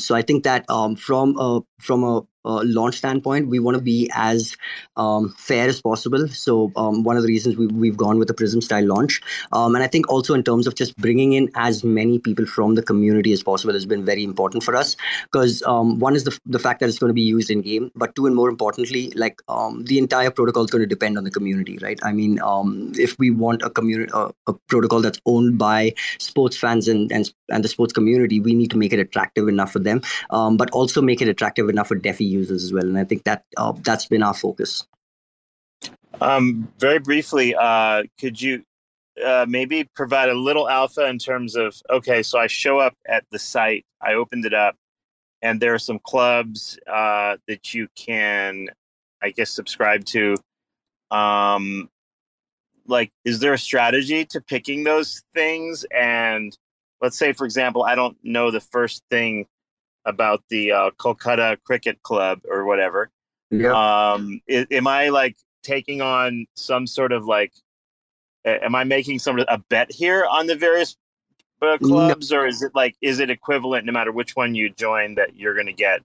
S4: So I think that from a, from a uh, launch standpoint, we want to be as um, fair as possible. So um, one of the reasons we, we've gone with a Prism style launch, um, and I think also in terms of just bringing in as many people from the community as possible has been very important for us. Because um, one is the the fact that it's going to be used in game, but two and more importantly, like um, the entire protocol is going to depend on the community, right? I mean, um, if we want a community, uh, a protocol that's owned by sports fans and and and the sports community, we need to make it attractive enough for them, but also make it attractive enough for DeFi users as well. And I think that uh, that's been our focus.
S10: Um, very briefly, uh, could you uh, maybe provide a little alpha in terms of okay, so I show up at the site, I opened it up, and there are some clubs uh, that you can, I guess, subscribe to. Um, like, is there a strategy to picking those things? And let's say, for example, I don't know the first thing about the uh, Kolkata Cricket Club or whatever.
S4: Yeah.
S10: Um, am I like taking on some sort of like, am I making some a bet here on the various uh, clubs, or is it like is it equivalent no matter which one you join that you're going to get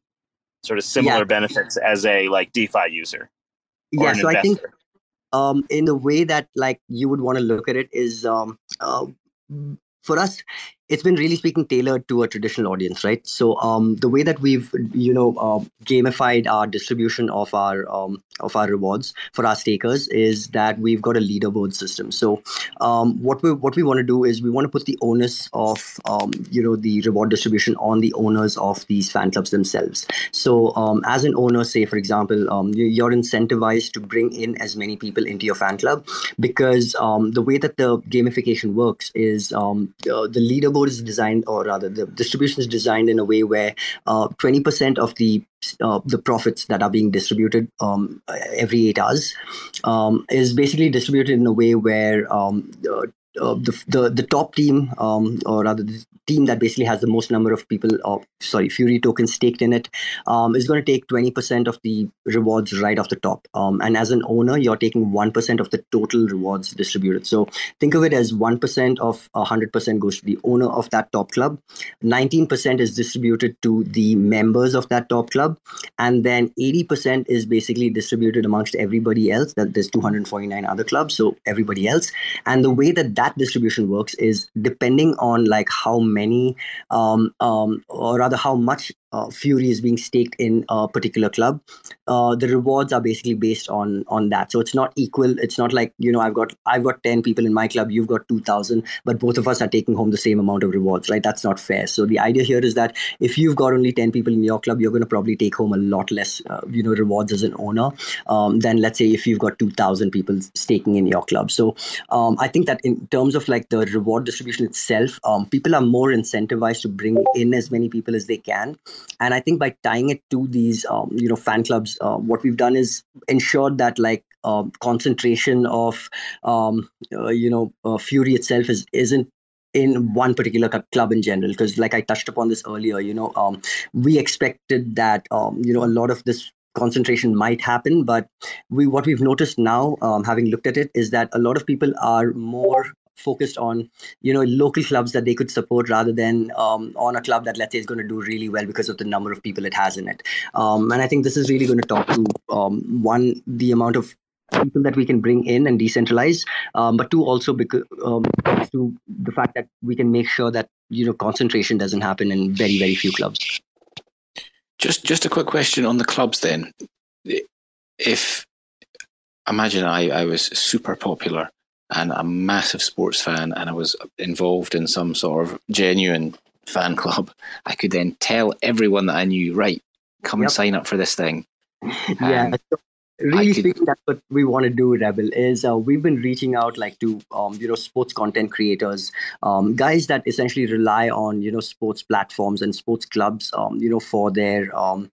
S10: sort of similar
S4: Yeah.
S10: benefits as a like DeFi user?
S4: yeah so i think um, in the way that like you would want to look at it is um, uh, for us it's been really speaking tailored to a traditional audience right? So um, the way that we've you know uh, gamified our distribution of our um, of our rewards for our stakers is that we've got a leaderboard system. So um, what we what we want to do is we want to put the onus of um, you know the reward distribution on the owners of these fan clubs themselves. So um, as an owner say for example um, you- you're incentivized to bring in as many people into your fan club because um, the way that the gamification works is um, uh, the leaderboard is designed or rather the distribution is designed in a way where uh, 20% of the uh, the profits that are being distributed um, every eight hours um, is basically distributed in a way where um, uh, uh, the, the the top team, um, or rather the team that basically has the most number of people, or sorry, Fury tokens staked in it, um, is going to take 20% of the rewards right off the top. Um, and as an owner, you're taking 1% of the total rewards distributed. So think of it as 1% of 100% goes to the owner of that top club, 19% is distributed to the members of that top club, and then 80% is basically distributed amongst everybody else. That there's 249 other clubs, so everybody else. And the way that that distribution works is depending on like how many, um, um, or rather how much uh, Fury is being staked in a particular club, uh, the rewards are basically based on on that. So it's not equal. It's not like you know I've got I've got ten people in my club, you've got two thousand, but both of us are taking home the same amount of rewards, right? That's not fair. So the idea here is that if you've got only ten people in your club, you're going to probably take home a lot less, uh, you know, rewards as an owner um, than let's say if you've got two thousand people staking in your club. So um, I think that in terms of like the reward distribution itself, um, people are more incentivized to bring in as many people as they can and i think by tying it to these um, you know fan clubs uh, what we've done is ensured that like uh, concentration of um, uh, you know uh, fury itself is isn't in one particular club in general. Because like i touched upon this earlier you know um, we expected that um, you know a lot of this concentration might happen. But we what we've noticed now um, having looked at it is that a lot of people are more focused on you know local clubs that they could support rather than um, on a club that let's say is going to do really well because of the number of people it has in it. Um, and i think this is really going to talk to um, one the amount of people that we can bring in and decentralize um, but two also because um, to the fact that we can make sure that you know concentration doesn't happen in very very few clubs.
S2: Just just a quick question on the clubs then. If imagine i i was super popular and a massive sports fan, and I was involved in some sort of genuine fan club, I could then tell everyone that I knew, right, come yep. and sign up for this thing.
S4: yeah. Um, really could, speaking that's what we want to do rebel is uh, we've been reaching out like to um, you know sports content creators um, guys that essentially rely on you know sports platforms and sports clubs um, you know for their um,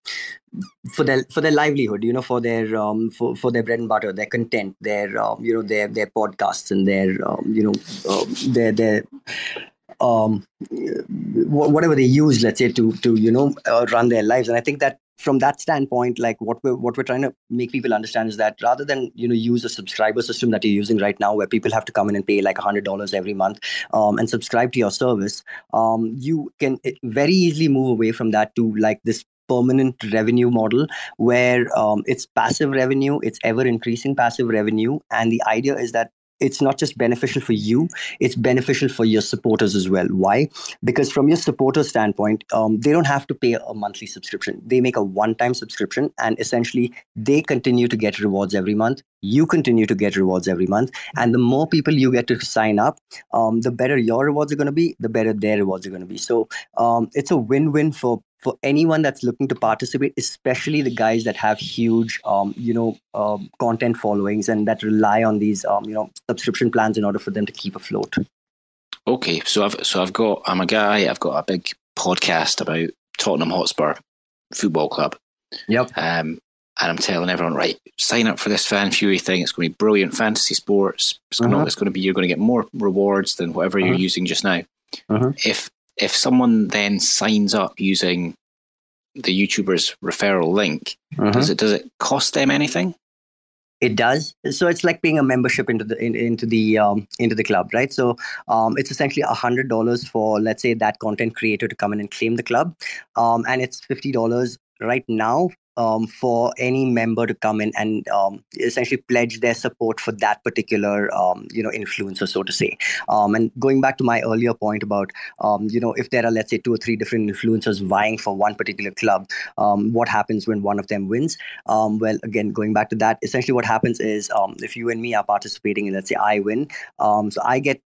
S4: for their for their livelihood you know for their um for, for their bread and butter their content their um, you know their their podcasts and their um, you know uh, their their um whatever they use let's say to to you know uh, run their lives. And i think that from that standpoint like what we're what we're trying to make people understand is that rather than you know use a subscriber system that you're using right now where people have to come in and pay like $100 every month um, and subscribe to your service um, you can very easily move away from that to like this permanent revenue model where um, it's passive revenue, it's ever increasing passive revenue. And the idea is that it's not just beneficial for you it's beneficial for your supporters as well. Why? Because from your supporter standpoint um, they don't have to pay a monthly subscription. They make a one-time subscription and essentially they continue to get rewards every month. You continue to get rewards every month. And the more people you get to sign up um, the better your rewards are going to be the better their rewards are going to be. So um, it's a win-win for for anyone that's looking to participate, especially the guys that have huge, um, you know, um, content followings and that rely on these, um, you know, subscription plans in order for them to keep afloat.
S2: Okay, so I've so I've got I'm a guy. I've got a big podcast about Tottenham Hotspur Football Club.
S4: Yep.
S2: Um, and I'm telling everyone, right, sign up for this Fan Fury thing. It's going to be brilliant fantasy sports. It's, uh-huh. it's going to be you're going to get more rewards than whatever uh-huh. you're using just now. Uh-huh. If if someone then signs up using the YouTuber's referral link, uh-huh. does it does it cost them anything?
S4: It does. So it's like paying a membership into the in, into the um, into the club, right? So um, it's essentially a hundred dollars for let's say that content creator to come in and claim the club, um, and it's fifty dollars right now um, for any member to come in and um, essentially pledge their support for that particular um, you know influencer so to say. Um, and going back to my earlier point about um, you know if there are let's say two or three different influencers vying for one particular club um, what happens when one of them wins? Well again going back to that essentially what happens is if you and me are participating and let's say i win so i get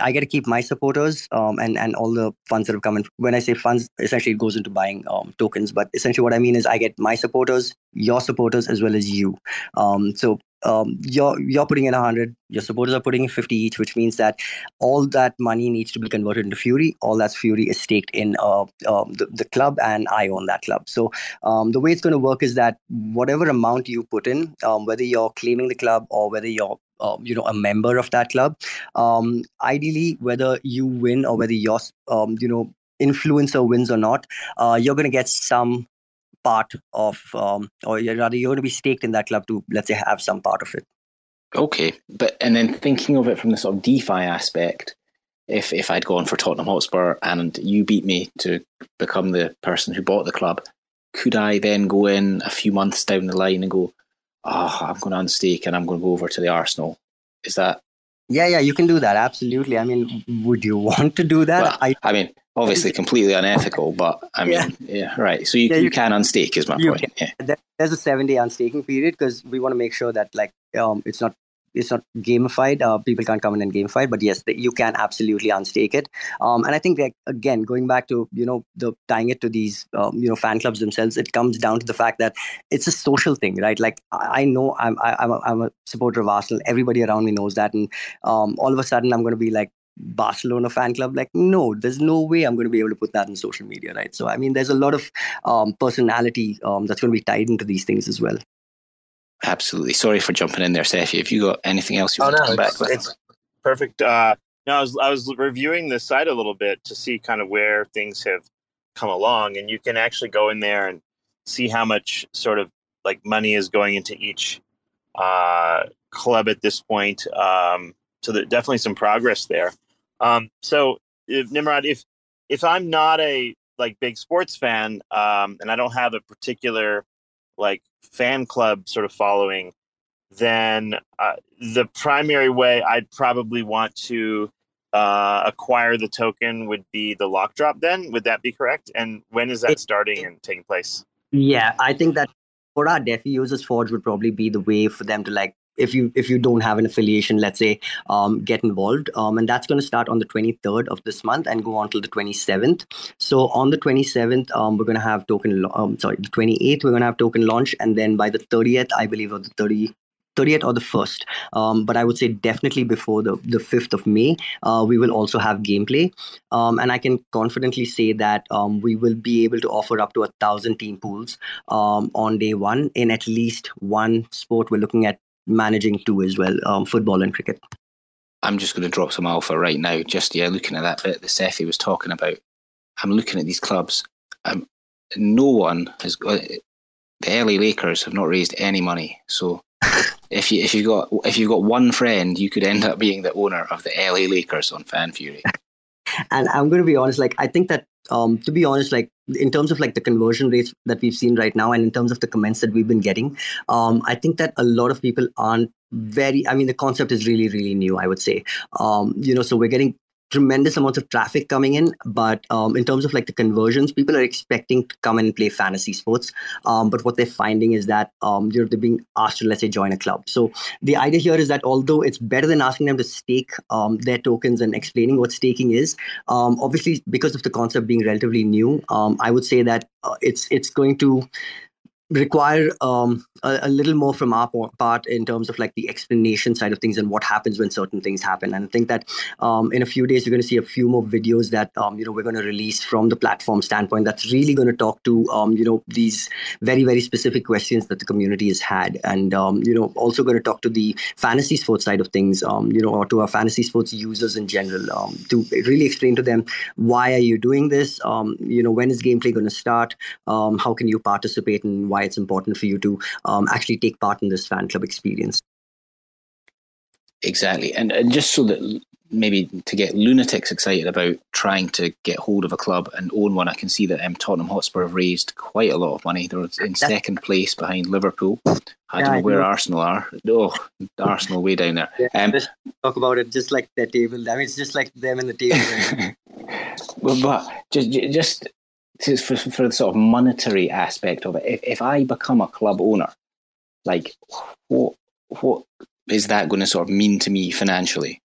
S4: I get to keep my supporters um, and and all the funds that have come in. When I say funds, essentially it goes into buying um, tokens. But essentially, what I mean is I get my supporters, your supporters as well as you. Um, so um, you're you're putting in a 100 your supporters are putting in 50 each which means that all that money needs to be converted into fury all that fury is staked in uh, um, the, the club and i own that club so um, the way it's going to work is that whatever amount you put in um, whether you're claiming the club or whether you're um, you know a member of that club um, ideally whether you win or whether your um, you know influencer wins or not uh, you're going to get some part of, um, or you're rather you're going to be staked in that club to let's say have some part of it.
S2: Okay, but and then thinking of it from the sort of DeFi aspect, if if I'd gone for Tottenham Hotspur and you beat me to become the person who bought the club, could I then go in a few months down the line and go, oh, I'm going to unstake and I'm going to go over to the Arsenal? Is that?
S4: Yeah, yeah, you can do that. Absolutely. I mean, would you want to do that?
S2: Well, I, I mean, obviously completely unethical, but I mean, yeah, yeah right. So you, yeah, you, you can unstake is my point. Yeah.
S4: There's a seven day unstaking period because we want to make sure that like um, it's not it's not gamified. Uh, people can't come in and gamify, but yes, the, you can absolutely unstake it. Um, and I think that again, going back to you know the tying it to these um, you know fan clubs themselves, it comes down to the fact that it's a social thing, right? Like I, I know I'm I, am i am I'm a supporter of Arsenal. Everybody around me knows that, and um, all of a sudden I'm going to be like Barcelona fan club. Like, no, there's no way I'm going to be able to put that in social media, right? So, I mean, there's a lot of um, personality um, that's going to be tied into these things as well.
S2: Absolutely. Sorry for jumping in there, Sefi. If you got anything else you oh, want no, to come back with? It's
S10: perfect. Uh, no, I was I was reviewing the site a little bit to see kind of where things have come along, and you can actually go in there and see how much sort of like money is going into each uh, club at this point. Um, so that definitely some progress there. Um, so if Nimrod, if if I'm not a like big sports fan um, and I don't have a particular like fan club sort of following, then uh, the primary way I'd probably want to uh, acquire the token would be the lock drop. Then would that be correct? And when is that starting and taking place?
S4: Yeah, I think that for our DeFi users, Forge would probably be the way for them to like if you if you don't have an affiliation let's say um, get involved. Um, and that's going to start on the 23rd of this month and go on till the 27th so on the 27th um, we're going to have token um, sorry the 28th we're going to have token launch. And then by the 30th i believe or the 30 30th or the 1st um, but i would say definitely before the, the 5th of may uh, we will also have gameplay. Um, and i can confidently say that um, we will be able to offer up to a thousand team pools um, on day one in at least one sport. We're looking at managing two as well, um, football and cricket.
S2: I'm just going to drop some alpha right now. Just yeah, looking at that bit that Sefi was talking about. I'm looking at these clubs. Um, no one has got the LA Lakers have not raised any money. So if you if you got if you've got one friend, you could end up being the owner of the LA Lakers on Fan Fury.
S4: and I'm going to be honest. Like I think that um, to be honest, like in terms of like the conversion rates that we've seen right now, and in terms of the comments that we've been getting, um, I think that a lot of people aren't very. I mean, the concept is really, really new. I would say, um, you know, so we're getting tremendous amounts of traffic coming in but um, in terms of like the conversions people are expecting to come and play fantasy sports. Um, but what they're finding is that um, you're they're being asked to let's say join a club. So the idea here is that although it's better than asking them to stake um, their tokens and explaining what staking is um, obviously because of the concept being relatively new um, i would say that uh, it's it's going to require um, a, a, little more from our part in terms of like the explanation side of things and what happens when certain things happen. And I think that um, in a few days you're going to see a few more videos that um, you know we're going to release from the platform standpoint. That's really going to talk to um, you know these very very specific questions that the community has had, and um, you know also going to talk to the fantasy sports side of things. Um, you know, or to our fantasy sports users in general to really explain to them why are you doing this. you know, when is gameplay going to start? how can you participate and why it's important for you to um, actually take part in this fan club experience.
S2: Exactly, and, and just so that maybe to get lunatics excited about trying to get hold of a club and own one, I can see that um, Tottenham Hotspur have raised quite a lot of money. They're in second place behind Liverpool. I yeah, don't know where Arsenal are. Oh, Arsenal way down there.
S4: Yeah, um, talk about it just like the table. I mean, it's just like them in the table.
S2: well, but just just for, for the sort of monetary aspect of it, if, if I become a club owner, like what what is that going to sort of mean to me financially?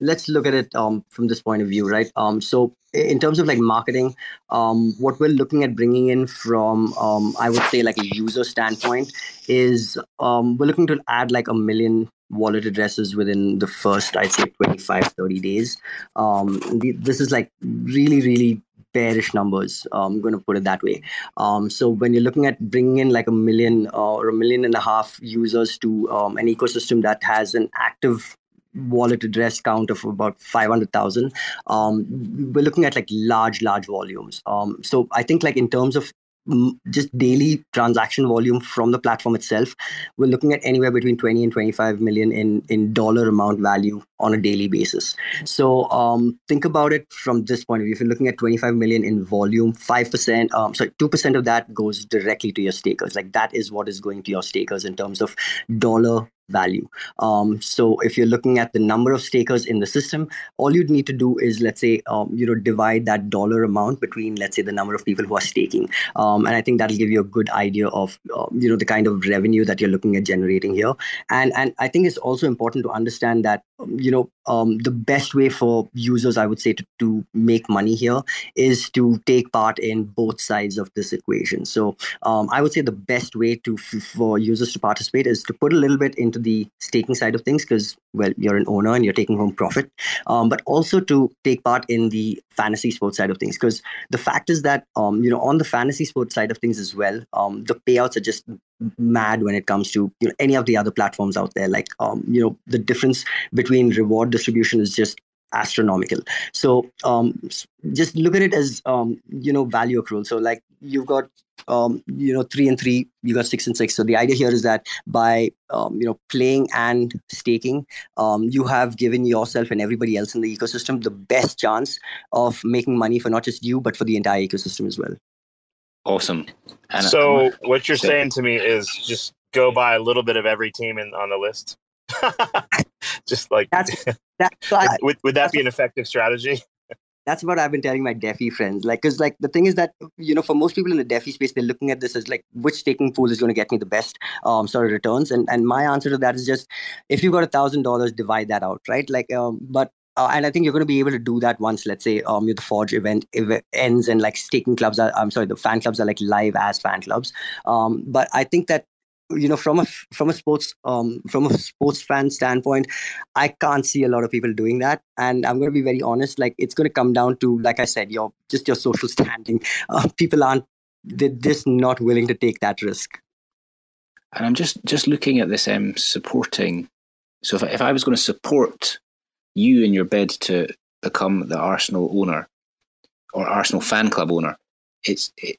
S4: let's look at it um, from this point of view, right? Um, so in terms of like marketing, um, what we're looking at bringing in from, um, I would say like a user standpoint is um, we're looking to add like a million wallet addresses within the first, I'd say 25, 30 days. Um, this is like really, really bearish numbers. Um, I'm going to put it that way. Um, so when you're looking at bringing in like a million uh, or a million and a half users to um, an ecosystem that has an active wallet address count of about 500,000. Um, we're looking at like large, large volumes. Um, so I think like in terms of just daily transaction volume from the platform itself we're looking at anywhere between 20 and 25 million in in dollar amount value on a daily basis. So um, think about it from this point of view. If you're looking at 25 million in volume 5% um, sorry 2% of that goes directly to your stakers. Like that is what is going to your stakers in terms of dollar value. Um, so if you're looking at the number of stakers in the system, all you'd need to do is let's say um, you know divide that dollar amount between let's say the number of people who are staking, um, and I think that'll give you a good idea of uh, you know the kind of revenue that you're looking at generating here. And and I think it's also important to understand that you know um, the best way for users, I would say, to, to make money here is to take part in both sides of this equation. So um, I would say the best way to for users to participate is to put a little bit into the staking side of things because well you're an owner and you're taking home profit, um, but also to take part in the fantasy sports side of things because the fact is that um, you know on the fantasy sports side of things as well, um, the payouts are just mad when it comes to you know, any of the other platforms out there. Like um, you know the difference between reward distribution is just astronomical. So um, just look at it as um, you know value accrual. So like you've got um, you know three and three, you got six and six. So the idea here is that by um, you know playing and staking, um, you have given yourself and everybody else in the ecosystem the best chance of making money for not just you but for the entire ecosystem as well.
S2: Awesome.
S10: And so what you're saying to me is just go buy a little bit of every team in, on the list. just like
S4: that's that's I,
S10: would, would that be an effective strategy?
S4: That's what I've been telling my DeFi friends. Like, because like the thing is that you know, for most people in the DeFi space, they're looking at this as like which staking pool is going to get me the best um, sort of returns. And and my answer to that is just if you've got a thousand dollars, divide that out, right? Like, um, but uh, and I think you're going to be able to do that once, let's say, um, the Forge event, event ends and like staking clubs are, I'm sorry, the fan clubs are like live as fan clubs. Um, but I think that you know from a from a sports um from a sports fan standpoint i can't see a lot of people doing that. And i'm going to be very honest like it's going to come down to like i said your just your social standing. Uh, people aren't they're just not willing to take that risk.
S2: And i'm just just looking at this um supporting. So if, if i was going to support you in your bid to become the Arsenal owner or Arsenal fan club owner, it's it,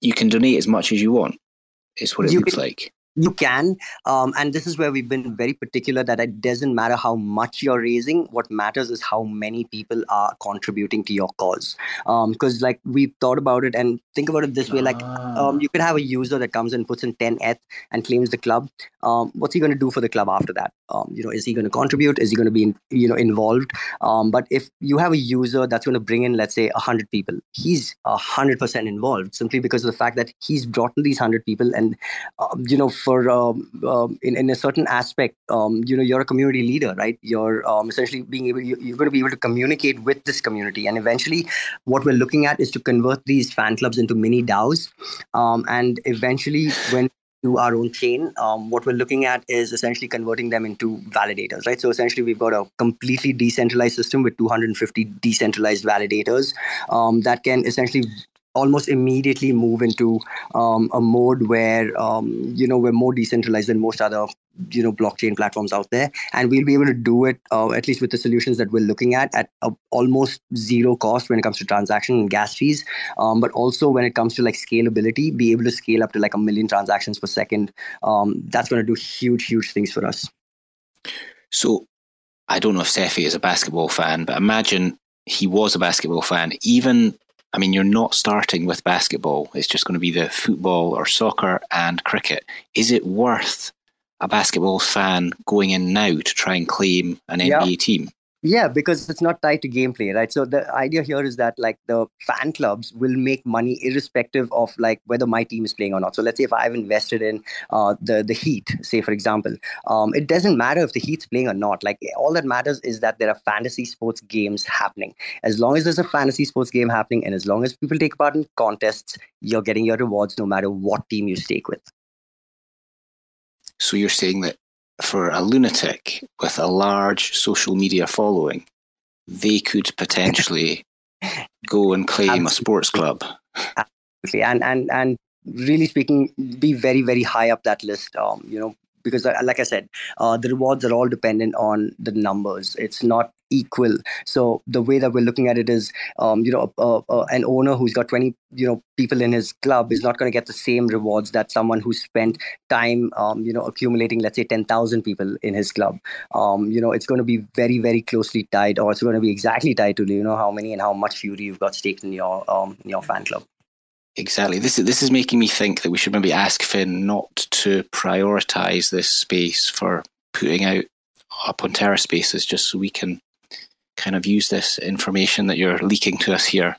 S2: you can donate as much as you want. Is what it you looks like
S4: you can um, and this is where we've been very particular that it doesn't matter how much you're raising what matters is how many people are contributing to your cause. Because um, like we've thought about it and think about it this way like um, you can have a user that comes and puts in 10 eth and claims the club. Um, what's he going to do for the club after that? Um, you know is he going to contribute? Is he going to be you know involved? Um, but if you have a user that's going to bring in let's say 100 people he's 100% involved simply because of the fact that he's brought in these 100 people and you know for um, um, in, in a certain aspect um, you know you're a community leader right you're um, essentially being able you, you're going to be able to communicate with this community and eventually what we're looking at is to convert these fan clubs into mini daos um, and eventually when to our own chain. Um, what we're looking at is essentially converting them into validators, right? So essentially, we've got a completely decentralized system with 250 decentralized validators um, that can essentially almost immediately move into um, a mode where um, you know we're more decentralized than most other you know blockchain platforms out there. And we'll be able to do it uh, at least with the solutions that we're looking at at a, almost zero cost when it comes to transaction and gas fees. Um, but also when it comes to like scalability be able to scale up to like a million transactions per second. Um, that's going to do huge huge things for us.
S2: So i don't know if Cephii is a basketball fan but imagine he was a basketball fan even I mean, you're not starting with basketball. It's just going to be the football or soccer and cricket. Is it worth a basketball fan going in now to try and claim an NBA team?
S4: Yeah, because it's not tied to gameplay, right? So the idea here is that like the fan clubs will make money irrespective of like whether my team is playing or not. So let's say if I've invested in uh, the the Heat, say for example, um, it doesn't matter if the Heat's playing or not. Like all that matters is that there are fantasy sports games happening. As long as there's a fantasy sports game happening, and as long as people take part in contests, you're getting your rewards no matter what team you stake with.
S2: So you're saying that for a lunatic with a large social media following, they could potentially go and claim Absolutely. a sports club.
S4: Absolutely, and and and really speaking, be very very high up that list. Um, you know, because uh, like i said uh, the rewards are all dependent on the numbers it's not equal. So the way that we're looking at it is um, you know uh, uh, an owner who's got 20 you know people in his club is not going to get the same rewards that someone who spent time um, you know accumulating let's say 10000 people in his club. Um, you know it's going to be very very closely tied or it's going to be exactly tied to you know how many and how much fury you've got staked in your um, in your fan club.
S2: Exactly. This is this is making me think that we should maybe ask Finn not to prioritize this space for putting out up on TerraSpaces, just so we can kind of use this information that you're leaking to us here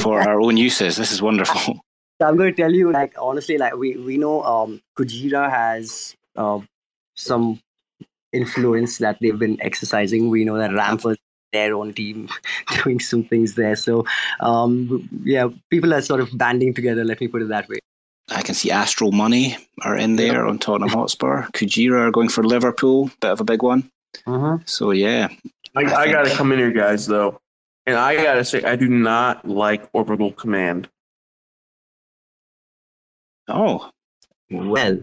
S2: for our own uses. This is wonderful.
S4: I'm going to tell you, like honestly, like we we know um, Kujira has uh, some influence that they've been exercising. We know that Rampers their own team doing some things there. So, um, yeah, people are sort of banding together. Let me put it that way.
S2: I can see Astral Money are in there on Tottenham Hotspur. Kujira are going for Liverpool, bit of a big one.
S4: Uh-huh.
S2: So yeah,
S11: I, I, I got to come in here, guys. Though, and I got to say, I do not like Orbital Command.
S2: Oh,
S4: well,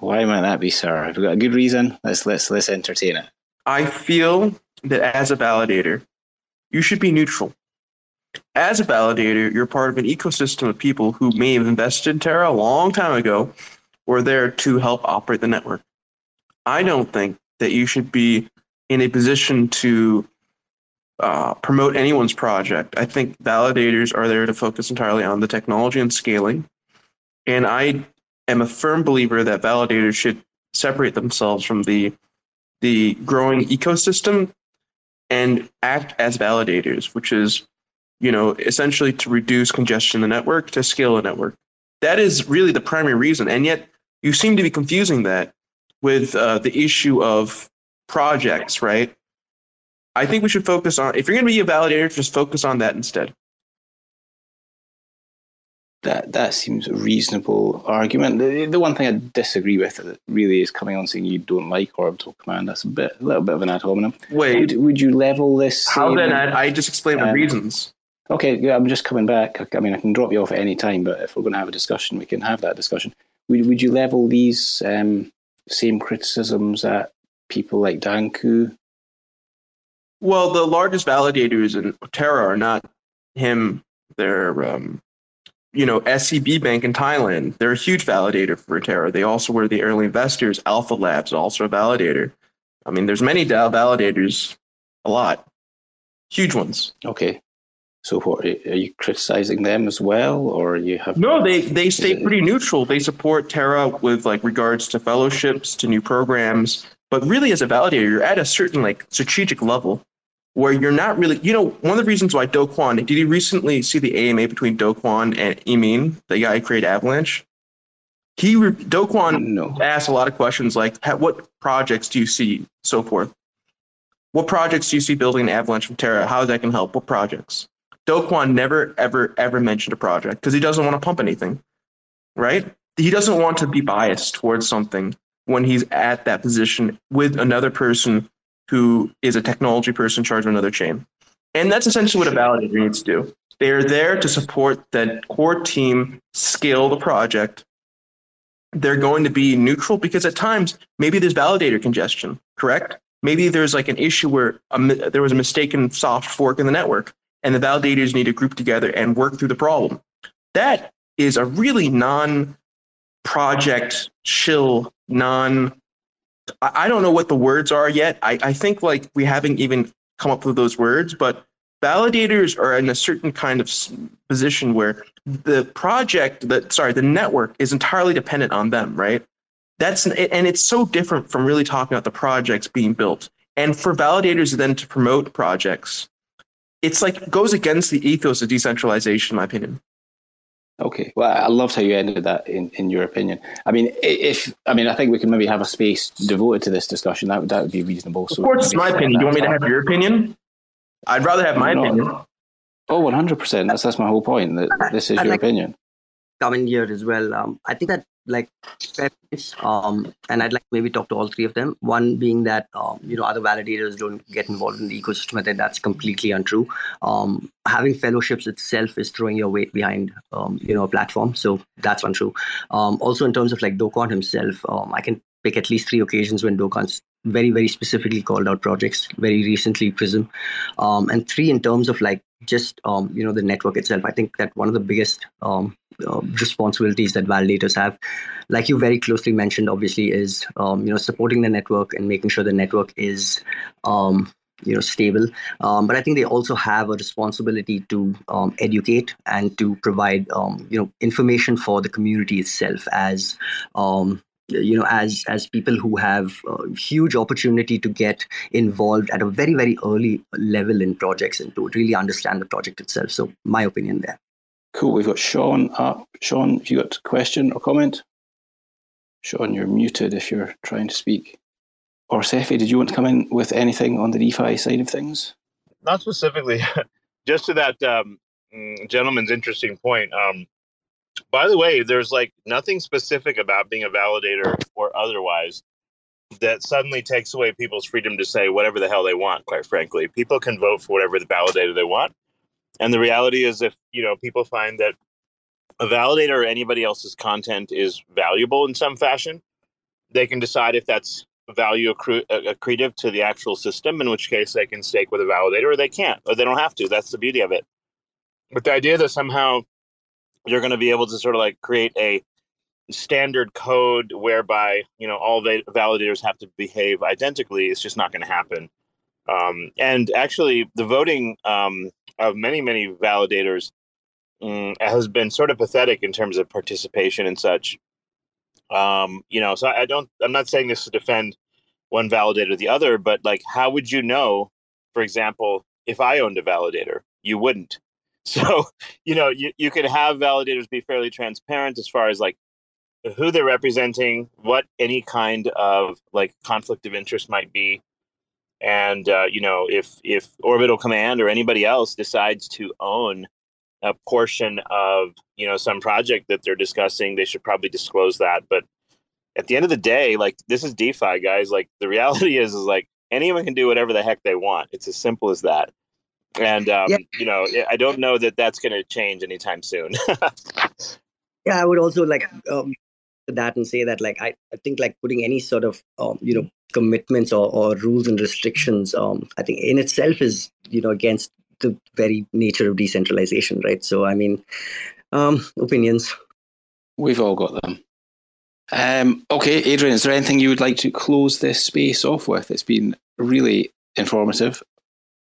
S2: why might that be, sir? Have you got a good reason? Let's let's let's entertain it.
S11: I feel that as a validator, you should be neutral. As a validator, you're part of an ecosystem of people who may have invested in Terra a long time ago or there to help operate the network. I don't think that you should be in a position to uh, promote anyone's project. I think validators are there to focus entirely on the technology and scaling. And I am a firm believer that validators should separate themselves from the the growing ecosystem and act as validators, which is, you know, essentially to reduce congestion in the network, to scale the network. That is really the primary reason. And yet you seem to be confusing that with uh, the issue of projects, right? I think we should focus on, if you're going to be a validator, just focus on that instead
S2: that that seems a reasonable argument. The, the one thing I disagree with that really is coming on saying you don't like orbital command. That's a bit a little bit of an ad hominem.
S11: Wait,
S2: would, would you level this?
S11: How then? I, I just explained um, the reasons.
S2: Okay, yeah, I'm just coming back. I mean, I can drop you off at any time, but if we're going to have a discussion, we can have that discussion. Would would you level these um, same criticisms at people like Danku?
S11: Well, the largest validators in Terra are not him. They're um, you know, SCB Bank in Thailand, they're a huge validator for Terra. They also were the early investors. Alpha Labs, also a validator. I mean, there's many DAO validators, a lot, huge ones.
S2: Okay. So, what, are you criticizing them as well, or you have?
S11: No, they they stay pretty neutral. They support Terra with like regards to fellowships, to new programs, but really, as a validator, you're at a certain like strategic level where you're not really, you know, one of the reasons why Do Kwon, did you recently see the AMA between Do Kwon and Emin, the guy who created Avalanche? He, Do Kwon no. asked a lot of questions like, what projects do you see, so forth. What projects do you see building an Avalanche from Terra? How that can help? What projects? Do Kwon never, ever, ever mentioned a project because he doesn't want to pump anything, right? He doesn't want to be biased towards something when he's at that position with another person who is a technology person in charge of another chain. And that's essentially what a validator needs to do. They're there to support that core team scale the project. They're going to be neutral because at times maybe there's validator congestion, correct? Maybe there's like an issue where a, there was a mistaken soft fork in the network and the validators need to group together and work through the problem. That is a really non project chill, non I don't know what the words are yet. I, I think like we haven't even come up with those words, but validators are in a certain kind of position where the project that sorry the network is entirely dependent on them right that's and it's so different from really talking about the projects being built And for validators then to promote projects, it's like goes against the ethos of decentralization, in my opinion.
S2: Okay, well, I loved how you ended that. In, in your opinion, I mean, if I mean, I think we can maybe have a space devoted to this discussion. That would that would be reasonable.
S11: So of course, it's my opinion. Do you want me to have your opinion? I'd rather have my opinion.
S2: Oh, one hundred percent. That's that's my whole point. That this is I'd your like opinion.
S4: Come in here as well. Um, I think that like um, and I'd like maybe talk to all three of them. One being that um, you know other validators don't get involved in the ecosystem. I think that's completely untrue. Um, having fellowships itself is throwing your weight behind um, you know a platform, so that's untrue. Um, also, in terms of like Do Kwon himself, um, I can pick at least three occasions when Do Kwon's very very specifically called out projects. Very recently, Prism, and three in terms of like just um, you know the network itself i think that one of the biggest um, uh, responsibilities that validators have like you very closely mentioned obviously is um, you know supporting the network and making sure the network is um, you know stable um, but i think they also have a responsibility to um, educate and to provide you know information for the community itself as you know as as people who have a huge opportunity to get involved at a very very early level in projects and to really understand the project itself. So my opinion there.
S2: Cool. We've got sean up. Sean if you got a question or comment? Sean you're muted if you're trying to speak. Or Sefi, did you want to come in with anything on the DeFi side of things?
S10: Not specifically, just to that um, gentleman's interesting point. Um, by the way, there's like nothing specific about being a validator or otherwise that suddenly takes away people's freedom to say whatever the hell they want, quite frankly. People can vote for whatever the validator they want. And the reality is if, you know, people find that a validator or anybody else's content is valuable in some fashion, they can decide if that's value accru- uh, accretive to the actual system, in which case they can stake with a validator or they can't, or they don't have to. That's the beauty of it. But the idea that somehow you're going to be able to sort of like create a standard code whereby you know all the validators have to behave identically it's just not going to happen. Um, and actually the voting um, of many many validators um, has been sort of pathetic in terms of participation and such. Um, you know so i don't i'm not saying this to defend one validator or the other but like how would you know for example if i owned a validator? You wouldn't So, you know, you, you could have validators be fairly transparent as far as like who they're representing, what any kind of like conflict of interest might be. And uh, you know, if if Orbital Command or anybody else decides to own a portion of you know some project that they're discussing, they should probably disclose that. But at the end of the day, like this is DeFi, guys. Like the reality is, is like anyone can do whatever the heck they want. It's as simple as that and um, yeah. you know i don't know that that's going to change anytime soon.
S4: Yeah i would also like um, that and say that like I, I think like putting any sort of um, you know commitments or, or rules and restrictions um, i think in itself is you know against the very nature of decentralization right? So i mean um, opinions.
S2: We've all got them. Um, okay adrian is there anything you would like to close this space off with? It's been really informative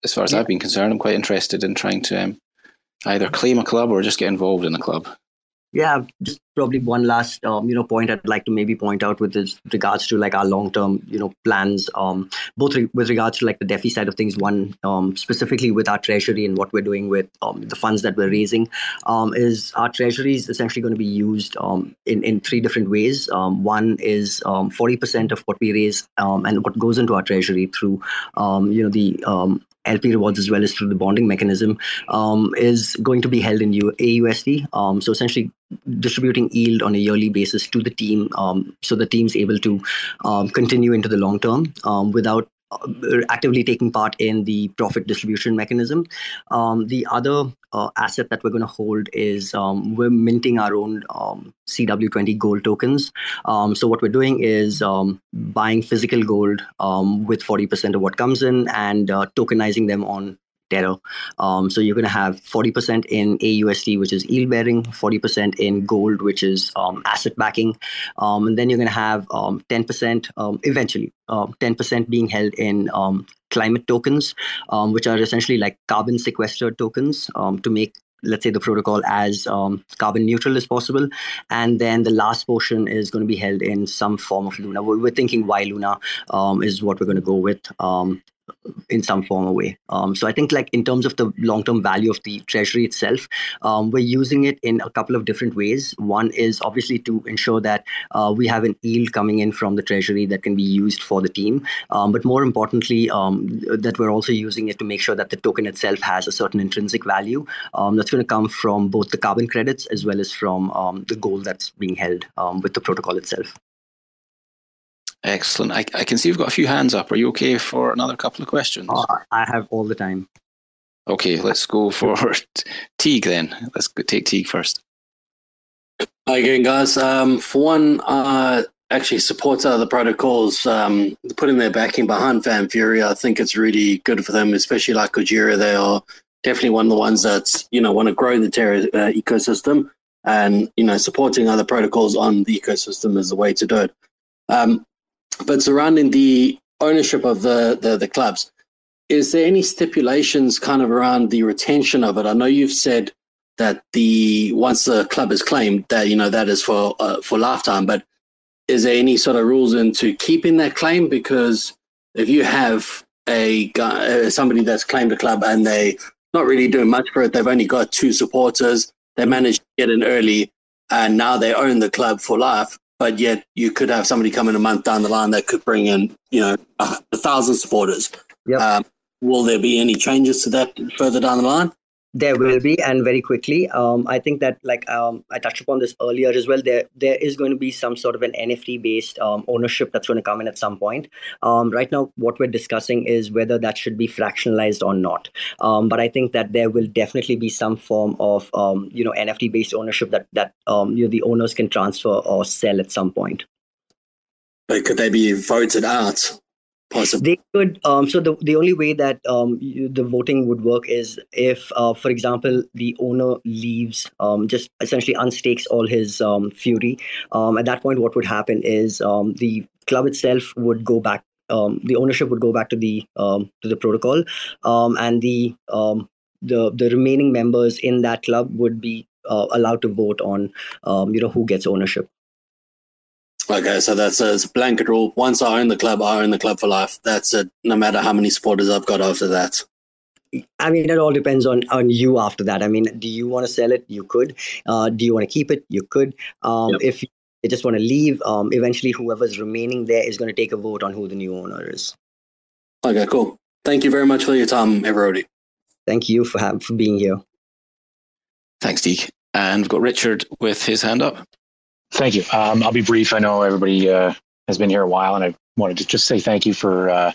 S2: as far as yeah. I've been concerned, I'm quite interested in trying to um, either claim a club or just get involved in a club.
S4: Yeah, just probably one last um, you know point I'd like to maybe point out with this regards to like our long term you know plans, um, both re- with regards to like the DeFi side of things. One um, specifically with our treasury and what we're doing with um, the funds that we're raising um, is our treasury is essentially going to be used um, in in three different ways. one is forty percent of what we raise and what goes into our treasury through you know the LP rewards as well as through the bonding mechanism um, is going to be held in U- AUSD. Um, so essentially distributing yield on a yearly basis to the team um, so the team's able to um, continue into the long term um, without actively taking part in the profit distribution mechanism. Um, the other uh, asset that we're going to hold is um, we're minting our own um, CW20 gold tokens. Um, so what we're doing is um, buying physical gold um, with 40% of what comes in and uh, tokenizing them on Um, so you're going to have 40% in AUSD, which is yield bearing, 40% in gold, which is um, asset backing. Um, and then you're going to have 10% um, um, eventually, 10% um, being held in climate tokens, which are essentially like carbon sequestered tokens to make let's say the protocol as um, carbon neutral as possible. And then the last portion is going to be held in some form of luna. We're, we're thinking why luna um, is what we're going to go with um, in some form or way. Um, so I think like in terms of the long-term value of the treasury itself, um, we're using it in a couple of different ways. One is obviously to ensure that uh, we have an yield coming in from the treasury that can be used for the team. Um, but more importantly, um, that we're also using it to make sure that the token itself has a certain intrinsic value um, that's going to come from both the carbon credits as well as from um, the gold that's being held with the protocol itself.
S2: Excellent. I, I can see you've got a few hands up. Are you okay for another couple of questions?
S4: Oh, I have all the time.
S2: Okay, let's go for Teague then. Let's take Teague first.
S5: Hi again, guys. Um, for one, uh, actually supports other protocols, um, putting their backing behind Fan Fury. I think it's really good for them, especially like Kujira. They are definitely one of the ones that's you know want to grow the Terra uh, ecosystem, and you know supporting other protocols on the ecosystem is the way to do it. Um, but surrounding the ownership of the, the, the clubs, is there any stipulations kind of around the retention of it? I know you've said that the once the club is claimed that you know that is for uh, for lifetime, but is there any sort of rules into keeping that claim? Because if you have a guy, uh, somebody that's claimed a club and they not really doing much for it, they've only got two supporters, they managed to get in early, and now they own the club for life but yet you could have somebody come in a month down the line that could bring in, you know, a, a thousand supporters.
S4: Yep. Um,
S5: will there be any changes to that further down the line?
S4: There will be, and very quickly. Um, I think that, like um, I touched upon this earlier as well. There, there is going to be some sort of an NFT-based um, ownership that's going to come in at some point. Um, right now, what we're discussing is whether that should be fractionalized or not. Um, but I think that there will definitely be some form of, um, you know, NFT-based ownership that that you know the owners can transfer or sell at some point.
S5: But could they be voted out?
S4: They could. Um, so the the only way that um, you, the voting would work is if, uh, for example, the owner leaves, um, just essentially unstakes all his um, fury. Um, at that point, what would happen is um, the club itself would go back. The ownership would go back to the to the protocol, and the the the remaining members in that club would be uh, allowed to vote on, you know, who gets ownership.
S5: Okay, so that's a, a, blanket rule. Once I own the club, I own the club for life. That's it. No matter how many supporters I've got after that.
S4: I mean, it all depends on on you after that. I mean, do you want to sell it? You could. Uh, do you want to keep it? You could. Um, yep. If you just want to leave, um, eventually whoever's remaining there is going to take a vote on who the new owner is.
S5: Okay, cool. Thank you very much for your time, everybody.
S4: Thank you for have, for being here.
S2: Thanks, Deke. And we've got Richard with his hand up.
S9: Thank you. Um, I'll be brief. I know everybody uh, has been here a while, and I wanted to just say thank you for uh,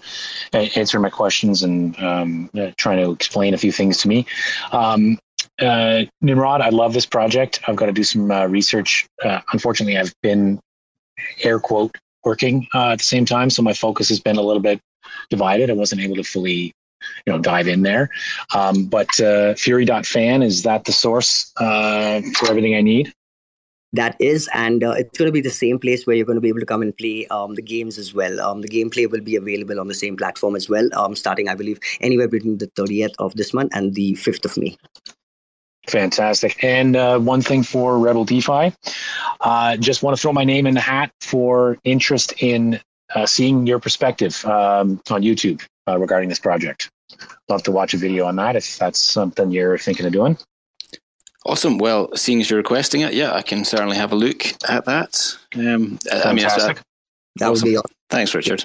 S9: answering my questions and um, uh, trying to explain a few things to me. Um, uh, Nimrod, I love this project. I've got to do some uh, research. Uh, unfortunately, I've been air quote working at the same time, so my focus has been a little bit divided. I wasn't able to fully you know dive in there um, but uh, fury.fan is that the source uh, for everything i need
S4: that is and uh, it's going to be the same place where you're going to be able to come and play um, the games as well. Um, the gameplay will be available on the same platform as well um, starting i believe anywhere between the 30th of this month and the 5th of may.
S9: Fantastic. And uh, one thing for rebel defi uh, just want to throw my name in the hat for interest in uh, seeing your perspective um, on youtube uh, regarding this project. Love to watch a video on that if that's something you're thinking of doing
S2: Awesome. Well, seeing as you're requesting it, yeah, I can certainly have a look at that. Um, I mean,
S9: Fantastic.
S2: that,
S4: that awesome. would be awesome.
S2: Thanks, Richard.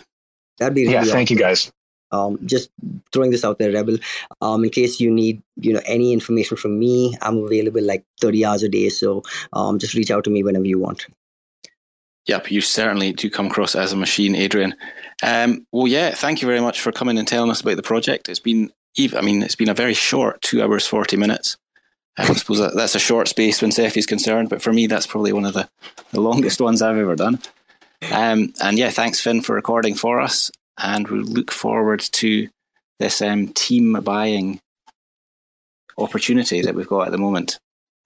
S4: That'd be
S9: yeah. Thank
S4: awesome.
S9: you, guys.
S4: Um, just throwing this out there, Rebel. Um, in case you need, you know, any information from me, I'm available like 30 hours a day. So um, just reach out to me whenever you want.
S2: Yep, you certainly do come across as a machine, Adrian. Um, well, yeah, thank you very much for coming and telling us about the project. It's been, I mean, it's been a very short two hours forty minutes. I suppose that, that's a short space when Cephei's concerned, but for me, that's probably one of the, the longest ones I've ever done. Um, and yeah, thanks, Finn, for recording for us. And we look forward to this um, team buying opportunity that we've got at the moment.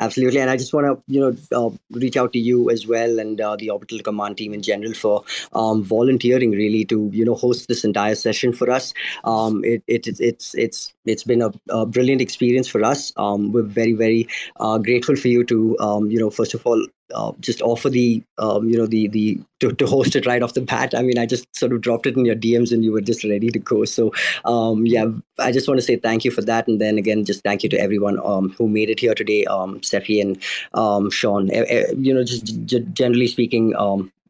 S4: Absolutely, and I just want to you know uh, reach out to you as well and uh, the Orbital Command team in general for um, volunteering really to you know host this entire session for us. Um, it, it it's it's it's been a, a brilliant experience for us. Um, we're very very uh, grateful for you to um, you know first of all uh, just offer the um, you know the the to, to host it right off the bat. I mean, I just sort of dropped it in your DMs and you were just ready to go. So um, yeah, I just want to say thank you for that, and then again, just thank you to everyone um, who made it here today, um, and um, Sean. you know, just g- generally speaking,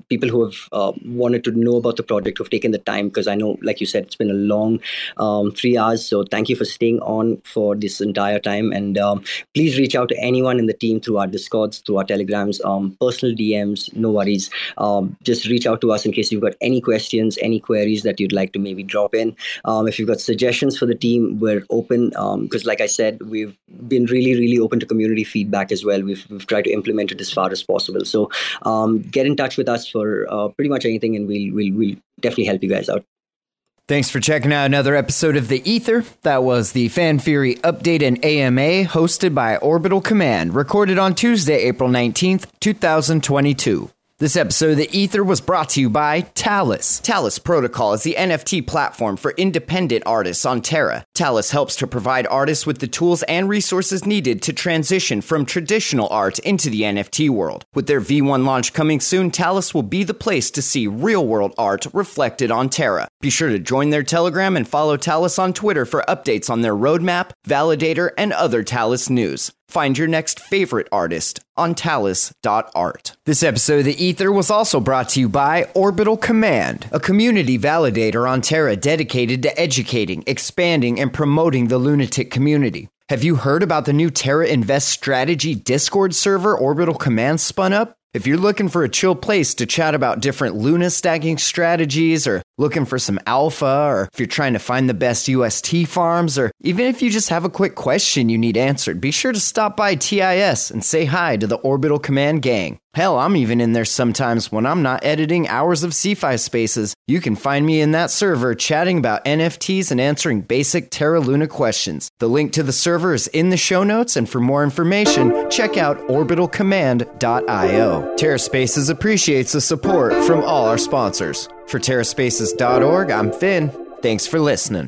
S4: people who have uh, wanted to know about the project who've taken the time because I know, like you said, it's been a long um, three hours. So thank you for staying on for this entire time. And um, please reach out to anyone in the team through our Discords, through our Telegrams, um, personal DMs. No worries. Um, just reach out to us in case you've got any questions, any queries that you'd like to maybe drop in. Um, if you've got suggestions for the team, we're open because, um, like I said, we've been really, really open to community feedback as well. We've, we've tried to implement it as far as possible. So get in touch with us for for uh, pretty much anything, and we'll, we'll, we'll definitely help you guys out.
S1: Thanks for checking out another episode of The Ether. That was the Fan Fury Update and AMA hosted by Orbital Command, recorded on Tuesday, April 19th, 2022. This episode of The Ether was brought to you by Talis. Talis Protocol is the NFT platform for independent artists on Terra. Talis helps to provide artists with the tools and resources needed to transition from traditional art into the NFT world. With their V1 launch coming soon, Talis will be the place to see real world art reflected on Terra. Be sure to join their Telegram and follow Talis on Twitter for updates on their roadmap, validator, and other Talis news. Find your next favorite artist on talis.art. This episode of The Ether was also brought to you by Orbital Command, a community validator on Terra dedicated to educating, expanding, and promoting the lunatic community. Have you heard about the new Terra Invest Strategy Discord server Orbital Command spun up? If you're looking for a chill place to chat about different Luna stacking strategies, or looking for some alpha, or if you're trying to find the best UST farms, or even if you just have a quick question you need answered, be sure to stop by TIS and say hi to the Orbital Command gang. Hell, I'm even in there sometimes when I'm not editing hours of CFI spaces. You can find me in that server chatting about NFTs and answering basic Terra Luna questions. The link to the server is in the show notes, and for more information, check out orbitalcommand.io. TerraSpaces appreciates the support from all our sponsors. For TerraSpaces.org, I'm Finn. Thanks for listening.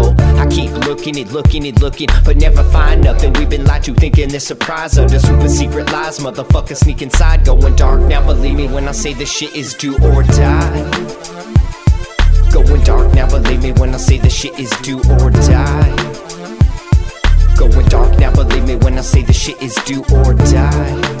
S1: I keep looking and looking and looking, but never find nothing. We've been lied to, thinking this surprise under super secret lies. Motherfucker sneak inside, going dark. Now believe me when I say this shit is do or die. Going dark, now believe me when I say this shit is do or die. Going dark, now believe me when I say this shit is do or die.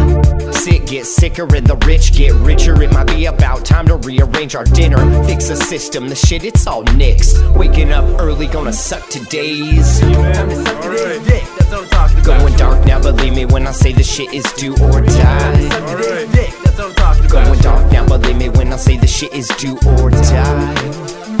S1: Sick get sicker and the rich get richer. It might be about time to rearrange our dinner. Fix a system, the shit, it's all nixed. Waking up early, gonna suck today's. I'm. Going dark now, believe me when I say the shit is do or die. Dick, that's I'm talking. Going dark now, believe me when I say the shit is do or die.